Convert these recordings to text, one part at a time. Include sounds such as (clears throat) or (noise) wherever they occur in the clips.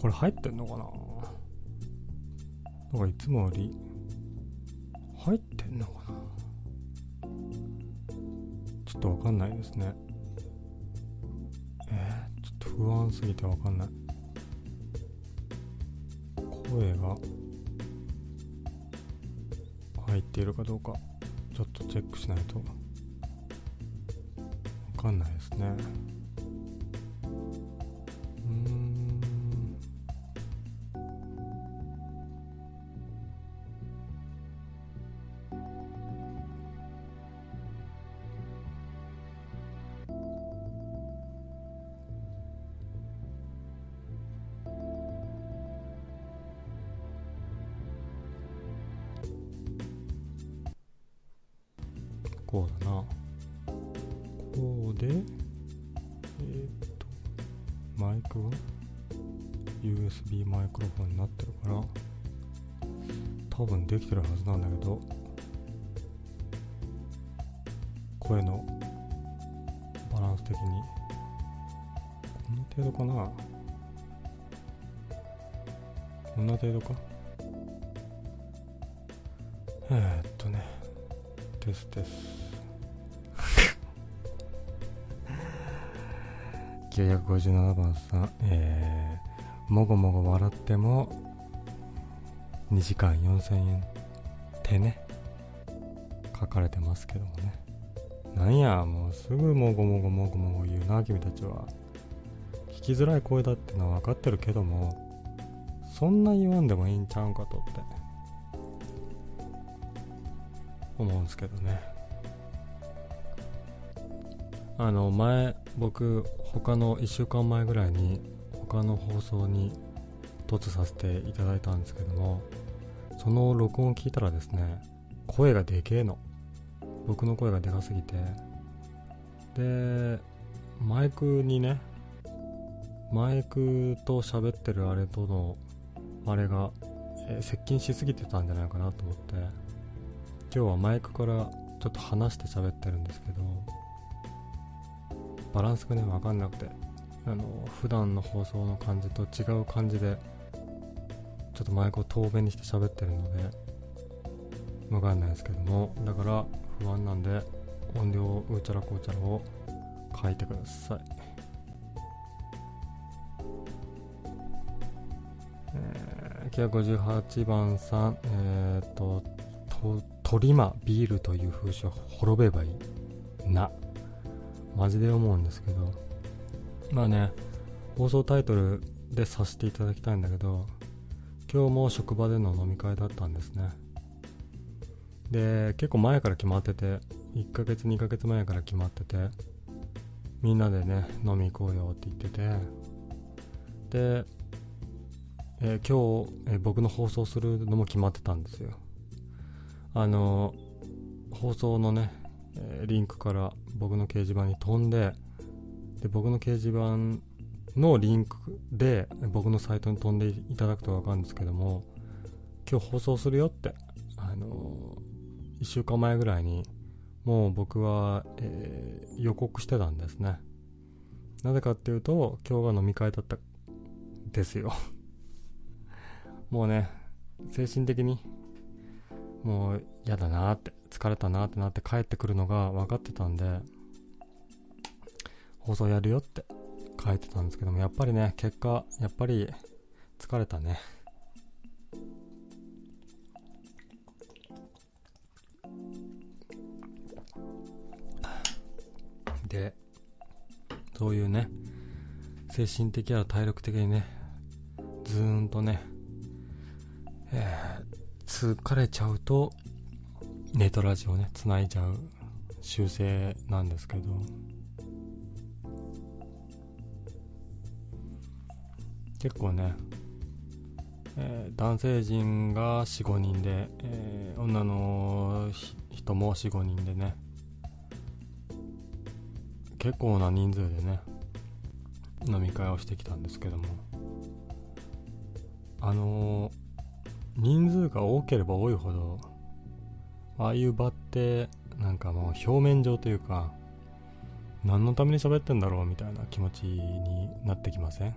これ入ってんのかな？なんかいつもより入ってんのかな？ちょっとわかんないですね。えー、ちょっと不安すぎてわかんない。声が入っているかどうかちょっとチェックしないと。わかんないですね。57番さん、えー、もごもご笑っても2時間4000円ってね書かれてますけどもね。なんやもうすぐもごもごもごもご言うな君たちは。聞きづらい声だってのは分かってるけどもそんな言わんでもいいんちゃうんかとって思うんすけどね。あの前僕他の1週間前ぐらいに他の放送に突させていただいたんですけどもその録音を聞いたらですね声がでけえの。僕の声がでかすぎて。でマイクにねマイクと喋ってるあれとのあれが、え、接近しすぎてたんじゃないかなと思って今日はマイクからちょっと離して喋ってるんですけどバランスがね分かんなくて。あの普段の放送の感じと違う感じでちょっとマイクを遠目にして喋ってるので分かんないですけども。だから不安なんで音量うちゃらこうちゃらを書いてください、えー、958番さん。えっ、とと鳥間ビールという風習は滅べばいい。な。マジで思うんですけど。まあね。放送タイトルでさせていただきたいんだけど今日も職場での飲み会だったんですね。で結構前から決まってて1ヶ月2ヶ月前から決まっててみんなでね飲み行こうよって言ってて。で、えー、今日、えー、僕の放送するのも決まってたんですよ。あの放送のね、え、リンクから僕の掲示板に飛んでで僕の掲示板のリンクで僕のサイトに飛んでいただくと分かるんですけども今日放送するよってあの1週間前ぐらいにもう僕は、えー、予告してたんですね。なぜかっていうと今日が飲み会だったですよ。(laughs) もうね精神的にもう嫌だなって。疲れたなってなって帰ってくるのが分かってたんで放送やるよって書いてたんですけどもやっぱりね結果やっぱり疲れたね。でそういうね精神的や体力的にねずーんとね、えー、疲れちゃうとネトラジオね繋いじゃう習性なんですけど。結構ね、えー、男性陣が45人で、えー、女の人も45人でね結構な人数でね飲み会をしてきたんですけども。あのー、人数が多ければ多いほどああいう場ってなんかもう表面上というか何のために喋ってんだろうみたいな気持ちになってきません？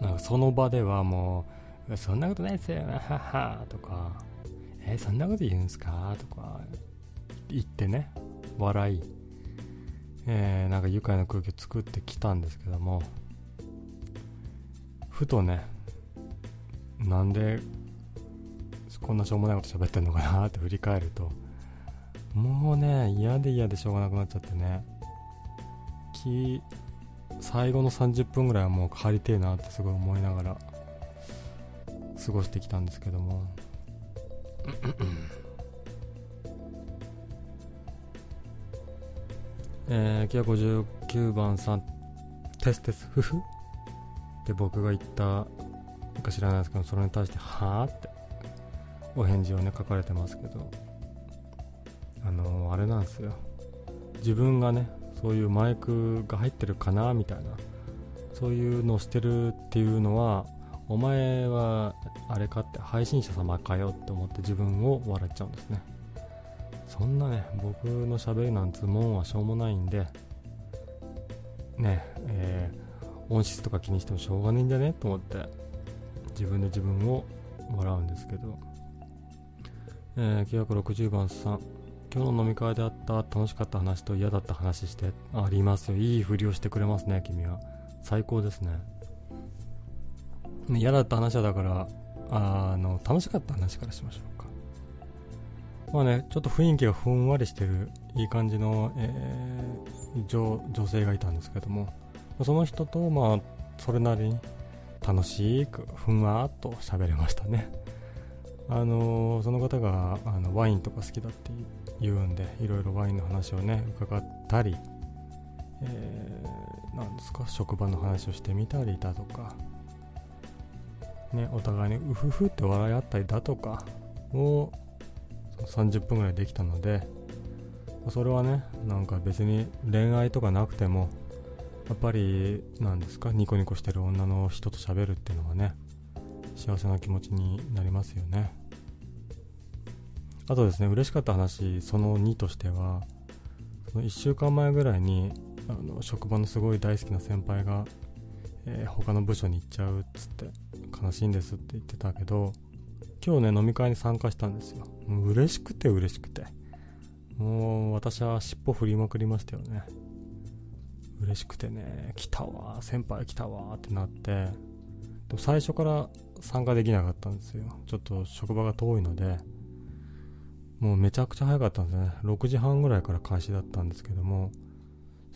なんかその場ではもう、そんなことないですよ、ははとか、えー、そんなこと言うんすかとか言ってね、笑い、えー、なんか愉快な空気を作ってきたんですけども、ふとね、なんでこんなしょうもないこと喋ってんのかなって振り返ると、もうね、嫌で嫌でしょうがなくなっちゃってね。き、最後の30分ぐらいはもう帰りてえなってすごい思いながら過ごしてきたんですけども。えー、キア59番さんテステスフフって僕が言ったか知らないですけどそれに対してはあって。お返事をね書かれてますけど。あのー、あれなんですよ。自分がねそういうマイクが入ってるかなみたいな。そういうのをしてるっていうのはお前はあれかって配信者様かよって思って自分を笑っちゃうんですね。そんなね僕のしゃべりなんつもんはしょうもないんでねえー、音質とか気にしてもしょうがねえんじゃねと思って自分で自分を笑うんですけど、えー、960番さん。今日の飲み会であった楽しかった話と嫌だった話してありますよ。いいふりをしてくれますね君は。最高ですね。嫌だった話はだからあの楽しかった話からしましょうか。まあねちょっと雰囲気がふんわりしてるいい感じの、えー、女女性がいたんですけども。その人とまあそれなりに楽しくふんわーっと喋れましたね。あのー、その方があのワインとか好きだって言うんでいろいろワインの話をね伺ったり、えー、なんですか職場の話をしてみたりだとか、ね、お互いにうふふって笑い合ったりだとかを30分ぐらいできたのでそれはねなんか別に恋愛とかなくてもやっぱりなんですかニコニコしてる女の人と喋るっていうのはね幸せな気持ちになりますよね。あとですね嬉しかった話その2としてはその1週間前ぐらいにあの職場のすごい大好きな先輩が、えー、他の部署に行っちゃうっつって悲しいんですって言ってたけど今日ね飲み会に参加したんですよ。う嬉しくて嬉しくて。もう私は尻尾振りまくりましたよね。嬉しくてね来たわ先輩来たわってなって。でも最初から参加できなかったんですよ。ちょっと職場が遠いのでもうめちゃくちゃ早かったんですね。6時半ぐらいから開始だったんですけども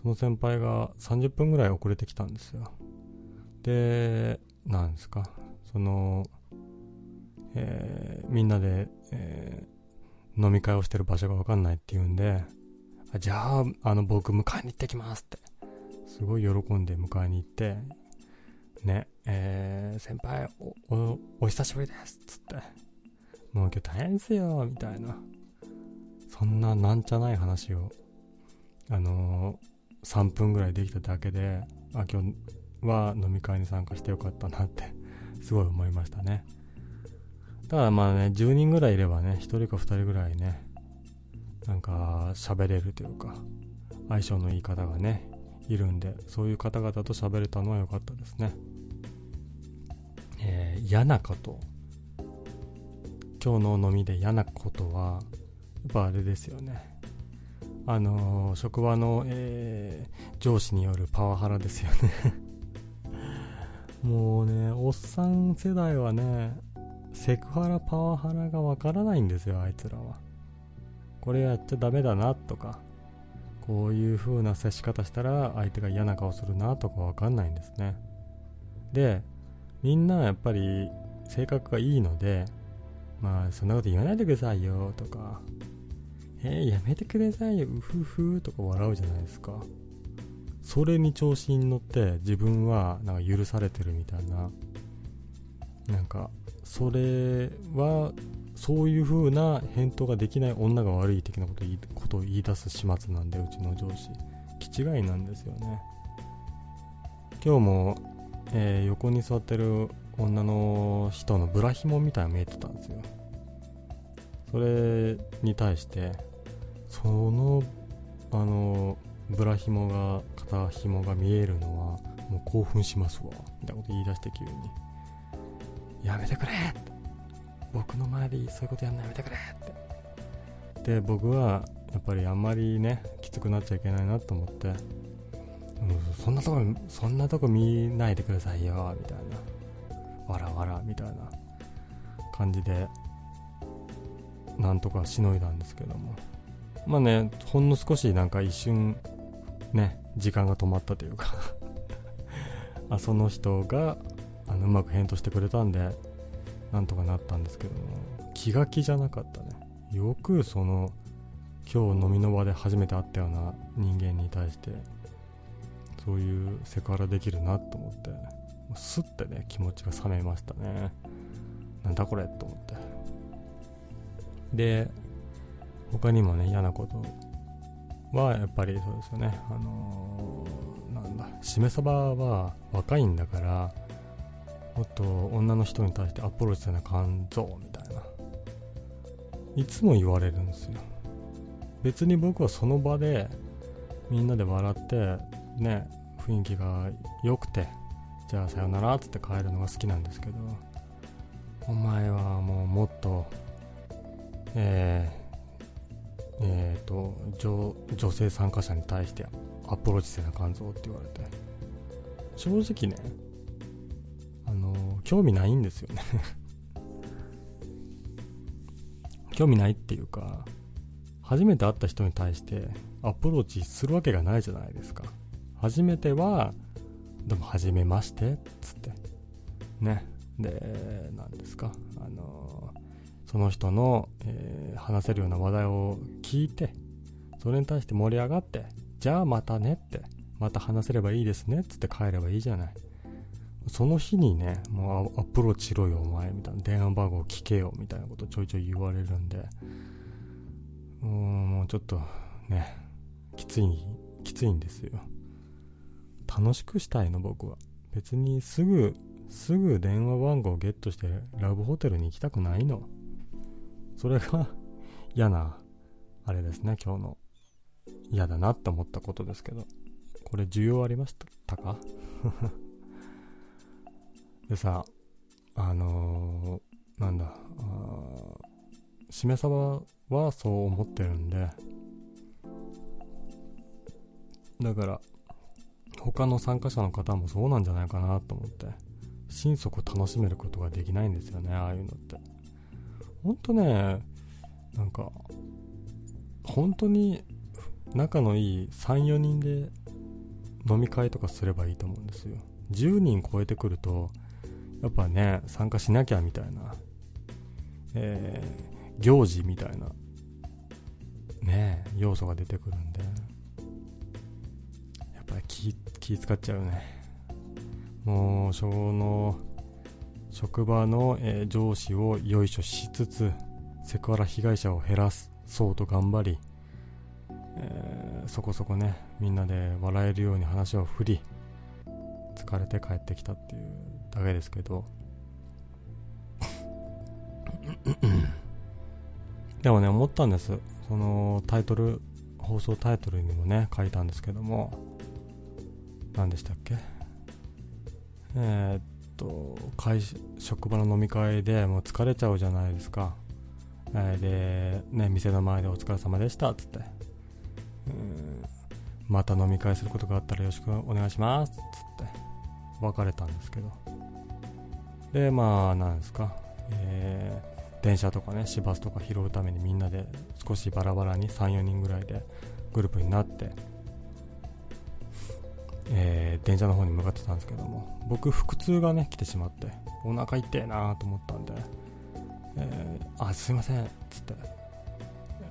その先輩が30分ぐらい遅れてきたんですよ。でなんですか？その、えー、みんなで、えー、飲み会をしてる場所が分かんないっていうんであじゃああの僕迎えに行ってきますって。すごい喜んで迎えに行ってね。えー、先輩おおお久しぶりですっつってもう今日大変ですよみたいなそんななんちゃない話を、あのー、3分ぐらいできただけで、あ、今日は飲み会に参加してよかったなってすごい思いましたね。だからまあね、10人ぐらいいればね、1人か2人ぐらいね、なんか喋れるというか、相性のいい方がね、いるんで、そういう方々と喋れたのは良かったですね。えー、嫌なこと。今日の飲みで嫌なことは、やっぱあれですよね。あのー、職場の、えー、上司によるパワハラですよね (laughs) もうね、おっさん世代はね、セクハラ、パワハラがわからないんですよ、あいつらは。これやっちゃダメだなとか、こういう風な接し方したら相手が嫌な顔するなとかわかんないんですね。で、みんなやっぱり性格がいいので、まあそんなこと言わないでくださいよとか、えー、やめてくださいよ、うふふとか笑うじゃないですか。それに調子に乗って自分はなんか許されてるみたいな、なんか、それは、そういう風な返答ができない女が悪い的なことをことを言い出す始末なんで、うちの上司。気違いなんですよね。今日も、えー、横に座ってる女の人のブラヒモみたいな見えてたんですよ。それに対してそのあのブラ紐が肩紐が見えるのはもう興奮しますわ。みたいなこと言い出して急に。やめてくれって。僕の前でそういうことやんのやめてくれって。で僕はやっぱりあんまりねきつくなっちゃいけないなと思って、そんなとこそんなとこ見ないでくださいよみたいな。わらわらみたいな感じでなんとかしのいだんですけども。まあねほんの少しなんか一瞬ね時間が止まったというか。(laughs) あその人があのうまく返答してくれたんでなんとかなったんですけども。気が気じゃなかったね。よくその今日飲みの場で初めて会ったような人間に対してそういうセクハラできるなと思ってスッてね気持ちが冷めましたね。なんだこれと思って。で他にもね嫌なことはやっぱりそうですよね。あのー、なんだしめ鯖は若いんだからもっと女の人に対してアプローチせな感情みたいな。いつも言われるんですよ。別に僕はその場でみんなで笑ってね雰囲気が良くてじゃあさよならっつって帰るのが好きなんですけどお前はもうもっとえー、えーと女女性参加者に対してアプローチせな感想って言われて。正直ねあの興味ないんですよね。(laughs) 興味ないっていうか初めて会った人に対してアプローチするわけがないじゃないですか。初めてはでも初めましてっつって。ね。で何ですか。あのその人の、えー、話せるような話題を聞いてそれに対して盛り上がってじゃあまたねってまた話せればいいですねっつって帰ればいいじゃない。その日にねもうアプローチしろよお前みたいな。電話番号聞けよみたいなことちょいちょい言われるんで。もうちょっとねきついきついんですよ。楽しくしたいの僕は。別にすぐすぐ電話番号をゲットしてラブホテルに行きたくないの。それが (laughs) 嫌なあれですね今日の。嫌だなって思ったことですけど。これ需要ありました？か (laughs) でさあのー、なんだしめ鯖はそう思ってるんで。だから他の参加者の方もそうなんじゃないかなと思って。心底楽しめることができないんですよねああいうのって。ほんとねなんか本当に仲のいい34人で飲み会とかすればいいと思うんですよ。10人超えてくるとやっぱね参加しなきゃみたいな、えー、行事みたいな。ね要素が出てくるんで。やっぱり気気使っちゃうね。もうその職場の、えー、上司をよいしょしつつセクハラ被害者を減らすそうと頑張り、えー、そこそこねみんなで笑えるように話を振り疲れて帰ってきたっていうだけですけど。(laughs) でもね思ったんです。そのタイトル放送タイトルにもね書いたんですけども。何でしたっけ？えー、っと会職場の飲み会でもう疲れちゃうじゃないですか、えー、で、ね、店の前でお疲れ様でしたっつって。また飲み会することがあったらよろしくお願いしますっつって。別れたんですけど。でまあなんですか、えー、電車とかね市バスとか拾うためにみんなで少しバラバラに34人ぐらいでグループになって、えー、電車の方に向かってたんですけども僕腹痛がね来てしまってお腹痛いなと思ったんで、えー、あすいませんっつって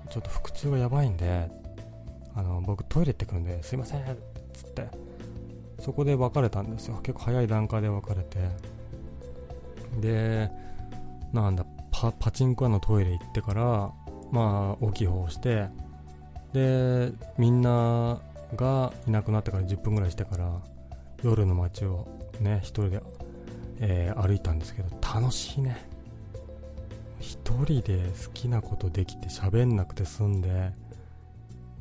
ちょっと腹痛がやばいんであの僕トイレ行ってくるんですいませんっつってそこで別れたんですよ。結構早い段階で別れてでなんだパパチンコ屋のトイレ行ってからまあ大きい方をしてでみんながいなくなってから10分ぐらいしてから夜の街をね一人で、えー、歩いたんですけど楽しいね。一人で好きなことできて喋んなくて済んで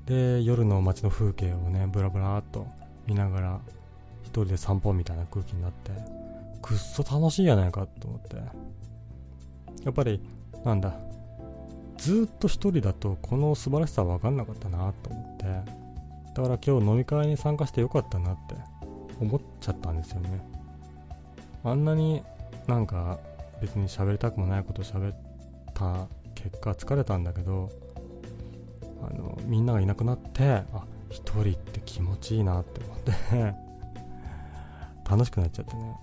で夜の街の風景をねブラブラっと見ながら人で散歩みたいな空気になってくっそ楽しいやないかと思って。やっぱりなんだずっと一人だとこの素晴らしさは分かんなかったなと思って。だから今日飲み会に参加してよかったなって思っちゃったんですよね。あんなになんか別に喋りたくもないこと喋った結果疲れたんだけどあのみんながいなくなってあ一人って気持ちいいなって思って (laughs) 楽しくなっちゃってね。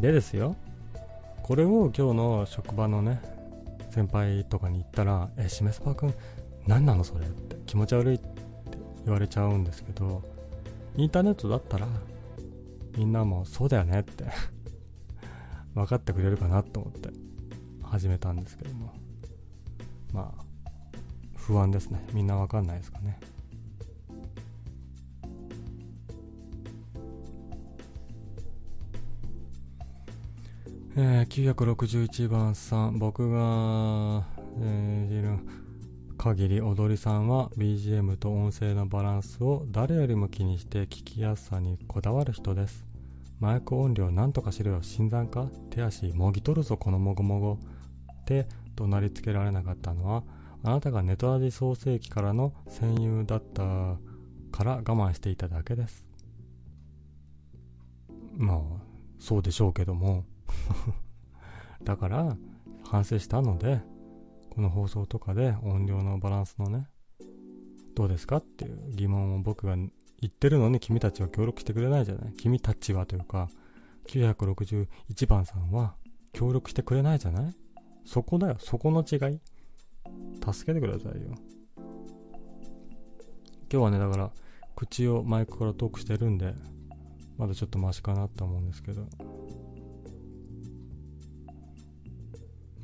でですよ。これを今日の職場のね先輩とかに言ったら「えしめすぱくん何なのそれ」って気持ち悪いって言われちゃうんですけどインターネットだったらみんなもそうだよねって (laughs) 分かってくれるかなと思って始めたんですけども。まあ不安ですね。みんな分かんないですかね。えー、961番さん僕が、えー、知る。限り踊りさんは BGM と音声のバランスを誰よりも気にして聞きやすさにこだわる人です。マイク音量なんとかしろよ。新参か？手足もぎ取るぞこのもごもご。って怒鳴りつけられなかったのはあなたがネトラジ創世記からの戦友だったから我慢していただけです。まあそうでしょうけども。(laughs) だから反省したのでこの放送とかで音量のバランスのねどうですかっていう疑問を僕が言ってるのに君たちは協力してくれないじゃない。君たちはというか961番さんは協力してくれないじゃない。そこだよ。そこの違い。助けてくださいよ。今日はねだから口をマイクからトークしてるんでまだちょっとマシかなと思うんですけど。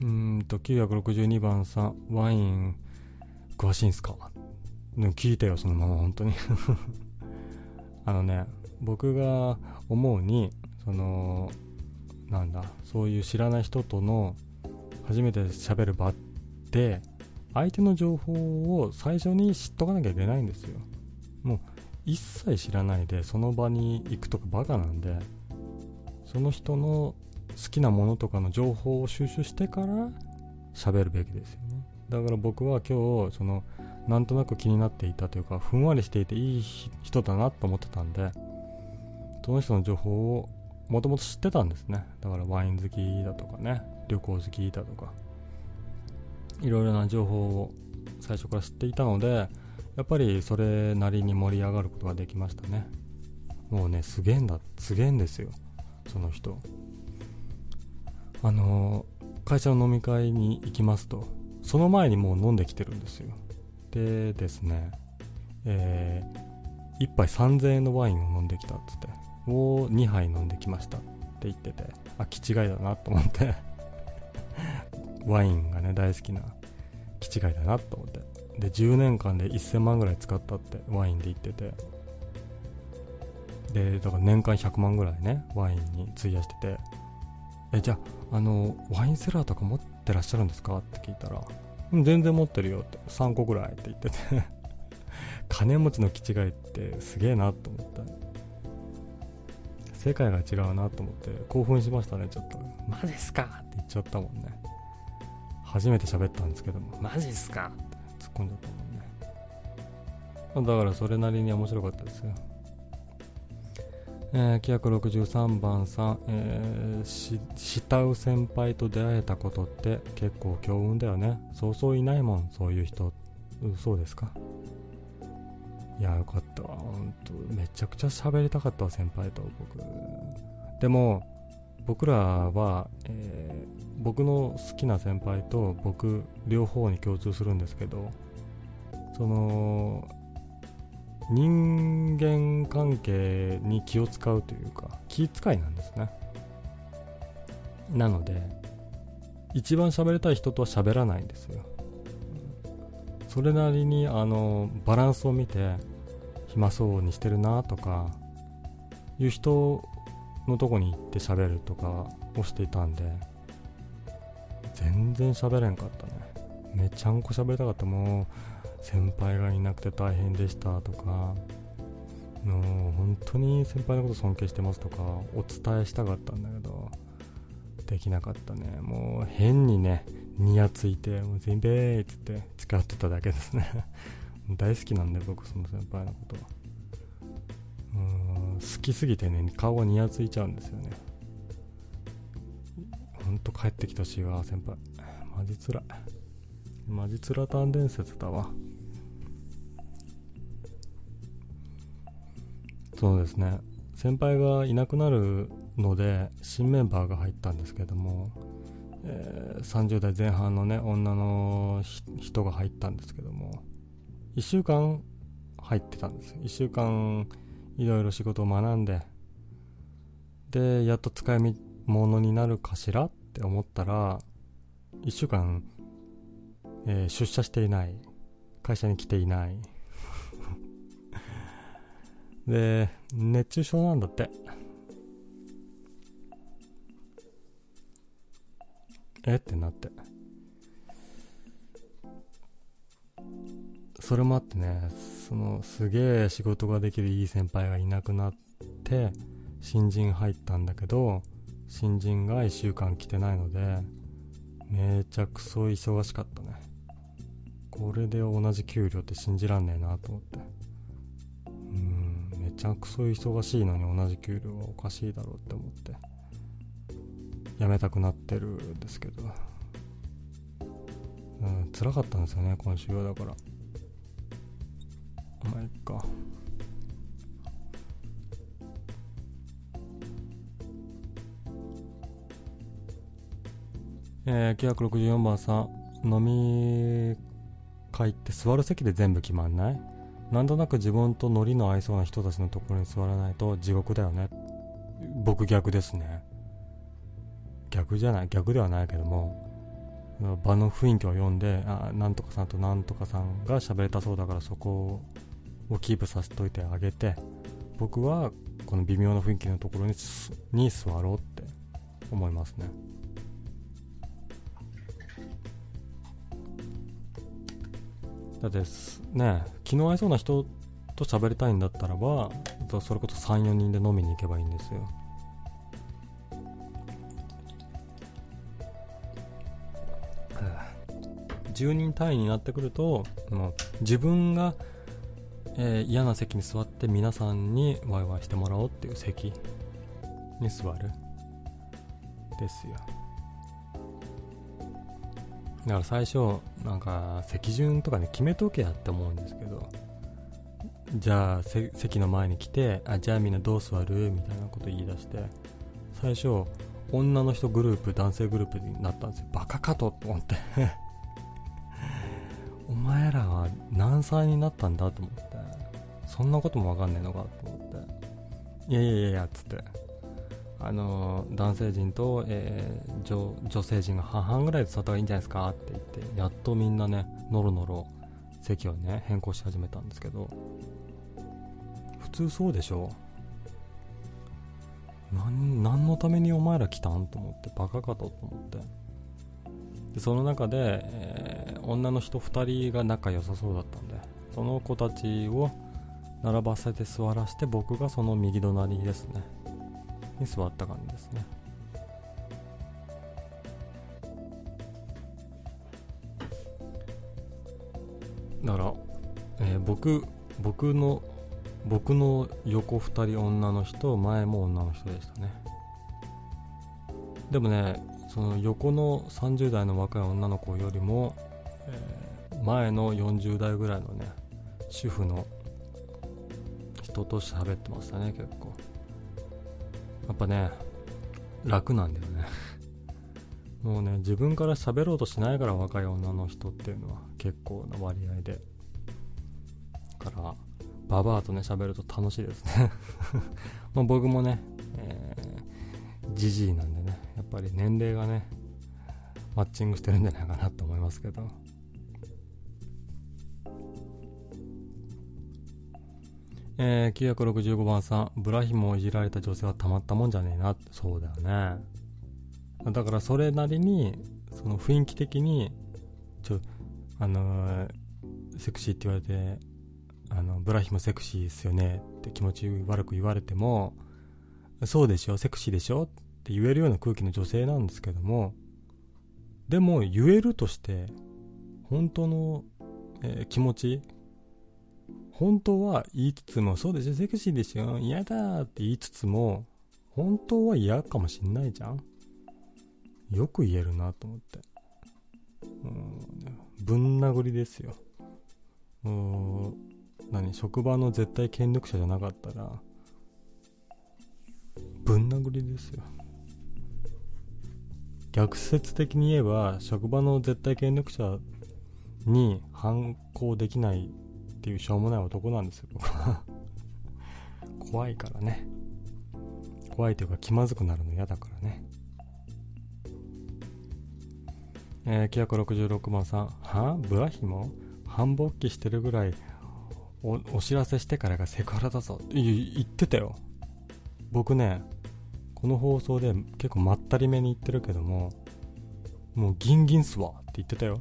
うんと、962番さん、ワイン、詳しいんすか？聞いたよ、そのまま、本当に (laughs) あのね、僕が思うに、その、なんだ、そういう知らない人との初めて喋る場って、相手の情報を最初に知っとかなきゃいけないんですよ。もう、一切知らないで、その場に行くとかバカなんで、その人の好きなものとかの情報を収集してから喋るべきですよね。だから僕は今日そのなんとなく気になっていたというかふんわりしていていい人だなと思ってたんでその人の情報をもともと知ってたんですね。だからワイン好きだとかね旅行好きだとかいろいろな情報を最初から知っていたのでやっぱりそれなりに盛り上がることができましたね。もうねすげえんだすげえんですよ。その人。あの会社の飲み会に行きますとその前にもう飲んできてるんですよ。でですねえー、1杯3000円のワインを飲んできたっつってを2杯飲んできました。って言っててあ気違いだなと思って (laughs) ワインがね大好きな気違いだなと思って。で10年間で1000万ぐらい使ったってワインで言ってて。でだから年間100万ぐらいねワインに費やしてて。えじゃああのワインセラーとか持ってらっしゃるんですか？って聞いたらうん全然持ってるよって3個ぐらいって言ってて。(laughs) 金持ちの気違いってすげえなと思った。世界が違うなと思って興奮しましたねちょっと。マジっすか？って言っちゃったもんね。初めて喋ったんですけども。マジっすか？って突っ込んじゃったもんね。だからそれなりに面白かったですよえー、963番さん、えー、慕う先輩と出会えたことって結構強運だよね。そうそういないもんそういう人。そうですか？いやよかったわ。本当めちゃくちゃ喋りたかったわ先輩と。僕。でも僕らは、えー、僕の好きな先輩と僕両方に共通するんですけどその人間関係に気を使うというか気遣いなんですね。なので一番喋りたい人とは喋らないんですよ。それなりにあのバランスを見て暇そうにしてるなとかいう人のとこに行って喋るとかをしていたんで全然喋れんかったね。めちゃんこ喋りたかった。もう先輩がいなくて大変でしたとかの本当に先輩のこと尊敬してますとかお伝えしたかったんだけどできなかったね。もう変にねニヤついてもう全米っつって使ってただけですね。(laughs) 大好きなんで僕その先輩のこと。はうん好きすぎてね顔がニヤついちゃうんですよね。ほんと帰ってきたしわ先輩。マジつらい。マジつらたん伝説だわ。そうですね。先輩がいなくなるので新メンバーが入ったんですけども、えー、30代前半のね女の人が入ったんですけども1週間入ってたんです1週間いろいろ仕事を学んででやっと使い物になるかしらって思ったら1週間、えー、出社していない。会社に来ていない。で、熱中症なんだって。え？ってなって。それもあってね、そのすげえ仕事ができるいい先輩がいなくなって、新人入ったんだけど、新人が1週間来てないので、めちゃくそ忙しかったね。これで同じ給料って信じらんねえなと思って。ちゃくそ忙しいのに同じ給料はおかしいだろうって思って辞めたくなってるんですけど。うん辛かったんですよね今週はだから。まあいっか。えー、964番さん飲み会って座る席で全部決まんない？なんとなく自分とノリの合いそうな人たちのところに座らないと地獄だよね。僕逆ですね。逆じゃない？逆ではないけども。場の雰囲気を読んであなんとかさんとなんとかさんが喋れたそうだからそこをキープさせといてあげて僕はこの微妙な雰囲気のところにに座ろうって思いますね。だってね気の合いそうな人と喋りたいんだったらばそれこそ34人で飲みに行けばいいんですよ。10人単位になってくるともう自分が、えー、嫌な席に座って皆さんにワイワイしてもらおうっていう席に座る。ですよ。だから最初なんか席順とかね決めとけやって思うんですけどじゃあ席の前に来てあじゃあみんなどう座るみたいなこと言い出して最初女の人グループ男性グループになったんですよ。バカかと思って。(laughs) お前らは何歳になったんだと思って。そんなこともわかんねえのかと思って。いやいやいやいやっつって。あの男性陣と、えー、女女性陣が半々ぐらいで座った方がいいんじゃないですかって言ってやっとみんなねのろのろ席をね変更し始めたんですけど普通そうでしょ？何何のためにお前ら来たんと思ってバカかと思って。でその中で、えー、女の人2人が仲良さそうだったんでその子たちを並ばせて座らせて僕がその右隣ですね。に座った感じですね。だから、えー、僕僕の僕の横2人女の人前も女の人でしたね。でもねその横の30代の若い女の子よりも、えー、前の40代ぐらいのね主婦の人と喋ってましたね結構。やっぱね楽なんだよね。(laughs) もうね自分から喋ろうとしないから若い女の人っていうのは結構な割合で。からババアとね喋ると楽しいですね。(laughs) ま僕もねえじじいなんでねやっぱり年齢がねマッチングしてるんじゃないかなと思いますけど。えー、965番さん、ブラヒモをいじられた女性はたまったもんじゃねえな。そうだよね。だからそれなりに、その雰囲気的に、ちょ、あのー、セクシーって言われて、あのブラヒもセクシーですよねって気持ち悪く言われてもそうでしょセクシーでしょって言えるような空気の女性なんですけどもでも言えるとして本当の、えー、気持ち本当は言いつつもそうでしょセクシーでしょ嫌だって言いつつも本当は嫌かもしんないじゃん。よく言えるなと思って。うんぶん殴りですよ。うん何職場の絶対権力者じゃなかったらぶん殴りですよ。逆説的に言えば職場の絶対権力者に反抗できないっていうしょうもない男なんですよ。僕 (laughs) は怖いからね。怖いというか気まずくなるの嫌だからね。えー、966番さん。は？ブラヒモ繁忙期してるぐらいおお知らせしてからがセクハラだぞ。言ってたよ。僕ねこの放送で結構まったりめに言ってるけどももうギンギンすわって言ってたよ。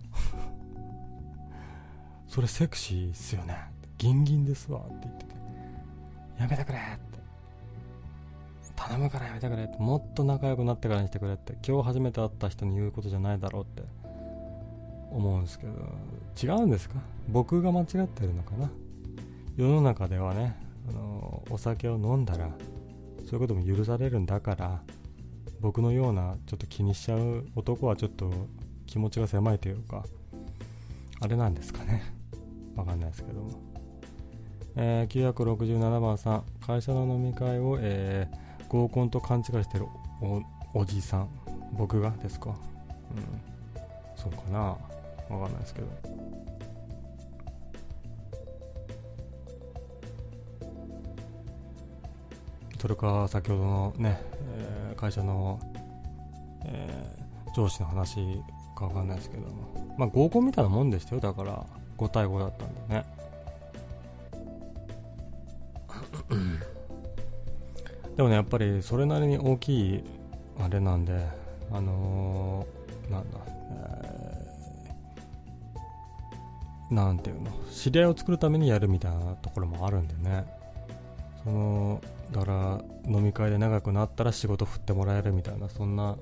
それセクシーっすよね。ギンギンですわって言ってて。やめてくれって。頼むからやめてくれって。もっと仲良くなってからにしてくれって。今日初めて会った人に言うことじゃないだろうって。思うんですけど。違うんですか？僕が間違ってるのかな？世の中ではねあのお酒を飲んだらそういうことも許されるんだから僕のようなちょっと気にしちゃう男はちょっと気持ちが狭いというかあれなんですかね。わかんないですけど。も、えー、967番さん会社の飲み会を、えー、合コンと勘違いしてるおじさん。僕がですか？うん。そうかな。わかんないですけど。それか先ほどのね、えー、会社の、えー、上司の話かわかんないですけど。も、まあ、合コンみたいなもんでしたよ、だから。5対5だったんでね。(laughs) でもね、やっぱりそれなりに大きいあれなんで、あのー、なんだ、えー、なんていうの、知り合いを作るためにやるみたいなところもあるんでね。そのだから飲み会で長くなったら仕事振ってもらえるみたいなそんな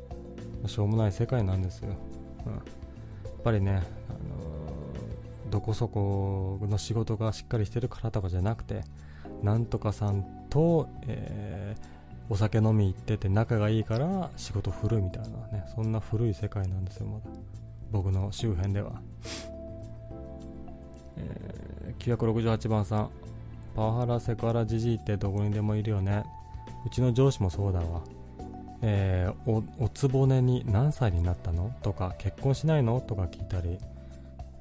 しょうもない世界なんですよ、うん、やっぱりね、あのー、どこそこの仕事がしっかりしてるからとかじゃなくてなんとかさんと、えー、お酒飲み行ってて仲がいいから仕事振るみたいなねそんな古い世界なんですよまだ。僕の周辺では、え、968番さん。パワハラセクハラじじいってどこにでもいるよね。うちの上司もそうだわ。えー、おおつぼねに何歳になったの？とか結婚しないの？とか聞いたり、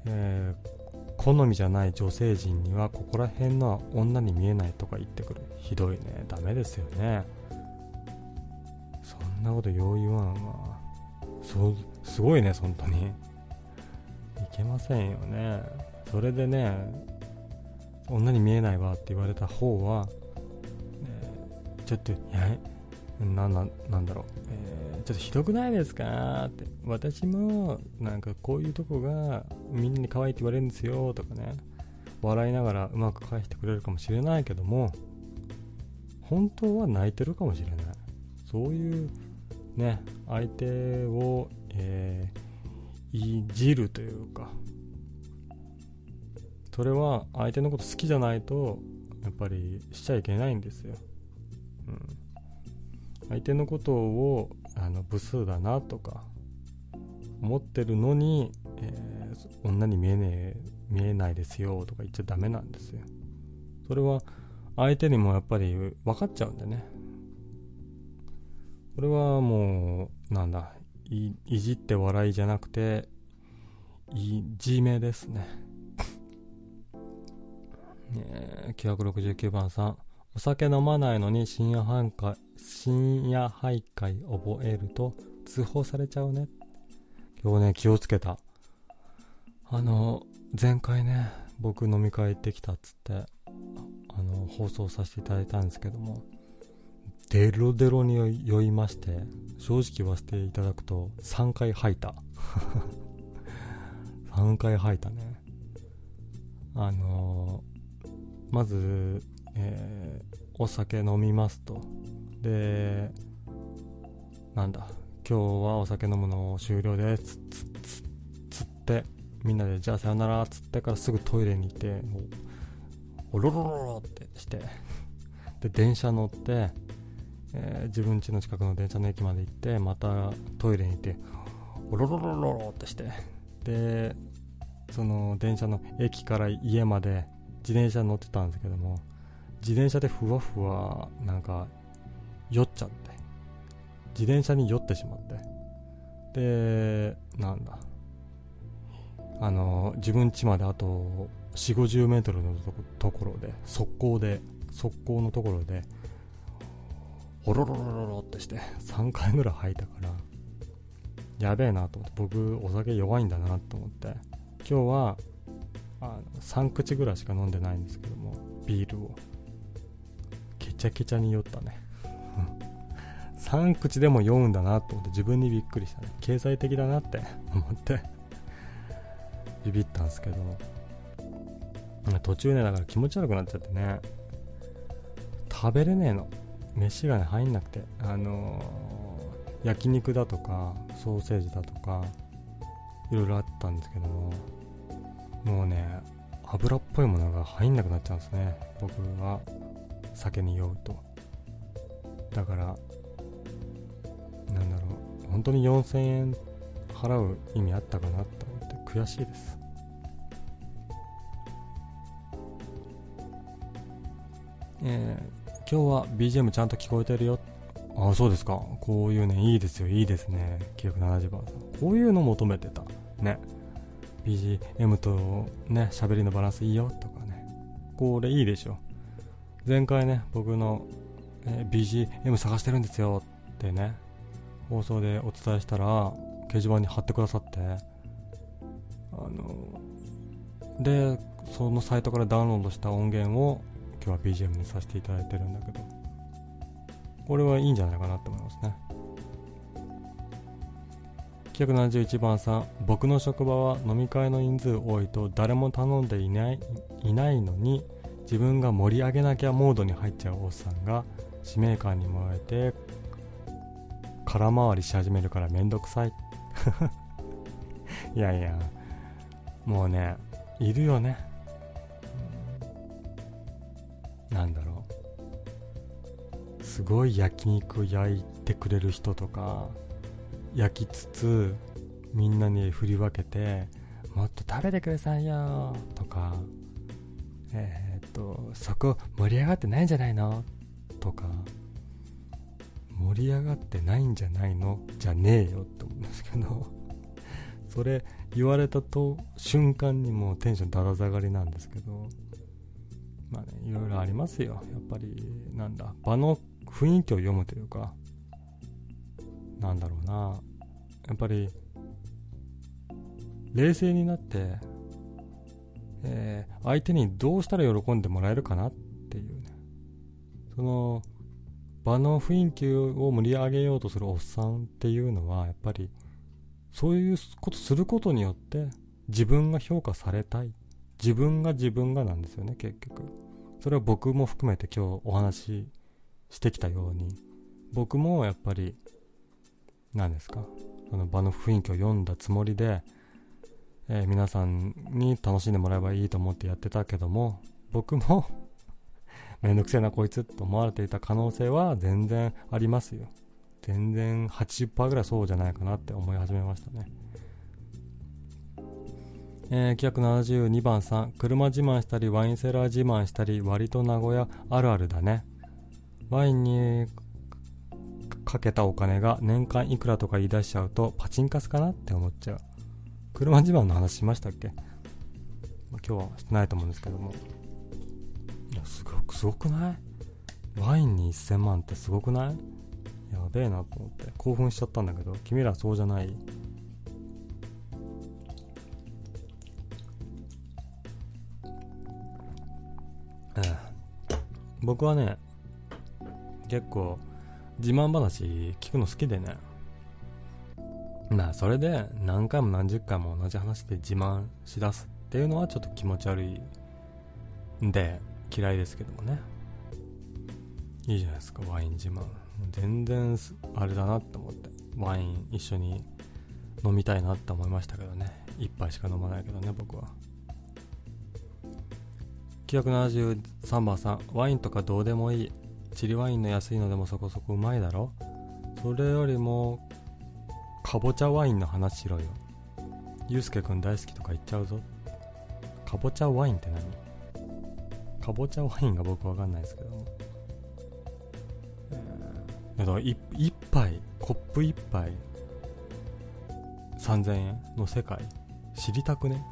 えー、好みじゃない女性陣にはここら辺のは女に見えないとか言ってくる。ひどいね。ダメですよね。そんなことよう言わんわ。そうすごいね本当に。いけませんよね。それでね女に見えないわって言われた方は、え、ちょっと、い、な、な、なんだろう、えー、ちょっとひどくないですか？って、私も、なんかこういうとこがみんなに可愛いって言われるんですよとかね、笑いながらうまく返してくれるかもしれないけども、本当は泣いてるかもしれない。そういうね、相手を、えー、いじるというか、それは相手のこと好きじゃないとやっぱりしちゃいけないんですよ、うん、相手のことをあのブスだなとか思ってるのに、えー、女に見えねえ見えないですよとか言っちゃダメなんですよ。それは相手にもやっぱり分かっちゃうんでね。これはもうなんだいじって笑いじゃなくていじめですね。(laughs) え、969番さん。お酒飲まないのに深夜徘徊、深夜徘徊覚えると通報されちゃうね。今日ね、気をつけた。あの、前回ね、僕飲み会行ってきたっつって、あの、放送させていただいたんですけども、デロデロに酔いまして、正直言わせていただくと、3回吐いた。(laughs) 3回吐いたね。あのまず、えー、お酒飲みますと。でなんだ今日はお酒飲むの終了です。つつつつってみんなでじゃあさよなら。つってからすぐトイレに行っておろろろろってしてで電車乗って、えー、自分家の近くの電車の駅まで行ってまたトイレに行っておろろろろろってしてでその電車の駅から家まで自転車に乗ってたんですけども自転車でふわふわなんか酔っちゃって。自転車に酔ってしまって。でなんだ。あの自分家まであと4 5 0メートルのところで速攻で速攻のところでほろろろろろってして3回ぐらい吐いたからやべえなと思って僕お酒弱いんだなと思って。今日はあの3口ぐらいしか飲んでないんですけどもビールを。ケチャケチャに酔ったね。3口でも酔うんだなと思って自分にびっくりしたね。経済的だなって思ってビビったんですけど。途中ねだから気持ち悪くなっちゃってね。食べれねえの。飯がね入んなくて。あのー、焼肉だとかソーセージだとかいろいろあったんですけども。もうね油っぽいものが入んなくなっちゃうんですね僕は。酒に酔うと。だからなんだろう。本当に4000円払う意味あったかなと思って悔しいです。えー、今日は BGM ちゃんと聞こえてるよ。ああそうですか。こういうねいいですよ。いいですね。970番さん。こういうの求めてた。ね。BGM とね喋りのバランスいいよ。とかね。これいいでしょ。前回ね僕の、えー、BGM 探してるんですよってね放送でお伝えしたら掲示板に貼ってくださってあのでそのサイトからダウンロードした音源を今日は BGM にさせていただいてるんだけどこれはいいんじゃないかなと思いますね。971番さん僕の職場は飲み会の人数多いと誰も頼んでいないいないのに自分が盛り上げなきゃモードに入っちゃうおっさんが使命感に燃えて空回りし始めるからめんどくさい。(laughs) いやいやもうねいるよね、うん、なんだろう。すごい焼肉焼いてくれる人とか焼きつつみんなに振り分けてもっと食べてくださいよとかえー、っとそこ盛り上がってないんじゃないの？とか。盛り上がってないんじゃないの？じゃねえよって思うんですけど。(laughs) それ言われたと瞬間にもうテンションだだ下がりなんですけど。まあねいろいろありますよ。やっぱりなんだ場の雰囲気を読むというか。なんだろうな。やっぱり冷静になって、えー、相手にどうしたら喜んでもらえるかなっていうね。その場の雰囲気を盛り上げようとするおっさんっていうのはやっぱりそういうことすることによって自分が評価されたい。自分が自分がなんですよね結局。それは僕も含めて今日お話ししてきたように。僕もやっぱり何ですか？その場の雰囲気を読んだつもりで、えー、皆さんに楽しんでもらえばいいと思ってやってたけども僕も (laughs) めんどくせえなこいつと思われていた可能性は全然ありますよ。全然80%ぐらいそうじゃないかなって思い始めましたね。えー、972番さん車自慢したりワインセラー自慢したり割と名古屋あるあるだね。ワインにかけたお金が年間いくらとか言い出しちゃうとパチンカスかなって思っちゃう。車自慢の話しましたっけ、まあ、今日はしてないと思うんですけども。いやすごくすごくない？ワインに1000万ってすごくない？やべえなと思って。興奮しちゃったんだけど君らそうじゃない。ええ。僕はね結構自慢話聞くの好きでね。まあそれで何回も何十回も同じ話で自慢しだすっていうのはちょっと気持ち悪いんで嫌いですけどもね。いいじゃないですかワイン自慢。全然あれだなって思って。ワイン一緒に飲みたいなって思いましたけどね。1杯しか飲まないけどね僕は。973番さん。ワインとかどうでもいい。チリワインの安いのでもそこそこうまいだろ。それよりもかぼちゃワインの話しろよ。ゆうすけくん大好きとか言っちゃうぞ。かぼちゃワインって何？かぼちゃワインが僕わかんないですけども、えー、だから 1, 杯コップ1杯3000円の世界。知りたくね？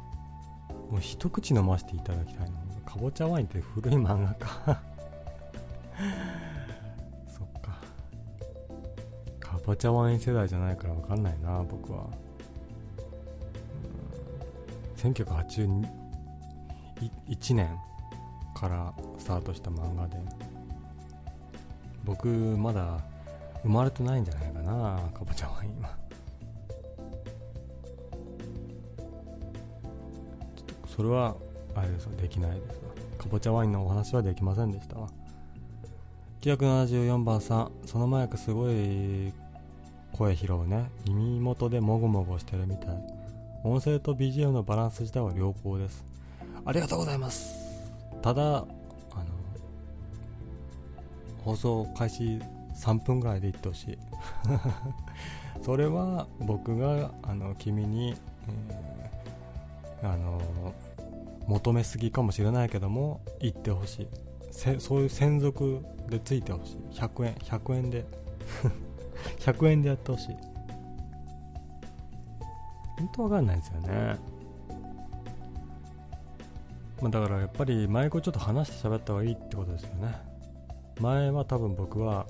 もう一口飲ませていただきたいなかぼちゃワインって古い漫画かかぼちゃワイン世代じゃないから分かんないな僕は。1981年からスタートした漫画で。僕まだ生まれてないんじゃないかなかぼちゃワインはそれはあれですできないですわ。かぼちゃワインのお話はできませんでしたわ。974番さんそのマイクすごい声拾うね。耳元でもごもごしてるみたい。音声と BGM のバランス自体は良好です。ありがとうございます。ただあの放送開始3分ぐらいで言ってほしい。(laughs) それは僕があの君に、えー、あの求めすぎかもしれないけども言ってほしい。そういう専属でついてほしい。100円100円で (laughs) 100円でやってほしい。本当わかんないですよね、まあ、だからやっぱり前子ちょっと話して喋った方がいいってことですよね。前は多分僕は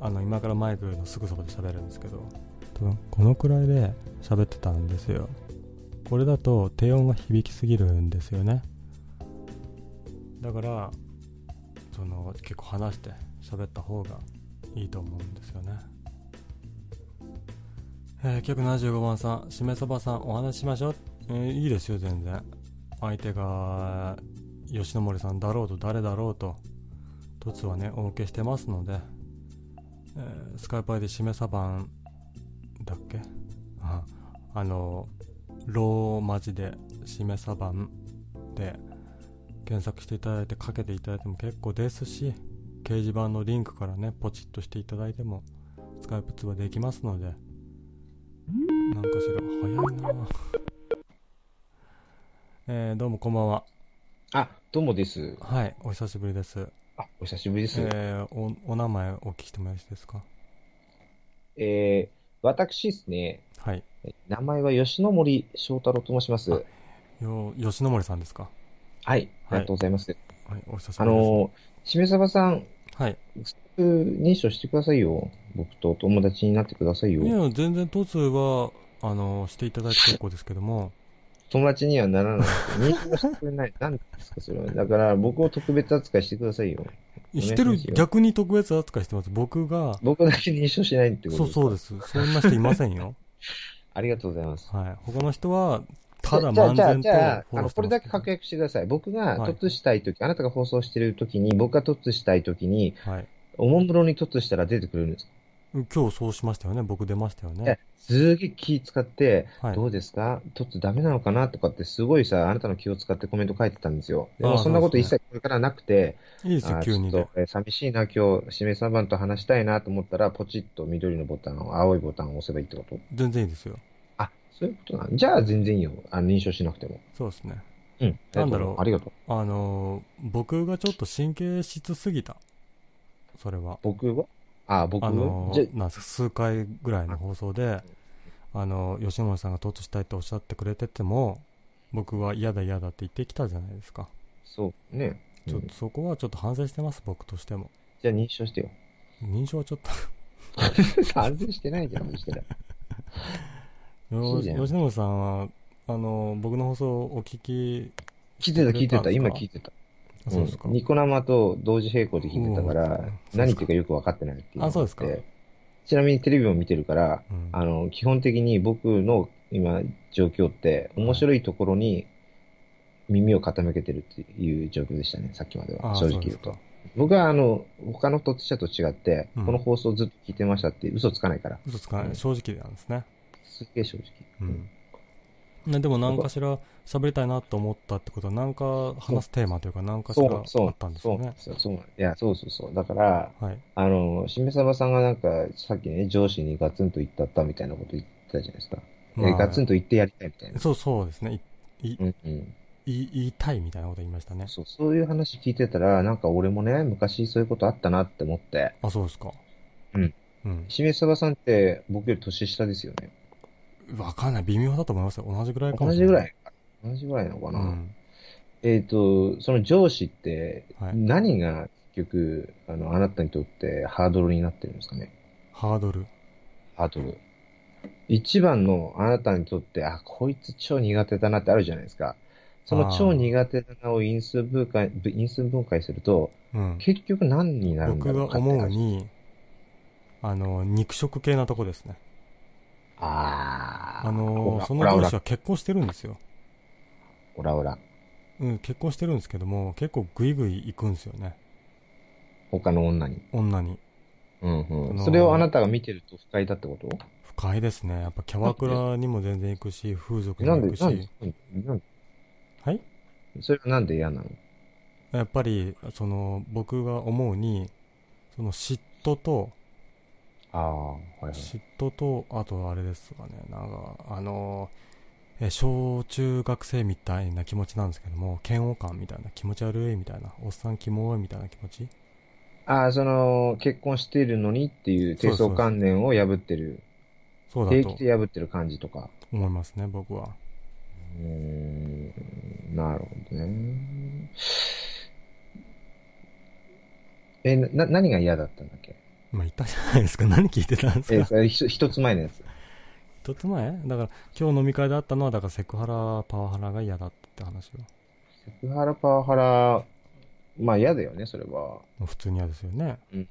あの今からマイクのすぐそばで喋るんですけど。多分このくらいで喋ってたんですよ。これだと低音が響きすぎるんですよね。だからその結構話して喋った方がいいと思うんですよねえー、975番さん、しめそばさん、お話ししましょう。えー、いいですよ、全然。相手が、吉野森さんだろうと誰だろうと、凸はね、お受けしてますので、えー、スカイパイでしめさばんだっけ？ああの、ローマ字でしめさばんで検索していただいてかけていただいても結構ですし、掲示板のリンクからね、ポチッとしていただいても、スカイプ通話できますので、なんかしら、早いな (laughs) えー、どうもこんばんは。あ、どうもです。はい、お久しぶりです。あ、お久しぶりです。えー、お、お名前お聞きしてもよろしいですか？えー、私ですね。はい。名前は吉野森章太郎と申します。よ、吉野森さんですか？はい、ありがとうございます。はい、お久しぶりです。あの、しめさばさん。はい。認証してくださいよ。僕と友達になってくださいよ。いや、全然突は、あの、していただいて結構ですけども。友達にはならない。認証してくれない。(laughs) 何ですか、それは。だから、僕を特別扱いしてくださいよ。してる、逆に特別扱いしてます。僕が。僕だけ認証しないってことですか？そうそうです。そんな人いませんよ。(laughs) ありがとうございます。はい。他の人は、ただ漫然とじゃあ、あの、これだけ確約してください。僕が突したいとき、はい、あなたが放送してるときに、僕が突したいときに、はい、おもむろに突したら出てくるんですか？今日そうしましたよね。僕出ましたよね。すげえ気使って、はい、どうですか？突ダメなのかなとかってすごいさ、あなたの気を使ってコメント書いてたんですよ。でもそんなこと一切これからなくて、いいですよ、急にで。え寂しいな、今日、しめさんと話したいなと思ったら、ポチッと緑のボタンを、青いボタンを押せばいいってこと？全然いいですよ。あ、そういうことなじゃあ全然いいよ。あの認証しなくても。そうですね。うん。なんだろう。ありがとう。あのー、僕がちょっと神経質すぎた。それは。僕は？あ、僕？あのー、なん数回ぐらいの放送で、あのー、吉野さんが突したいっておっしゃってくれてても、僕は嫌だ嫌だって言ってきたじゃないですか。そうね。うん、ちょっとそこはちょっと反省してます、僕としても。じゃあ認証してよ。認証はちょっと (laughs) 反省してないじゃん、そしたら。吉野さんは、あのー、僕の放送をお聞き聞いてた、聞いてた、今聞いてた。そうですか、うん、ニコ生と同時並行で聞いてたから、何言ってるかよく分かってないっていう。あ、そうですか。ちなみにテレビも見てるから、うん、あの、基本的に僕の今、状況って、面白いところに、耳を傾けてるっていう状況でしたね、さっきまでは。正直言うと。僕はあの、他の突者と違って、うん、この放送ずっと聞いてましたって嘘つかないから。嘘つかない。正直なんですね。すっげえ正直。うん。ね、でも何かしら喋りたいなと思ったってことは、何か話すテーマというか、何かしらあったんですよね。そうそうそう。いや、そうそうそう。だから、はい、あの、しめさばさんがなんか、さっきね、上司にガツンと言ったったみたいなこと言ってたじゃないですか。まあ、ガツンと言ってやりたいみたいな。そうそうですね。い、い、うんうん、言いたいみたいなこと言いましたね。そう、そういう話聞いてたら、なんか俺もね、昔そういうことあったなって思って。あ、そうですか。うん。うん。しめさばさんって僕より年下ですよね。わかんない。微妙だと思いますよ。同じぐらいかも同じぐらい。同じぐらいなのかな。うん、えっ、と、その上司って、何が結局、あの、あなたにとってハードルになってるんですかね？ハードル。ハードル。一番のあなたにとって、あ、こいつ超苦手だなってあるじゃないですか。その超苦手なを因数分解、因数分解すると、うん、結局何になるんだろう僕が思うに、あの、肉食系なとこですね。ああ。あのその上司は結婚してるんですよ。オラオラ。うん、結婚してるんですけども、結構グイグイ行くんですよね。他の女に。女に。うんうん。それをあなたが見てると不快だってこと？不快ですね。やっぱキャバクラにも全然行くし、風俗にも行くし。なんでなんで？はい？それはなんで嫌なの？やっぱり、その、僕が思うに、その嫉妬と、ああ、はい、はい、嫉妬と、あとあれですかね、なんか、あの、え、小中学生みたいな気持ちなんですけども、嫌悪感みたいな、気持ち悪いみたいな、おっさんキモいみたいな気持ち？ああ、その、結婚しているのにっていう低層観念を破ってる。そうだと。平気で破ってる感じとか。思いますね、僕は。うん、なるほどね。え、な、何が嫌だったんだっけ？まあ、言ったじゃないですか。何聞いてたんですか？え、それ一つ前のやつ。一つ前？だから、今日飲み会であったのは、だからセクハラ、パワハラが嫌だって話を。セクハラ、パワハラ、まあ嫌だよね、それは。普通に嫌ですよね。うん。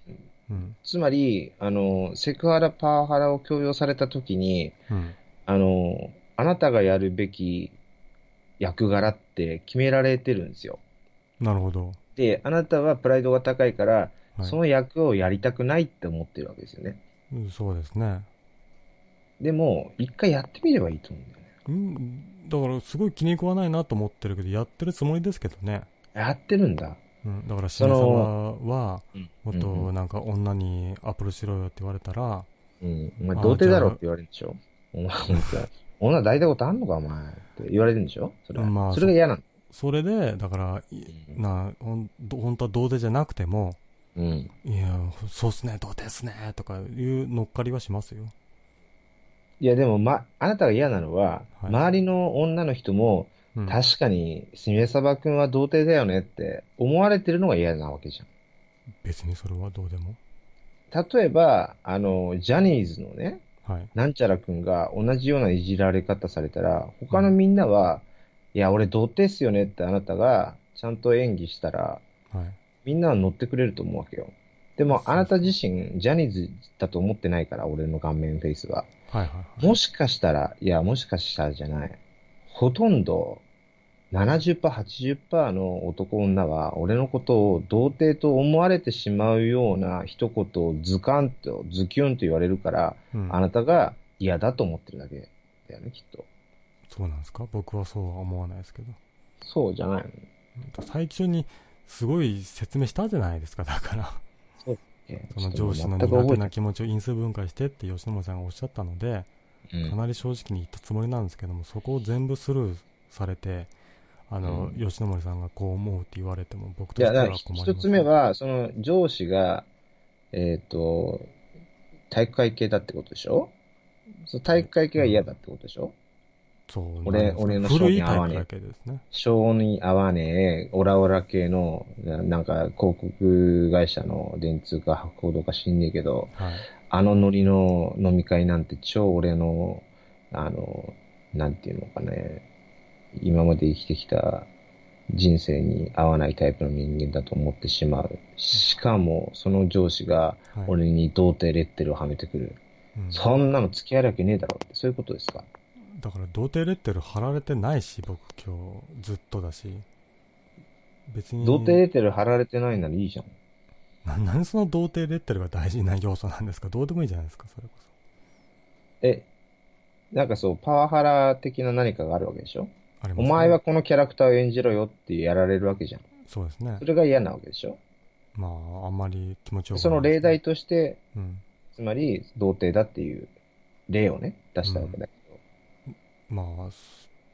うん、つまり、あの、セクハラ、パワハラを強要されたときに、うん、あの、あなたがやるべき役柄って決められてるんですよ。なるほど。で、あなたはプライドが高いから、はい、その役をやりたくないって思ってるわけですよね。うん、そうですね。でも、一回やってみればいいと思うんだよね。うん、だからすごい気に食わないなと思ってるけど、やってるつもりですけどね。やってるんだ。うん、だから、しの様は、もっとなんか女にアプロしろよって言われたら、うん、お前童貞だろって言われるんでしょ？お前、女抱いたことあんのか、お前。って言われるんでしょ？それ,、まあ、それが嫌なの。それで、だから、な、ほん、本当は童貞じゃなくても、うん。いや、そうっすね、童貞っすね、とかいう乗っかりはしますよ。いや、でも、ま、あなたが嫌なのは、はい、周りの女の人も、うん、確かに、すみれさばくんは童貞だよねって思われてるのが嫌なわけじゃん。別にそれはどうでも。例えば、あの、ジャニーズのね、はい、なんちゃらくんが同じようないじられ方されたら、他のみんなは、うん、いや、俺童貞っすよねってあなたがちゃんと演技したら、はい、みんなは乗ってくれると思うわけよ。でも、あなた自身、ジャニーズだと思ってないから、俺の顔面フェイスは。はいはいはい、もしかしたら、いや、もしかしたらじゃない。ほとんど、70%、80%の男女は、俺のことを童貞と思われてしまうような一言をズカンと、ズキュンと言われるから、うん、あなたが嫌だと思ってるだけだよね、きっと。そうなんですか？僕はそうは思わないですけど。そうじゃないの最初に、すごい説明したじゃないですか、だから。そう。その上司の苦手な気持ちを因数分解してって吉野さんがおっしゃったので、うん、かなり正直に言ったつもりなんですけども、そこを全部スルーされて、あの、うん、吉野森さんがこう思うって言われても、僕としては困ります。一つ目は、その上司が、えっ、ー、と、体育会系だってことでしょ？そ体育会系が嫌だってことでしょ、そう、俺、俺の性に合わねえ。ね、性に合わねえ、オラオラ系の、なんか広告会社の電通か博報堂か知んねえけど、はい、あのノリの飲み会なんて超俺の、あの、なんていうのかね、今まで生きてきた人生に合わないタイプの人間だと思ってしまう。しかも、その上司が俺に童貞レッテルをはめてくる。はいうん、そんなの付き合えるわけねえだろって、そういうことですか？だから童貞レッテル貼られてないし、僕今日ずっとだし。別に。童貞レッテル貼られてないならいいじゃん。な、なんその童貞レッテルが大事な要素なんですか？どうでもいいじゃないですか、それこそ。え、なんかそう、パワハラ的な何かがあるわけでしょ？あります、ね、お前はこのキャラクターを演じろよってやられるわけじゃん。そうですね。それが嫌なわけでしょ？まあ、あんまり気持ちよくその例題として、うん、つまり、童貞だっていう例をね、出したわけだけど。うん、まあ、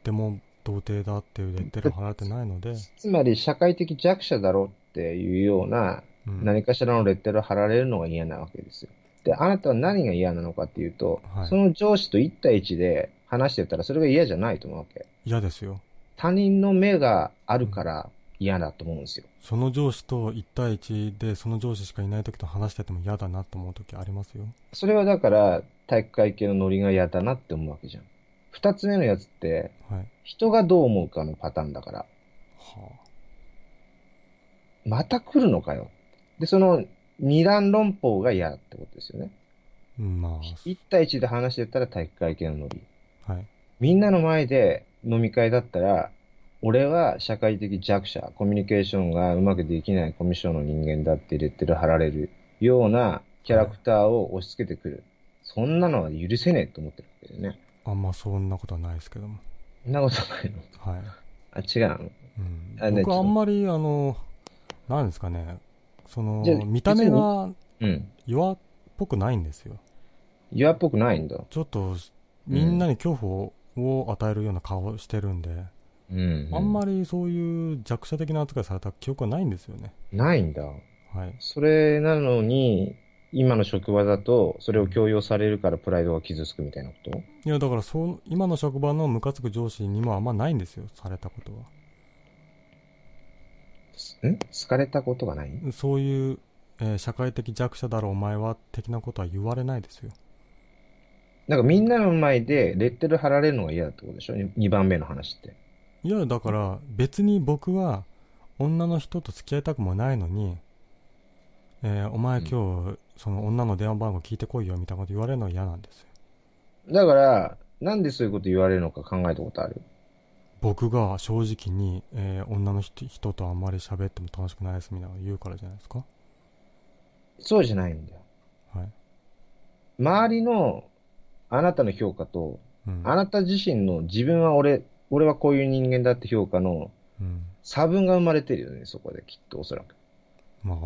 でも、童貞だっていうレッテル貼られてないので。つまり、社会的弱者だろうっていうような、何かしらのレッテルを貼られるのが嫌なわけですよ。で、あなたは何が嫌なのかっていうと、はい、その上司と1対1で話してたらそれが嫌じゃないと思うわけ。嫌ですよ。他人の目があるから嫌だと思うんですよ。その上司と1対1でその上司しかいない時と話してても嫌だなと思う時ありますよ。それはだから体育会系のノリが嫌だなって思うわけじゃん。二つ目のやつって、はい、人がどう思うかのパターンだから。はあ、また来るのかよ。で、その二段論法が嫌ってことですよね。まあ。一対一で話してたら体育会系のノリ。はい。みんなの前で飲み会だったら、俺は社会的弱者、コミュニケーションがうまくできないコミュ障の人間だってレッテル貼られるようなキャラクターを押し付けてくる。はい、そんなのは許せねえと思ってるわけだよね。あんまそんなことはないですけども。そんなことないの？はい。あ、違うの？うん。僕はあんまり、あの、なんですかね、その、見た目が、弱っぽくないんですよ。弱っぽくないんだ。ちょっと、みんなに恐怖を与えるような顔してるんで、うん、うん、あんまりそういう弱者的な扱いされた記憶はないんですよね。ないんだ。はい。それなのに、今の職場だと、それを強要されるからプライドが傷つくみたいなこと？いや、だからそう、今の職場のムカつく上司にもあんまないんですよ、されたことは。ん好かれたことがない？そういう、えー、社会的弱者だろお前は的なことは言われないですよ。なんかみんなの前でレッテル貼られるのが嫌だってことでしょ ?2 番目の話って。いや、だから別に僕は女の人と付き合いたくもないのに、えー、お前今日、その女の電話番号聞いてこいよみたいなこと言われるのは嫌なんですよ。だから、なんでそういうこと言われるのか考えたことある？僕が正直に、えー、女の人とあんまり喋っても楽しくないですみたいな言うからじゃないですか？そうじゃないんだよ。はい。周りのあなたの評価と、うん、あなた自身の自分は俺、俺はこういう人間だって評価の差分が生まれてるよね、そこできっとおそらく。まあ、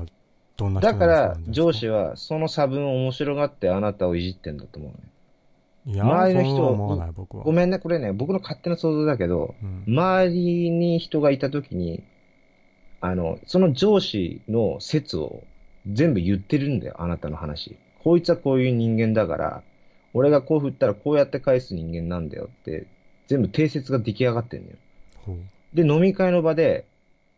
どんなだから上司はその差分を面白がってあなたをいじってんだと思うね。いや、周りの人思わない、僕は。ごめんね、これね、僕の勝手な想像だけど、うん、周りに人がいたときに、あの、その上司の説を全部言ってるんだよ、あなたの話。こいつはこういう人間だから、俺がこう振ったらこうやって返す人間なんだよって、全部定説が出来上がってんだよ。で、飲み会の場で、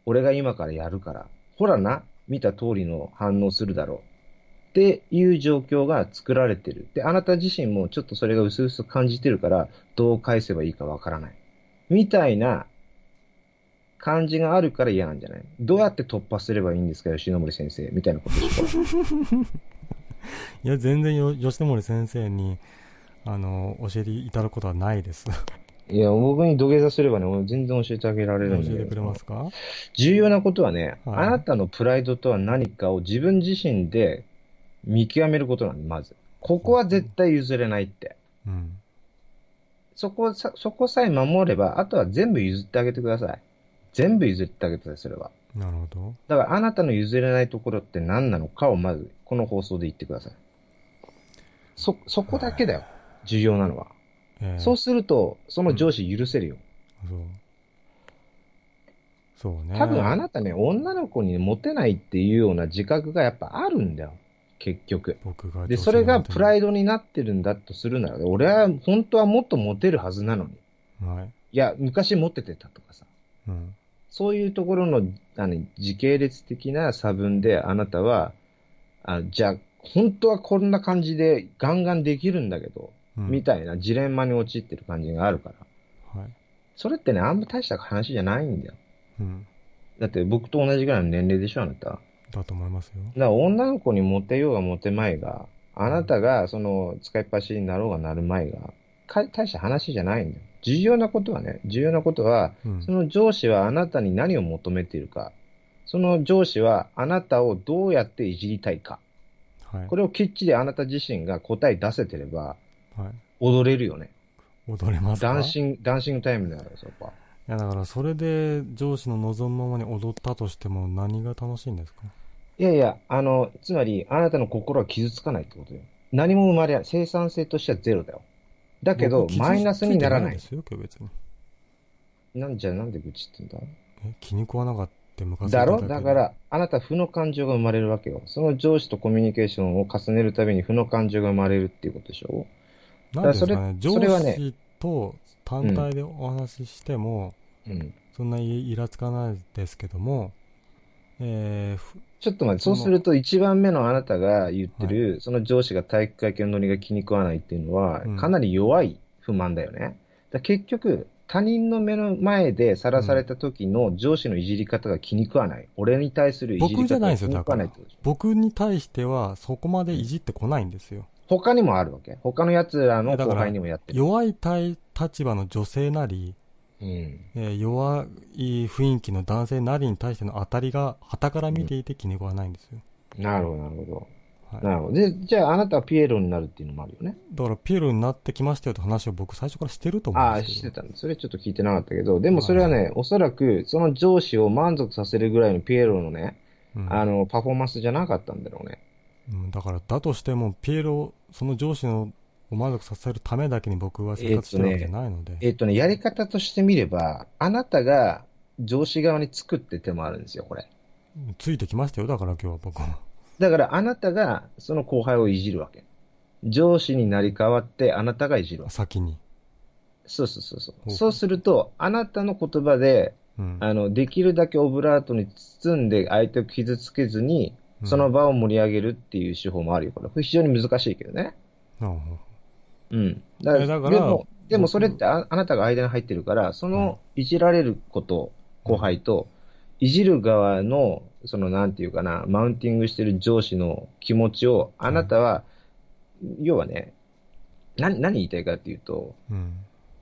俺が今からやるから、ほらな、見た通りの反応するだろう。っていう状況が作られてる。で、あなた自身もちょっとそれが薄々感じてるから、どう返せばいいかわからない。みたいな感じがあるから嫌なんじゃない？どうやって突破すればいいんですか、吉野森先生。みたいなことでしょ。(laughs) いや、全然、吉野森先生に、あの、教えていただくことはないです。いや、僕に土下座すればね、全然教えてあげられるんで。教えてくれますか？重要なことはね、はい、あなたのプライドとは何かを自分自身で見極めることなんで、まず。ここは絶対譲れないって。うん。そこさ、そこさえ守れば、あとは全部譲ってあげてください。全部譲ってあげてください、それは。なるほど。だからあなたの譲れないところって何なのかをまず、この放送で言ってください。そ、そこだけだよ。重要なのは。えー、そうすると、その上司許せるよ。うん、そう。そうね。多分あなたね、女の子にモテないっていうような自覚がやっぱあるんだよ。結局。僕が。で、それがプライドになってるんだとするなら、俺は本当はもっとモテるはずなのに。はい。いや、昔モテてたとかさ。うん。そういうところの、あの、時系列的な差分であなたは、あじゃあ、本当はこんな感じでガンガンできるんだけど、うん、みたいなジレンマに陥ってる感じがあるから。はい。それってね、あんま大した話じゃないんだよ。うん。だって僕と同じぐらいの年齢でしょ、あなた。だと思いますよ。だから女の子にモテようがモテまいが、あなたがその使いっ走りになろうがなるまいが、大した話じゃないんだよ。重要なことはね、重要なことは、うん、その上司はあなたに何を求めているか、その上司はあなたをどうやっていじりたいか、はい、これをきっちりあなた自身が答え出せてれば、はい、踊れるよね。踊れますか？ダンシング、 dancing time だよ、そこは。いや、だからそれで上司の望むままに踊ったとしても何が楽しいんですか？いやいや、あの、つまり、あなたの心は傷つかないってことよ。何も生まれない。生産性としてはゼロだよ。だけど、マイナスにならない。ですよ、今日別に。なんじゃ、なんで愚痴ってんだ？え、気に食わなかった昔だろ？だから、あなた負の感情が生まれるわけよ。その上司とコミュニケーションを重ねるたびに負の感情が生まれるっていうことでしょ？なんですかね、上司と単体でお話ししても、うん、そんなイラつかないですけども、えー、ちょっと待って、そうすると1番目のあなたが言ってる、はい、その上司が体育会系のノリが気に食わないっていうのは、かなり弱い不満だよね。だ結局、他人の目の前でさらされた時の上司のいじり方が気に食わない。うん、俺に対するいじり方が気に食わないってことですよ。僕に対してはそこまでいじってこないんですよ。他にもあるわけ他の奴らの後輩にもやってる。弱い立場の女性なり、うんえー、弱い雰囲気の男性なりに対しての当たりが、旗から見ていて気に食わないんですよ。うん、なるほど、なるほど。はい、なるほど。で、じゃああなたはピエロになるっていうのもあるよね。だからピエロになってきましたよって話を僕最初からしてると思うんですああ、してたんだ。それちょっと聞いてなかったけど、でもそれはね、はい、おそらくその上司を満足させるぐらいのピエロのね、うん、あの、パフォーマンスじゃなかったんだろうね。うん、だから、だとしても、ピエロ、その上司のを満足させるためだけに僕は生活してるわけじゃないので。えっ、ー、とね、やり方としてみれば、あなたが上司側につくって手もあるんですよ、これ。ついてきましたよ、だから今日は僕は。だからあなたがその後輩をいじるわけ。上司になり変わってあなたがいじるわけ。先に。そうそうそうそう。そうすると、あなたの言葉で、うん、あの、できるだけオブラートに包んで相手を傷つけずに、その場を盛り上げるっていう手法もあるよ。これ非常に難しいけどね。うん。うん。だから、でも、でもそれってああなたが間に入ってるから、そのいじられること、後輩と、いじる側の、そのなんていうかな、マウンティングしてる上司の気持ちを、あなたは、要はね、何、何言いたいかっていうと、うん、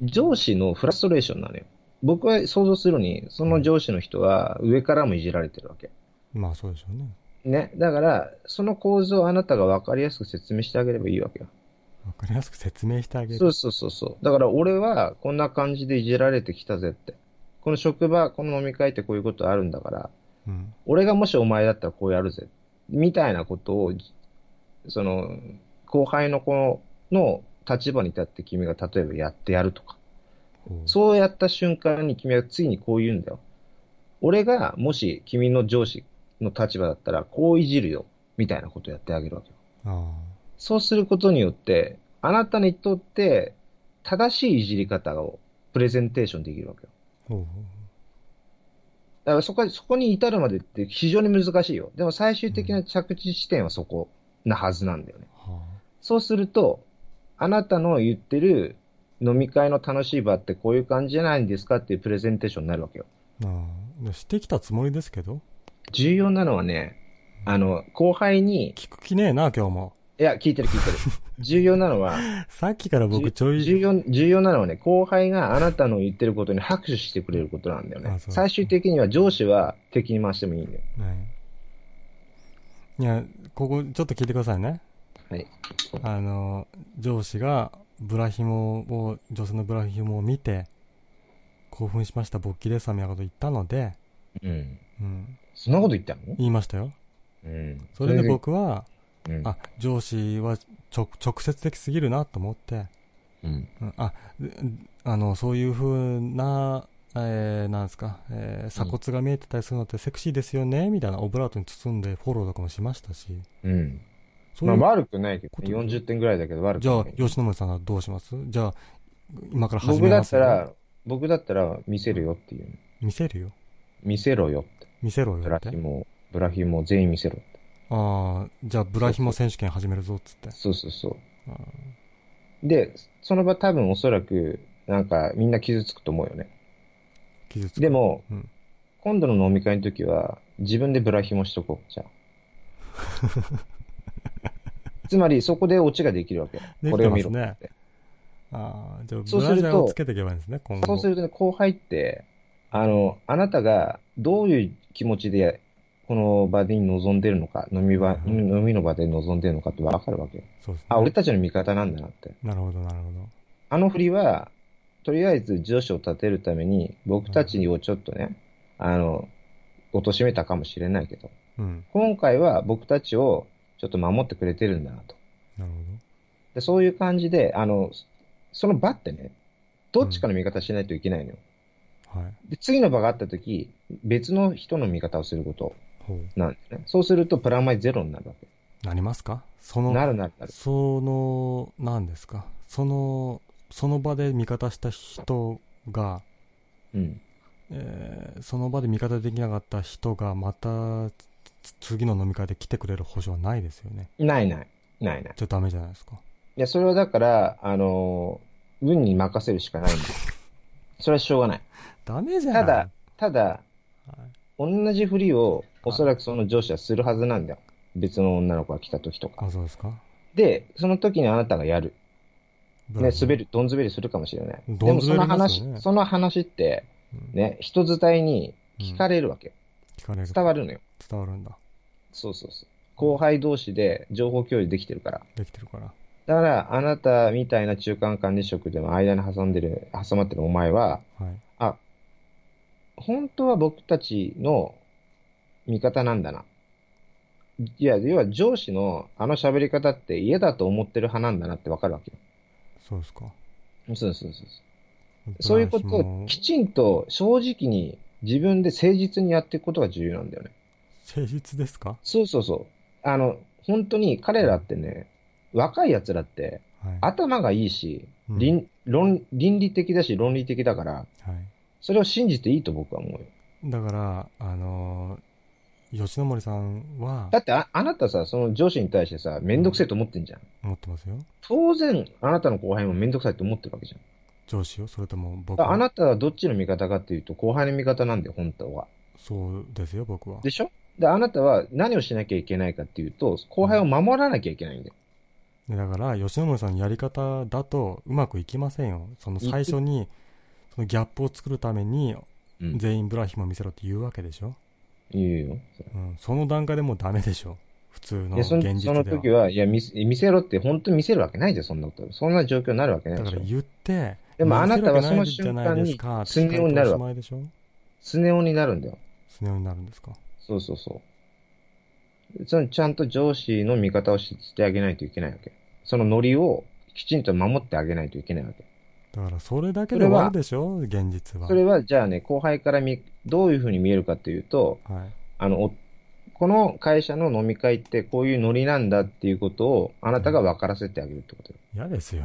上司のフラストレーションなのよ。僕は想像するに、その上司の人は上からもいじられてるわけ。まあそうでしょうね。ね。だから、その構造をあなたが分かりやすく説明してあげればいいわけよ。分かりやすく説明してあげるそうそうそうそう。だから俺はこんな感じでいじられてきたぜって。この職場、この飲み会ってこういうことあるんだから、うん、俺がもしお前だったらこうやるぜ。みたいなことを、その、後輩の子の立場に立って君が例えばやってやるとか。そうやった瞬間に君はついにこう言うんだよ。俺がもし君の上司の立場だったら、こういじるよ、みたいなことをやってあげるわけよ。そうすることによって、あなたにとって正しいいじり方をプレゼンテーションできるわけよ。だからそこそこに至るまでって非常に難しいよ。でも最終的な着地地点はそこなはずなんだよね。うん、そうすると、あなたの言ってる飲み会の楽しい場ってこういう感じじゃないんですかっていうプレゼンテーションになるわけよ。ああ、してきたつもりですけど。重要なのはね、あの、後輩に。聞く気ねえな、今日も。いや、聞いてる聞いてる。(laughs) 重要なのは、さっきから僕ちょい重要、重要なのはね、後輩があなたの言ってることに拍手してくれることなんだよね。最終的には上司は敵に回してもいいんだよ。はい。いや、ここちょっと聞いてくださいね。はい。あの、上司がブラヒモを、女性のブラヒモを見て、興奮しました、勃起ですみたいなこと言ったので、うん。うん。そんなこと言ったの？言いましたよ。うん。それで僕は、うん、あ、上司は直直接的すぎるなと思って、うん。あ、あの、そういうふうな、えー、なんですか、えー、鎖骨が見えてたりするのってセクシーですよね、みたいなオブラートに包んでフォローとかもしましたし。うん。そうまあ悪くないけど、40点ぐらいだけど悪くない。じゃあ、吉野村さんはどうします？じゃあ、今から始めます僕だったら、僕だったら見せるよっていう。見せるよ見せろよって。見せろよブラヒモ、ブラヒモ全員見せろって。ああ、じゃあブラヒモ選手権始めるぞっつって。そうそうそう。で、その場多分おそらく、なんかみんな傷つくと思うよね。傷つく。でも、うん、今度の飲み会の時は、自分でブラヒモしとこう、じゃあ。(laughs) つまり、そこでオチができるわけ。これを見ろって。ああ、じゃあ、ブラジャーをつけていけばいいんですね、今後。そうするとね、後輩って、あの、あなたがどういう気持ちで、この場に臨んでるのか、飲み場、うん、飲みの場で臨んでるのかってわかるわけよ。そうですね。あ、俺たちの味方なんだなって。なるほど、なるほど。あの振りは、とりあえず上司を立てるために、僕たちをちょっとね、うん、あの、貶めたかもしれないけど、うん、今回は僕たちをちょっと守ってくれてるんだなと。なるほど。でそういう感じで、あの、その場ってね、どっちかの味方しないといけないのよ。はい、で次の場があったとき、別の人の味方をすることなんですね。そうするとプラマイゼロになるわけ。なりますか？その、なるなるなる。その、なんですか？その、その場で味方した人が、うん。えー、その場で味方できなかった人がまた次の飲み会で来てくれる保証はないですよね。ないない。ないない。じゃダメじゃないですか。いや、それはだから、あのー、運に任せるしかないんだ。それはしょうがない。ダメじゃん。ただ、ただ、はい、同じふりを、おそらくその上司はするはずなんだよ。別の女の子が来た時とか。あ、そうですか。で、その時にあなたがやる。ね、滑る、どん滑りするかもしれない。でもその話、その話って、ね、人伝いに聞かれるわけ。聞かれる。伝わるのよ。伝わるんだ。そうそうそう。後輩同士で情報共有できてるから。できてるから。だから、あなたみたいな中間管理職でも間に挟んでる、挟まってるお前は、はい、あ、本当は僕たちの味方なんだな。いや、要は上司のあの喋り方って嫌だと思ってる派なんだなってわかるわけよ。そうですか。そうそうそうそう。そういうことをきちんと正直に自分で誠実にやっていくことが重要なんだよね。誠実ですか？そうそうそう。あの、本当に彼らってね、若い奴らって、頭がいいし、うん、倫論倫理的だし論理的だから、はい、それを信じていいと僕は思うよ。だから、あのー、吉野森さんは。だってあ、あなたさ、その上司に対してさ、めんどくせえと思ってんじゃん。思ってますよ。当然、あなたの後輩もめんどくさいと思ってるわけじゃん。上司よそれとも僕は。あなたはどっちの味方かっていうと、後輩の味方なんだよ、本当は。そうですよ、僕は。でしょ？で、あなたは何をしなきゃいけないかっていうと、後輩を守らなきゃいけないんだよ。だから、吉野森さんのやり方だとうまくいきませんよ。その最初に、そのギャップを作るために、全員ブラヒも見せろって言うわけでしょ？言うよ。うん。その段階でもうダメでしょ？普通の現実でその時は、いや見、見せろって本当に見せるわけないじゃん、そんなこと。そんな状況になるわけないでしょ。だから言って、でもあなたはその瞬間に、スネ夫になるわけ。スネ夫になるんだよ。スネ夫になるんですか？そうそうそう。そのちゃんと上司の味方をしてあげないといけないわけ。そのノリをきちんと守ってあげないといけないわけ。だからそれだけで終わるでしょ？現実は。それはじゃあね、後輩からみ、どういうふうに見えるかというと、はい、あの、この会社の飲み会ってこういうノリなんだっていうことをあなたが分からせてあげるってこと嫌、ですよ。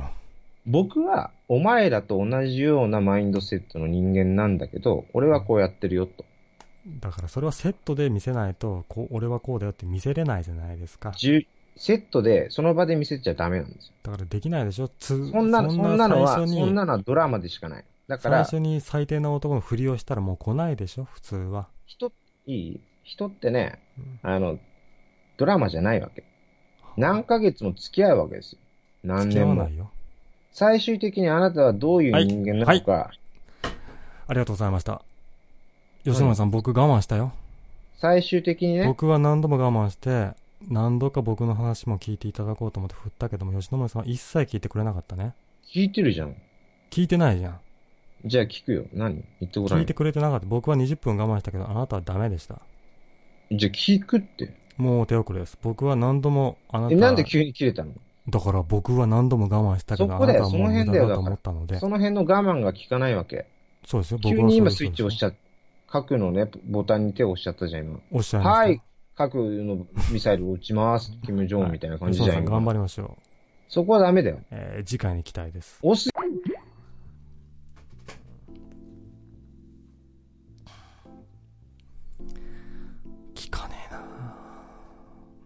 僕はお前らと同じようなマインドセットの人間なんだけど、俺はこうやってるよと。だからそれはセットで見せないと、こう俺はこうだよって見せれないじゃないですか。セットでその場で見せちゃダメなんですよ。だからできないでしょ？つそんなそんなのは、そんなのはドラマでしかない。だから。最初に最低な男のふりをしたらもう来ないでしょ？普通は。人、いい？人ってね、あの、ドラマじゃないわけ。何ヶ月も付き合うわけですよ。何年も。最終的にあなたはどういう人間なのか、はいはい、ありがとうございました。吉村さん、うん、僕我慢したよ。最終的にね。僕は何度も我慢して、何度か僕の話も聞いていただこうと思って振ったけども、吉野村さんは一切聞いてくれなかったね。聞いてるじゃん。聞いてないじゃん。じゃあ聞くよ。何？言ってごらん。聞いてくれてなかった。僕は20分我慢したけど、あなたはダメでした。じゃあ聞くって。もう手遅れです。僕は何度もあなた。え、なんで急に切れたの？だから僕は何度も我慢したけど、そこだよ、その辺だよ、と思ったので。その辺の我慢が効かないわけ。そうですよ、僕は急に今スイッチ押しちゃ、核のね、ボタンに手を押しちゃったじゃん、今。押しちゃいました。はい、核のミサイル撃ちます、キム・ジョンみたいな感じじゃん、頑張りましょう。そこはダメだよ。えー、次回に期待です。押す。聞かねえな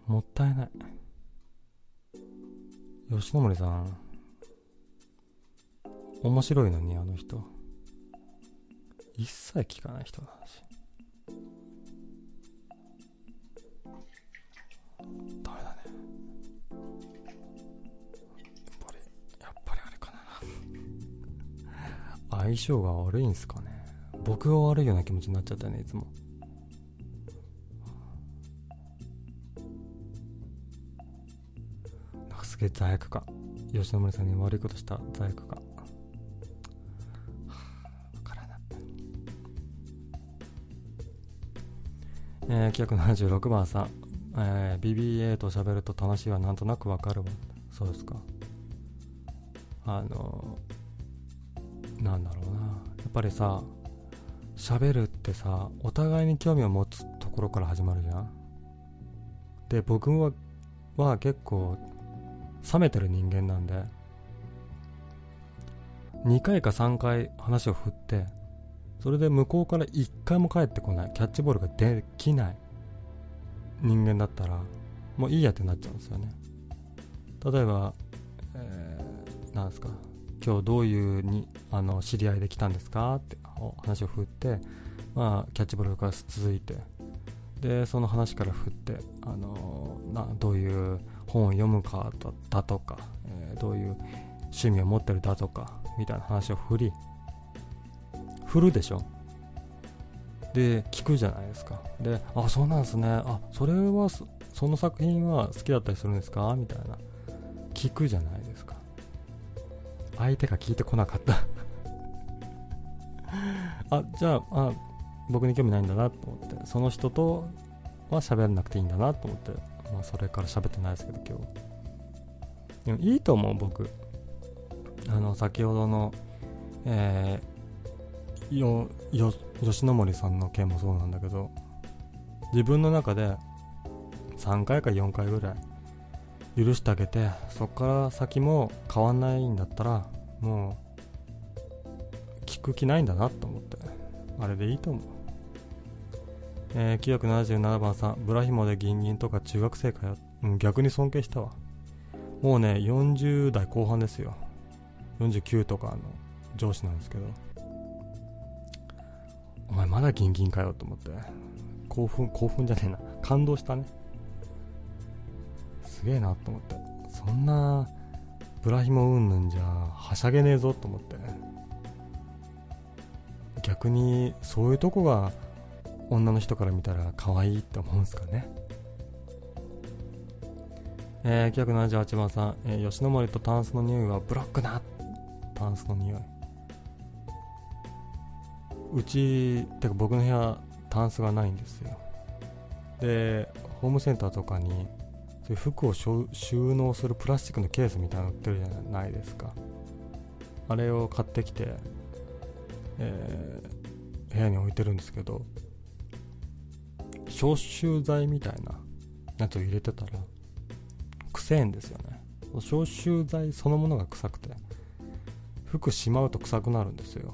もったいない。吉野森さん、面白いのに、あの人。一切聞かない人なんし。ダメだね。やっぱり、やっぱりあれかな。相性が悪いんすかね僕が悪いような気持ちになっちゃったねいつもなんかすげえ罪悪感吉野森さんに悪いことした罪悪感えー、976番さん、えー、BBA と喋ると楽しいはなんとなくわかるわ。そうですか。あのー、なんだろうな。やっぱりさ、喋るってさ、お互いに興味を持つところから始まるじゃん。で、僕はは結構、冷めてる人間なんで、2回か3回話を振って、それで向こうから1回も返ってこない。キャッチボールができない。人間だったら。もういいやってなっちゃうんですよね。例えば、えー、なんですか。今日どういうにあの知り合いで来たんですかって話を振って、まあ、キャッチボールから続いて。でその話から振って、あのなどういう本を読むかだとか、えー、どういう趣味を持ってるだとかみたいな話を振り振るでしょ？で聞くじゃないですか。であそうなんですね。あそれはその作品は好きだったりするんですか？みたいな。聞くじゃないですか。相手が聞いてこなかった。あじゃああ僕に興味ないんだなと思って。その人とは喋らなくていいんだなと思って、まあ、それから喋ってないですけど今日。でもいいと思う僕。あの先ほどの、えーよよ吉野森さんの件もそうなんだけど自分の中で3回か4回ぐらい許してあげてそこから先も変わんないんだったらもう聞く気ないんだなと思ってあれでいいと思う。えー、977番さんブラヒモでギンギンとか中学生かよ、うん、逆に尊敬したわ。もうね40代後半ですよ。49とかの上司なんですけど。お前まだギンギンかよと思って。興奮興奮じゃねえな。感動したね。すげえなと思って。そんなブラヒモうんぬんじゃはしゃげねえぞと思って。逆にそういうとこが女の人から見たら可愛いって思うんすかね。えー、978番さん、えー、吉野森とタンスの匂いはブロックな。タンスの匂い。うちてか僕の部屋タンスがないんですよ。でホームセンターとかにそういう服を収納するプラスチックのケースみたいなの売ってるじゃないですか。あれを買ってきて、えー、部屋に置いてるんですけど消臭剤みたいなやつを入れてたら臭いんですよね。消臭剤そのものが臭くて服しまうと臭くなるんですよ。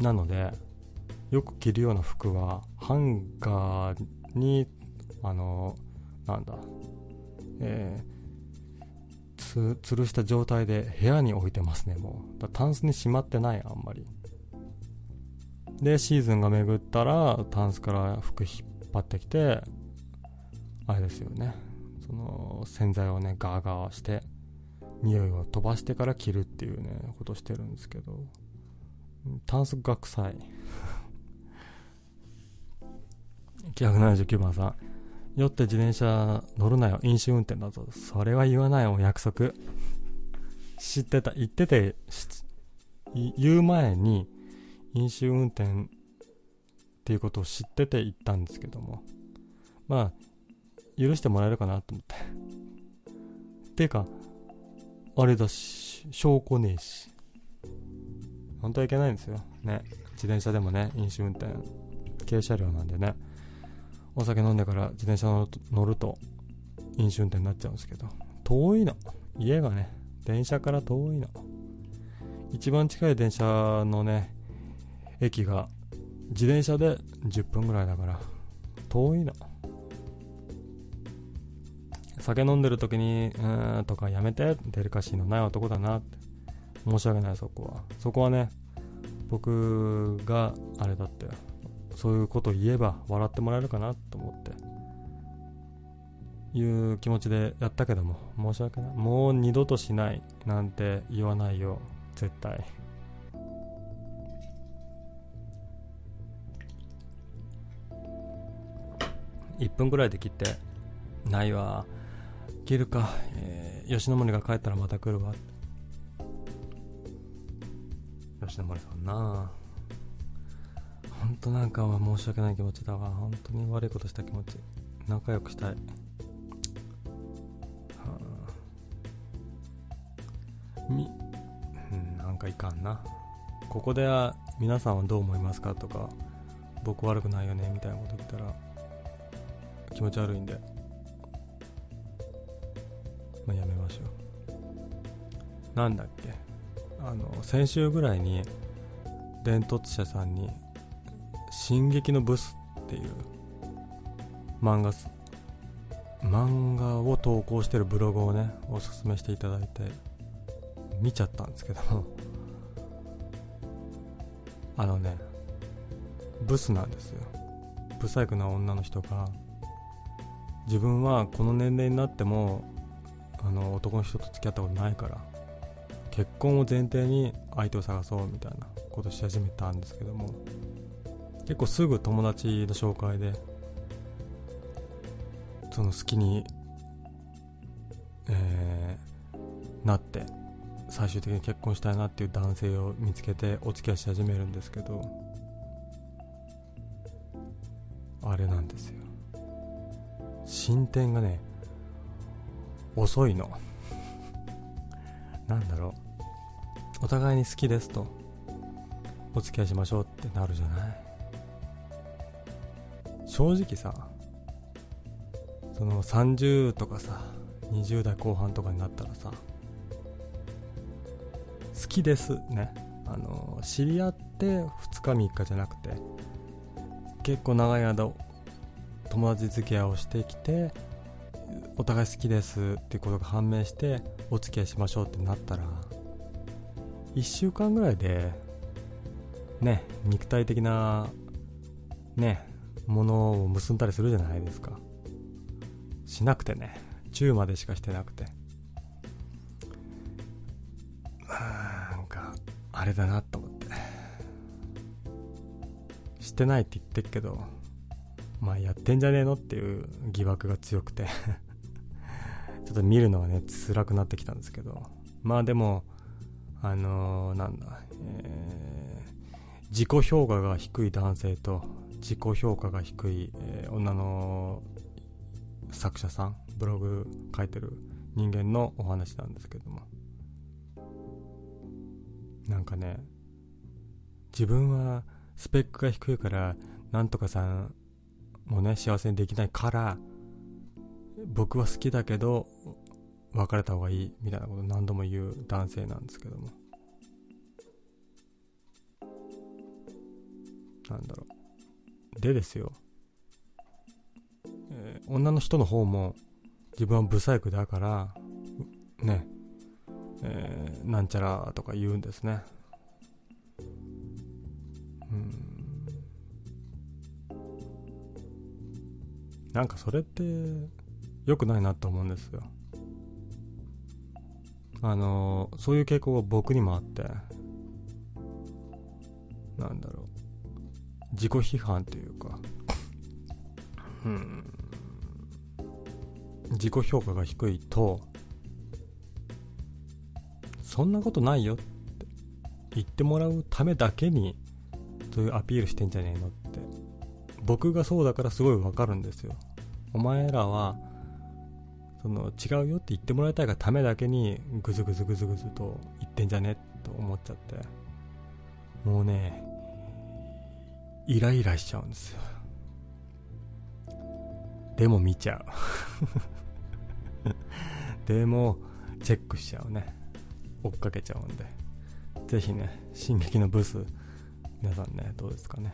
なのでよく着るような服はハンガーにあのなんだえー、つ吊るした状態で部屋に置いてますねもう。だタンスにしまってないあんまり。でシーズンが巡ったらタンスから服引っ張ってきてあれですよね。その洗剤をねガーガーして匂いを飛ばしてから着るっていうねことしてるんですけど。タンスが臭い979番さん。酔って自転車乗るなよ。飲酒運転だぞ。それは言わないお約束。知ってた。言ってて言う前に飲酒運転っていうことを知ってて言ったんですけども。まあ許してもらえるかなと思って。ていうかあれだし証拠ねえし。本当はいけないんですよ。ね。自転車でもね、飲酒運転、軽車両なんでね、お酒飲んでから自転車乗ると飲酒運転になっちゃうんですけど、遠いの。家がね、電車から遠いの。一番近い電車のね、駅が自転車で10分ぐらいだから、遠いの。酒飲んでる時に、うーんとかやめて、デリカシーのない男だなって。申し訳ないそこは。そこはね僕があれだってそういうことを言えば笑ってもらえるかなと思っていう気持ちでやったけども申し訳ない。もう二度としないなんて言わないよ絶対。1分ぐらいで切ってないわ。切るか、えー、吉野森が帰ったらまた来るわ。って吉野森さんな。本当なんかは申し訳ない気持ちだわ。本当に悪いことした気持ち。仲良くしたい、はあ、み、うん、なんかいかんな。ここで皆さんはどう思いますかとか僕悪くないよねみたいなこと言ったら気持ち悪いんで。まあやめましょう。なんだっけ？あの先週ぐらいに伝突者さんに「進撃のブス」っていう漫画漫画を投稿してるブログをねおすすめしていただいて見ちゃったんですけど (laughs) あのねブスなんですよ。ブサイクな女の人が自分はこの年齢になってもあの男の人と付き合ったことないから結婚を前提に相手を探そうみたいなことし始めたんですけども結構すぐ友達の紹介でその好きに、えー、なって最終的に結婚したいなっていう男性を見つけてお付き合いし始めるんですけどあれなんですよ。進展がね遅いの。なんだろう。お互いに好きですと。お付き合いしましょうってなるじゃない。正直さその30とかさ20代後半とかになったらさ好きですね。あの知り合って2日3日じゃなくて結構長い間友達付き合いをしてきてお互い好きですっていうことが判明してお付き合いしましょうってなったら1週間ぐらいでね肉体的なねものを結んだりするじゃないですか。しなくてね。中までしかしてなくて。なんかあれだなと思って。してないって言ってるけどまあやってんじゃねえのっていう疑惑が強くて。(laughs) ちょっと見るのがね辛くなってきたんですけど。まあでもあのー、なんだ、えー、自己評価が低い男性と自己評価が低い、えー、女の作者さんブログ書いてる人間のお話なんですけども。なんかね自分はスペックが低いからなんとかさんもね幸せにできないから僕は好きだけど別れた方がいいみたいなこと何度も言う男性なんですけども。なんだろう。でですよ。えー、女の人の方も自分はブサイクだからね。えー、なんちゃらとか言うんですね。うん。なんかそれって良くないなと思うんですよ。あのそういう傾向が僕にもあって。なんだろう。自己批判というか。うん。自己評価が低いとそんなことないよって言ってもらうためだけにそういうアピールしてんじゃねえのって。僕がそうだからすごいわかるんですよ。お前らはその違うよって言ってもらいたいがためだけにグズグズグズグズと言ってんじゃねと思っちゃって。もうねイライラしちゃうんですよ。でも見ちゃう。(laughs) でもチェックしちゃうね。追っかけちゃうんで。ぜひね進撃のブス皆さんねどうですかね。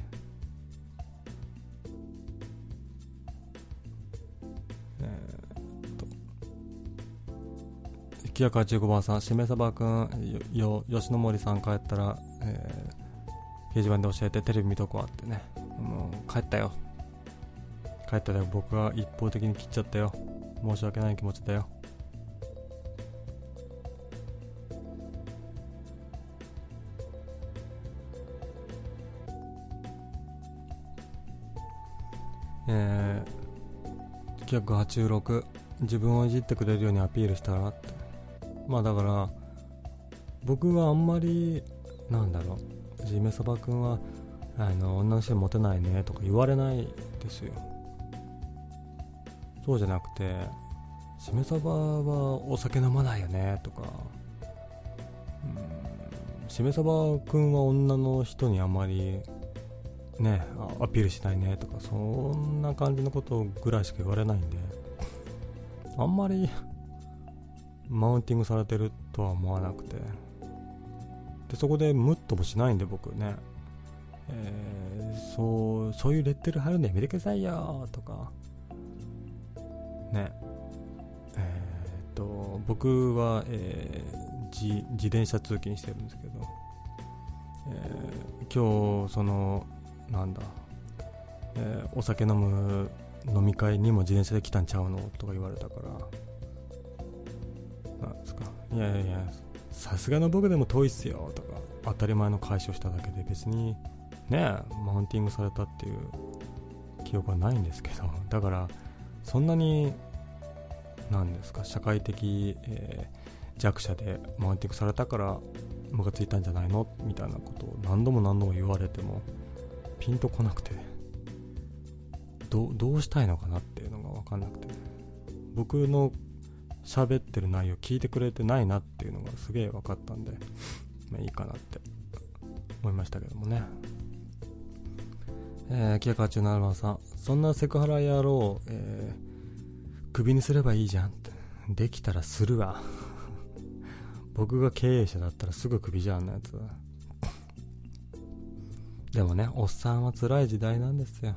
985番さんしめさばくんよ吉野森さん帰ったら、えー、掲示板で教えてテレビ見とこうってね。もう帰ったよ。帰ったら僕は一方的に切っちゃったよ。申し訳ない気持ちだよ。え986自分をいじってくれるようにアピールしたらって。まあだから僕はあんまりなんだろうジメサバ君はあの女の人にモテないねとか言われないですよ。そうじゃなくてしめ鯖はお酒飲まないよねとか。うん。しめ鯖くんは女の人にあまりねアピールしないねとかそんな感じのことぐらいしか言われないんで。あんまりマウンティングされてるとは思わなくて。でそこでムッともしないんで僕ね、えー、そうそういうレッテル貼るのやめてくださいよとか。ね。えー、っと僕は、えー、自自転車通勤してるんですけど、えー、今日そのなんだ、え、お酒飲む飲み会にも自転車で来たんちゃうのとか言われたから。なんですか。いやいやいやさすがの僕でも遠いっすよとか当たり前の解消しただけで別にねマウンティングされたっていう記憶はないんですけどだからそんなに何ですか社会的、えー、弱者でマウンティングされたからムカついたんじゃないの？みたいなことを何度も何度も言われてもピンとこなくてどうしたいのかなっていうのが分かんなくて。僕の喋ってる内容聞いてくれてないなっていうのがすげえ分かったんで、まあ、いいかなって思いましたけどもね。えー、キヤカチュナルマさん。そんなセクハラ野郎、えークビにすればいいじゃんって。できたらするわ。(laughs) 僕が経営者だったらすぐクビじゃんのやつでもねおっさんは辛い時代なんですよ。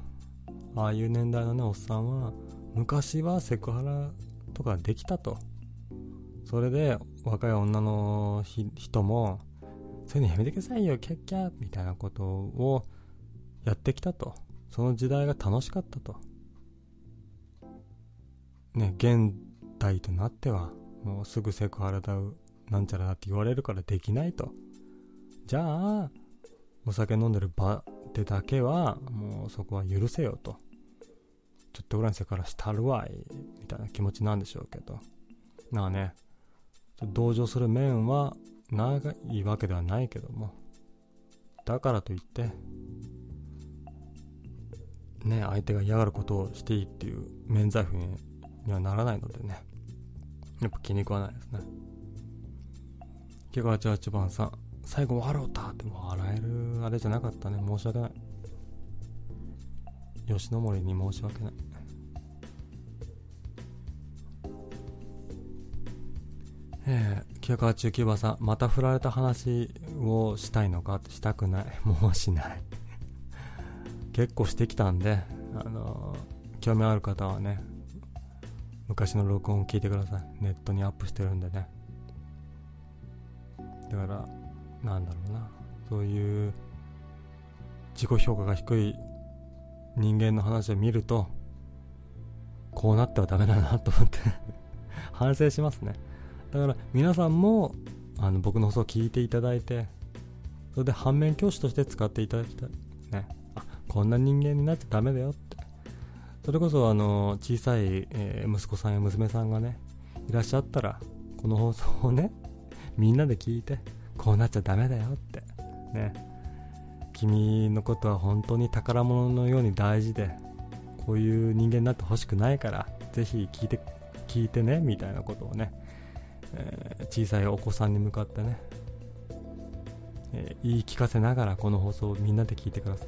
ああいう年代のねおっさんは昔はセクハラとかできたとそれで若い女の人もそういうのやめてくださいよキャッキャッみたいなことをやってきたとその時代が楽しかったとね、現代となっては、もうすぐセクハラだ、なんちゃらだって言われるからできないと。じゃあ、お酒飲んでる場でだけは、もうそこは許せよと。ちょっとぐらいセクハラしたるわい、みたいな気持ちなんでしょうけど。なあね、同情する面はないわけではないけども。だからといって、ね、相手が嫌がることをしていいっていう免罪符にはならないのでね。やっぱ気に食わないですね。ケガ88番さん、最後笑うたって笑えるあれじゃなかったね。申し訳ない。吉野森に申し訳ない。えー、989番さん、また振られた話をしたいのか？したくない。(laughs) もうしない。結構してきたんで、あのー、興味ある方はね、昔の録音を聞いてくださいネットにアップしてるんでねだからなんだろうなそういう自己評価が低い人間の話を見るとこうなってはダメだなと思って (laughs) 反省しますね。だから皆さんもあの僕の放送を聞いていただいてそれで反面教師として使っていただきたい。ね。あこんな人間になっちゃダメだよって。それこそあの小さい、え、息子さんや娘さんがねいらっしゃったらこの放送をねみんなで聞いてこうなっちゃダメだよって。ね。君のことは本当に宝物のように大事でこういう人間になってほしくないからぜひ聞いて聞いてねみたいなことをね、えー、小さいお子さんに向かってね、えー、言い聞かせながらこの放送をみんなで聞いてください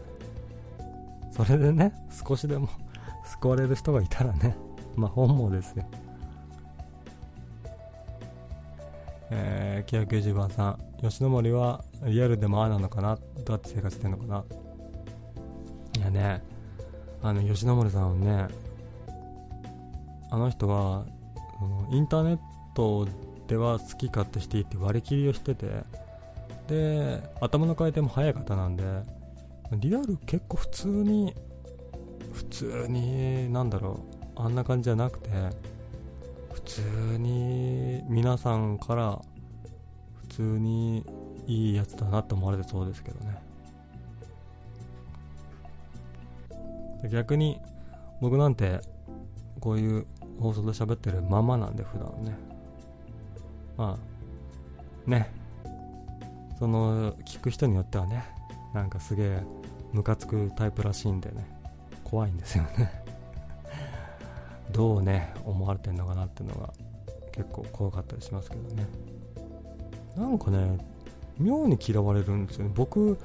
それでね少しでも救われる人がいたらね、まあ本望ですよ。えー、990番さん、吉野森はリアルでもああなのかなどうやって生活してんのかな。いやね、あの、吉野森さんはね、あの人は、インターネットでは好き勝手していいって割り切りをしてて、で、頭の回転も速い方なんで、リアル結構普通に普通になんだろうあんな感じじゃなくて通に皆さんから普通にいいやつだなって思われてそうですけどね。逆に僕なんてこういう放送で喋ってるままなんで普段ね。まあね。その聞く人によってはねなんかすげえムカつくタイプらしいんでね。怖いんですよね。どうね思われてんのかなっていうのが結構怖かったりしますけどね。なんかね妙に嫌われるんですよね。僕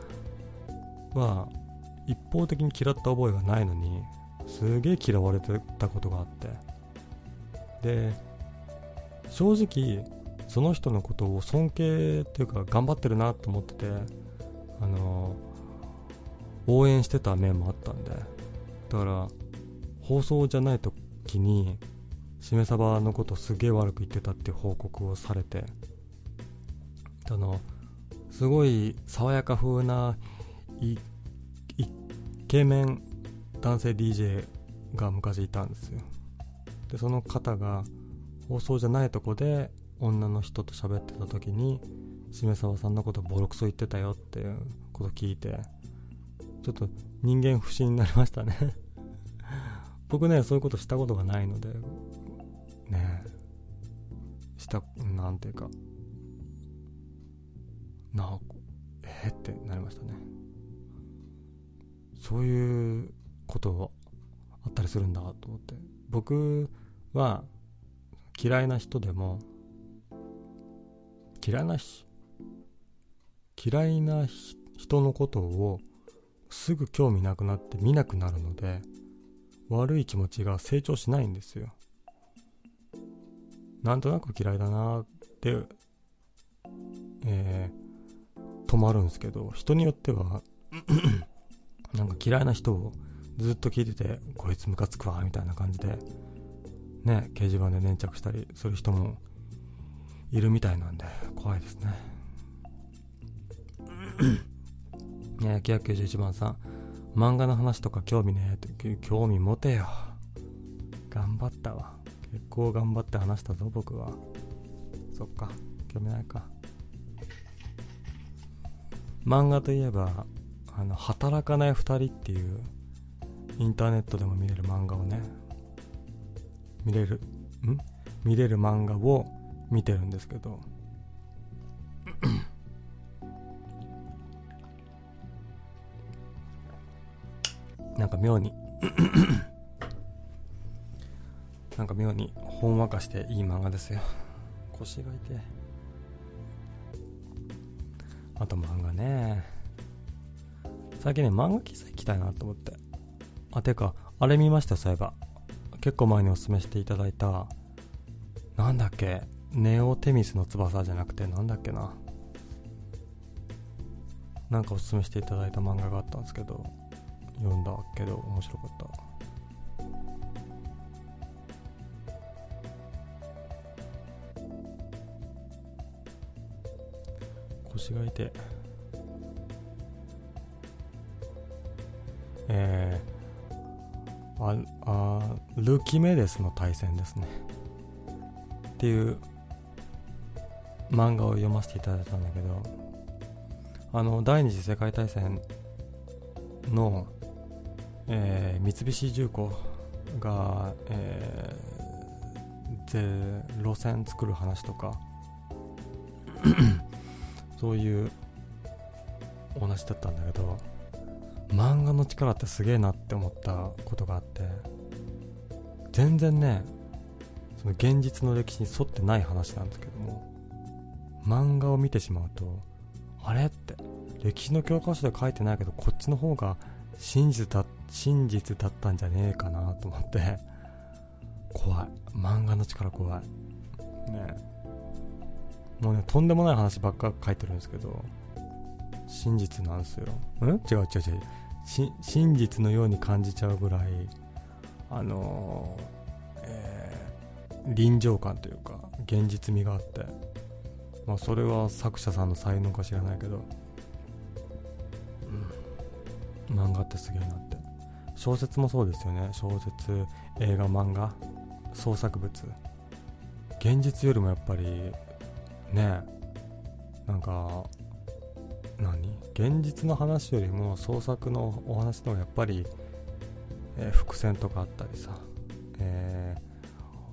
は一方的に嫌った覚えがないのにすげえ嫌われてたことがあって。で正直その人のことを尊敬っていうか頑張ってるなと思っててあの応援してた面もあったんで。だから放送じゃないと時にしめ鯖のことすげえ悪く言ってたって報告をされてあのすごい爽やか風なイケメン男性 DJ が昔いたんですよ。でその方が放送じゃないとこで女の人と喋ってた時にしめささんのことボロクソ言ってたよっていうこと聞いてちょっと人間不信になりましたね。僕ねそういうことしたことがないのでねしたなんていうかなえー、ってなりましたね。そういうことはあったりするんだと思って。僕は嫌いな人でも嫌いな嫌いな人のことをすぐ興味なくなって見なくなるので悪い気持ちが成長しないんですよ。なんとなく嫌いだなってえー、止まるんですけど人によっては (clears throat) なんか嫌いな人をずっと聞いててこいつムカつくわみたいな感じでね掲示板で粘着したりする人もいるみたいなんで怖いですね。(laughs) ね991番さん漫画の話とか興味ねえって興味持てよ。頑張ったわ。結構頑張って話したぞ僕は。そっか。興味ないか。漫画といえばあの働かない2人っていうインターネットでも見れる漫画をね。見れるん？見れる漫画を見てるんですけど。なんか妙に (coughs) なんか妙にほんわかしていい漫画ですよ。腰が痛い。あと漫画ね。最近ね漫画喫茶行きたいなと思って。あてかあれ見ましたそういえば。結構前におすすめしていただいた。なんだっけ。ネオテミスの翼じゃなくてなんだっけな。なんかおすすめしていただいた漫画があったんですけど。読んだけど面白かった。腰が痛い。えー、ああルキメデスの対戦ですね。っていう漫画を読ませていただいたんだけどあの第二次世界大戦の、えー、三菱重工が、えー、路線作る話とか (clears throat) そういうお話だったんだけど漫画の力ってすげえなって思ったことがあって全然ねその現実の歴史に沿ってない話なんですけども漫画を見てしまうとあれって歴史の教科書で書いてないけどこっちの方が真実だ真実だったんじゃねえかなと思って。怖い。漫画の力怖い。ねもうねとんでもない話ばっか書いてるんですけど。真実なんですよ。ん違う違う違う。真実のように感じちゃうぐらいあのー、えー、臨場感というか現実味があって。まあそれは作者さんの才能か知らないけど、漫画ってすげえなって。小説もそうですよね。小説映画漫画創作物。現実よりもやっぱりねなんか何？現実の話よりも創作のお話の方がやっぱり、えー、伏線とかあったりさ。え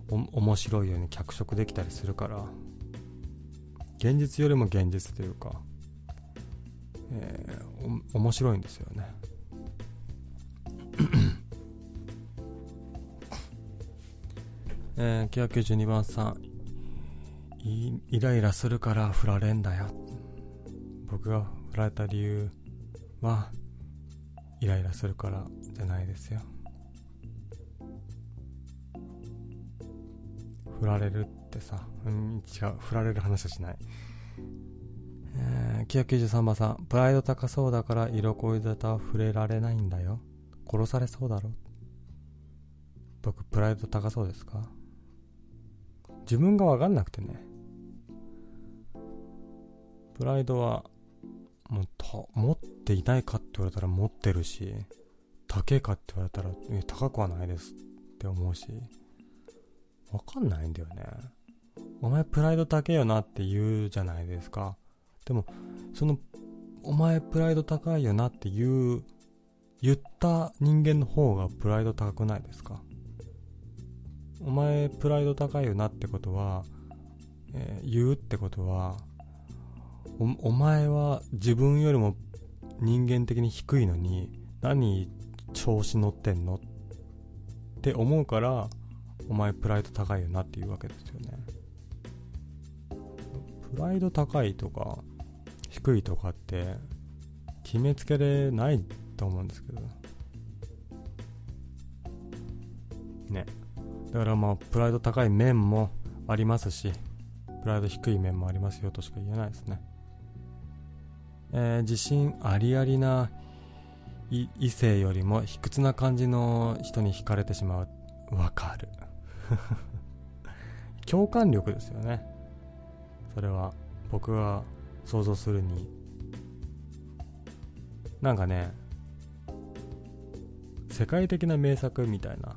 ー、面白いように脚色できたりするから。現実よりも現実というか、えー、面白いんですよね。えー、992番さん。イライラするから振られんだよ。僕が振られた理由はイライラするからじゃないですよ。振られるってさ、うん、違う。振られる話はしない。えー、993番さんプライド高そうだから色恋沙汰は触れられないんだよ。殺されそうだろ僕プライド高そうですか？自分が分かんなくてね。プライドはもうと持っていないかって言われたら持ってるし高いかって言われたらえ高くはないですって思うし分かんないんだよね。お前プライド高えよなって言うじゃないですか。でもそのお前プライド高いよなって言う言った人間の方がプライド高くないですか？お前プライド高いよなってことは、えー、言うってことはおお前は自分よりも人間的に低いのに何調子乗ってんのって思うからお前プライド高いよなっていうわけですよね。プライド高いとか低いとかって決めつけれないと思うんですけど。ね。だからまあプライド高い面もありますしプライド低い面もありますよとしか言えないですね。えー、自信ありありな異性よりも卑屈な感じの人に惹かれてしまう。わかる。(laughs) 共感力ですよね。それは僕が想像するに。なんかね世界的な名作みたいな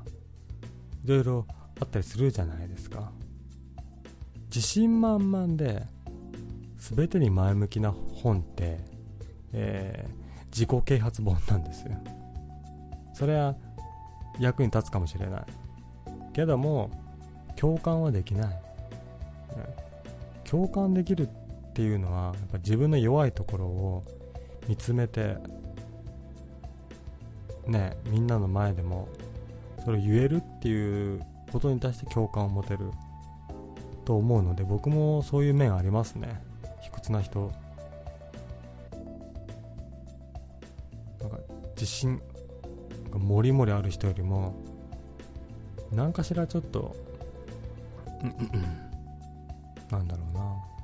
いろいろあったりするじゃないですか。自信満々で全てに前向きな本って、えー、自己啓発本なんですよ。それは役に立つかもしれない。けども共感はできない、共感できるっていうのはやっぱ自分の弱いところを見つめてねみんなの前でもそれを言えるっていうことに対して共感を持てると思うので僕もそういう面ありますね。卑屈な人。なんか自信がもりもりある人よりも何かしらちょっとなんだろうな。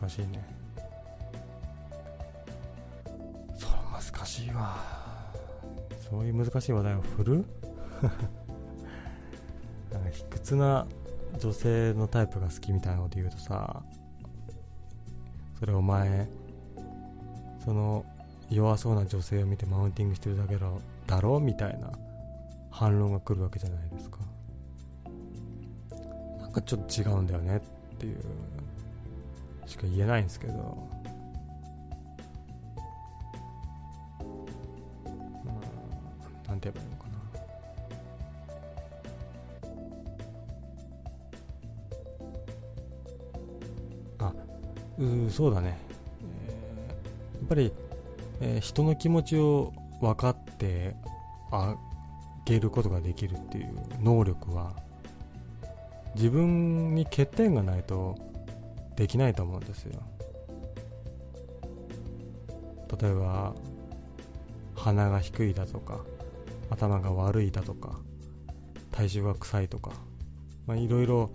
難しいね。そう難しいわ。そういう難しい話題を振る？(laughs) なんか卑屈な女性のタイプが好きみたいなこと言うとさそれお前その弱そうな女性を見てマウンティングしてるだけだろみたいな反論が来るわけじゃないですか。なんかちょっと違うんだよねっていうしか言えないんですけど。うんなんて言えばいいのかな。あうそうだね、えー、やっぱり、えー、人の気持ちを分かってあげることができるっていう能力は自分に欠点がないとできないと思うんですよ。例えば鼻が低いだとか頭が悪いだとか体重が臭いとかいろいろ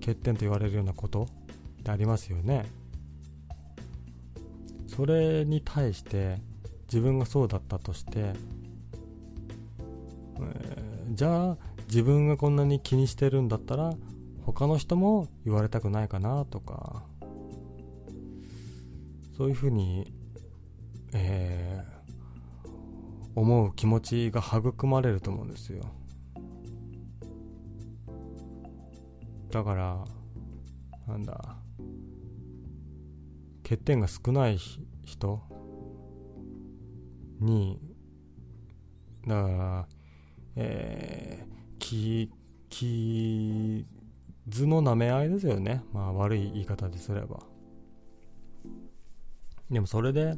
欠点と言われるようなことってありますよね。それに対して自分がそうだったとしてえー、じゃあ自分がこんなに気にしてるんだったら他の人も言われたくないかなとか。そういうふうに、えー、思う気持ちが育まれると思うんですよ。だからなんだ。欠点が少ない人にだからえー、き、き、図の舐め合いですよね。まあ悪い言い方ですれば。でもそれで、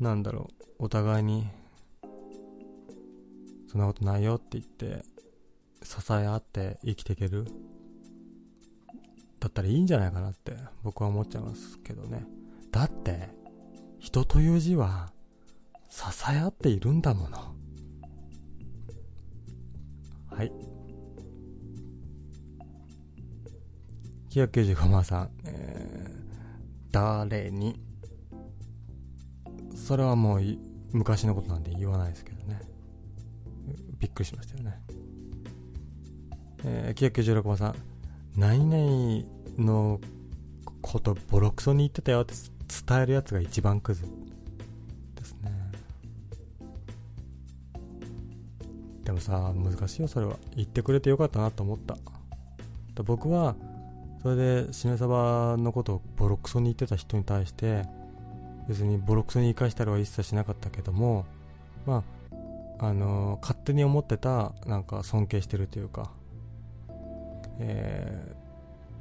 なんだろう、お互いに、そんなことないよって言って、支え合って生きていけるだったらいいんじゃないかなって僕は思っちゃいますけどね。だって、人という字は支え合っているんだもの。はい。995万さん、えー、誰に？それはもう昔のことなんで言わないですけどね。びっくりしましたよね。えー、996番さん、何々のことボロクソに言ってたよって伝えるやつが一番クズですね。でもさ、難しいよ、それは。言ってくれてよかったなと思った。僕は、それで、しめ鯖のことをボロクソに言ってた人に対して、別にボロクソに生かしたりは一切しなかったけども、まあ、あのー、勝手に思ってた、なんか尊敬してるというか、え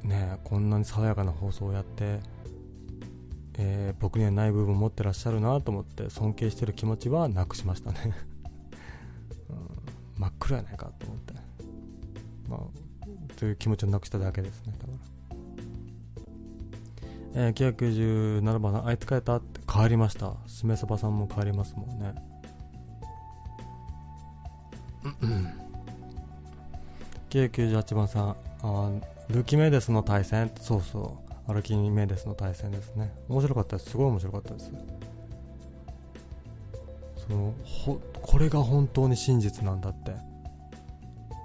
ー、ねこんなに爽やかな放送をやって、えー、僕にはない部分を持ってらっしゃるなと思って尊敬してる気持ちはなくしましたね。(laughs) うん、真っ黒やないかと思って、まあ、という気持ちをなくしただけですねだから。えー、997番あいつ変えた？って変わりました。しめそばさんも変わりますもんね。998番さんあルキメデスの対戦。そうそう。アルキメデスの対戦ですね。面白かったです。すごい面白かったです。そのほこれが本当に真実なんだって。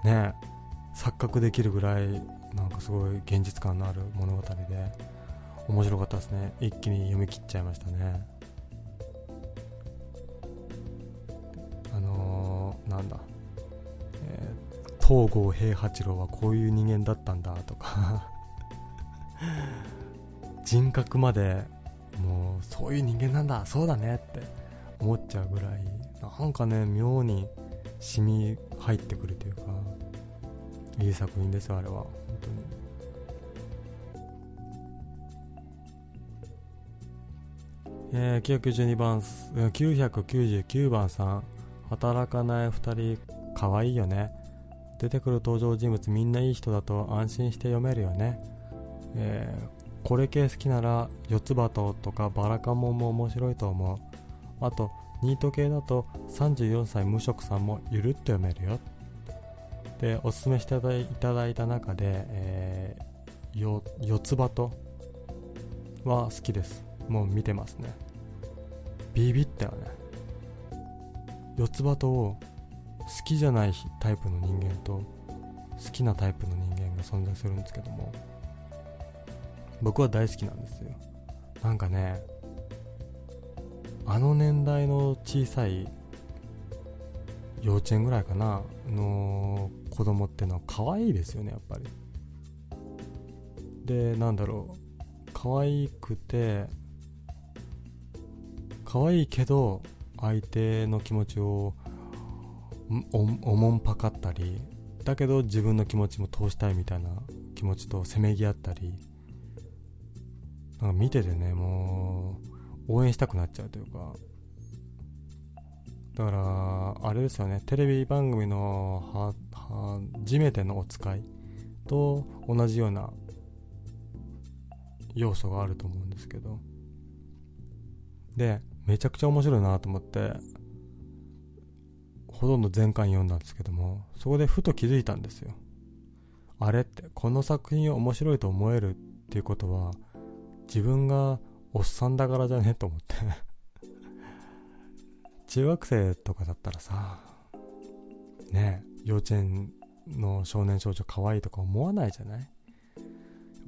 ね錯覚できるぐらいなんかすごい現実感のある物語で。面白かったですね。一気に読み切っちゃいましたね。あのー、なんだ、えー、東郷平八郎はこういう人間だったんだとか。(laughs) 人格までもうそういう人間なんだそうだねって思っちゃうぐらいなんかね妙に染み入ってくるというかいい作品ですよあれは。本当に。えー、992番、999番さん、働かない2人、かわいいよね。出てくる登場人物みんないい人だと安心して読めるよね。えー、これ系好きなら、四つ葉ととかバラカモンも面白いと思う。あと、ニート系だと34歳無職さんもゆるっと読めるよ。で、おすすめしていただいた中で、えー、四つ葉とは好きです。もう見てますね。ビビったよね。四つ葉と好きじゃないタイプの人間と好きなタイプの人間が存在するんですけども僕は大好きなんですよ。なんかねあの年代の小さい幼稚園ぐらいかなの子供ってのは可愛いですよねやっぱり。でなんだろう。可愛くて可愛いけど相手の気持ちをおもんぱかったりだけど自分の気持ちも通したいみたいな気持ちとせめぎ合ったりなんか見ててねもう応援したくなっちゃうというか。だからあれですよねテレビ番組のは初めてのお使いと同じような要素があると思うんですけど。でめちゃくちゃ面白いなと思ってほとんど全巻読んだんですけどもそこでふと気づいたんですよ。あれってこの作品を面白いと思えるっていうことは自分がおっさんだからじゃね？と思って。(laughs) 中学生とかだったらさね幼稚園の少年少女可愛いとか思わないじゃない？やっ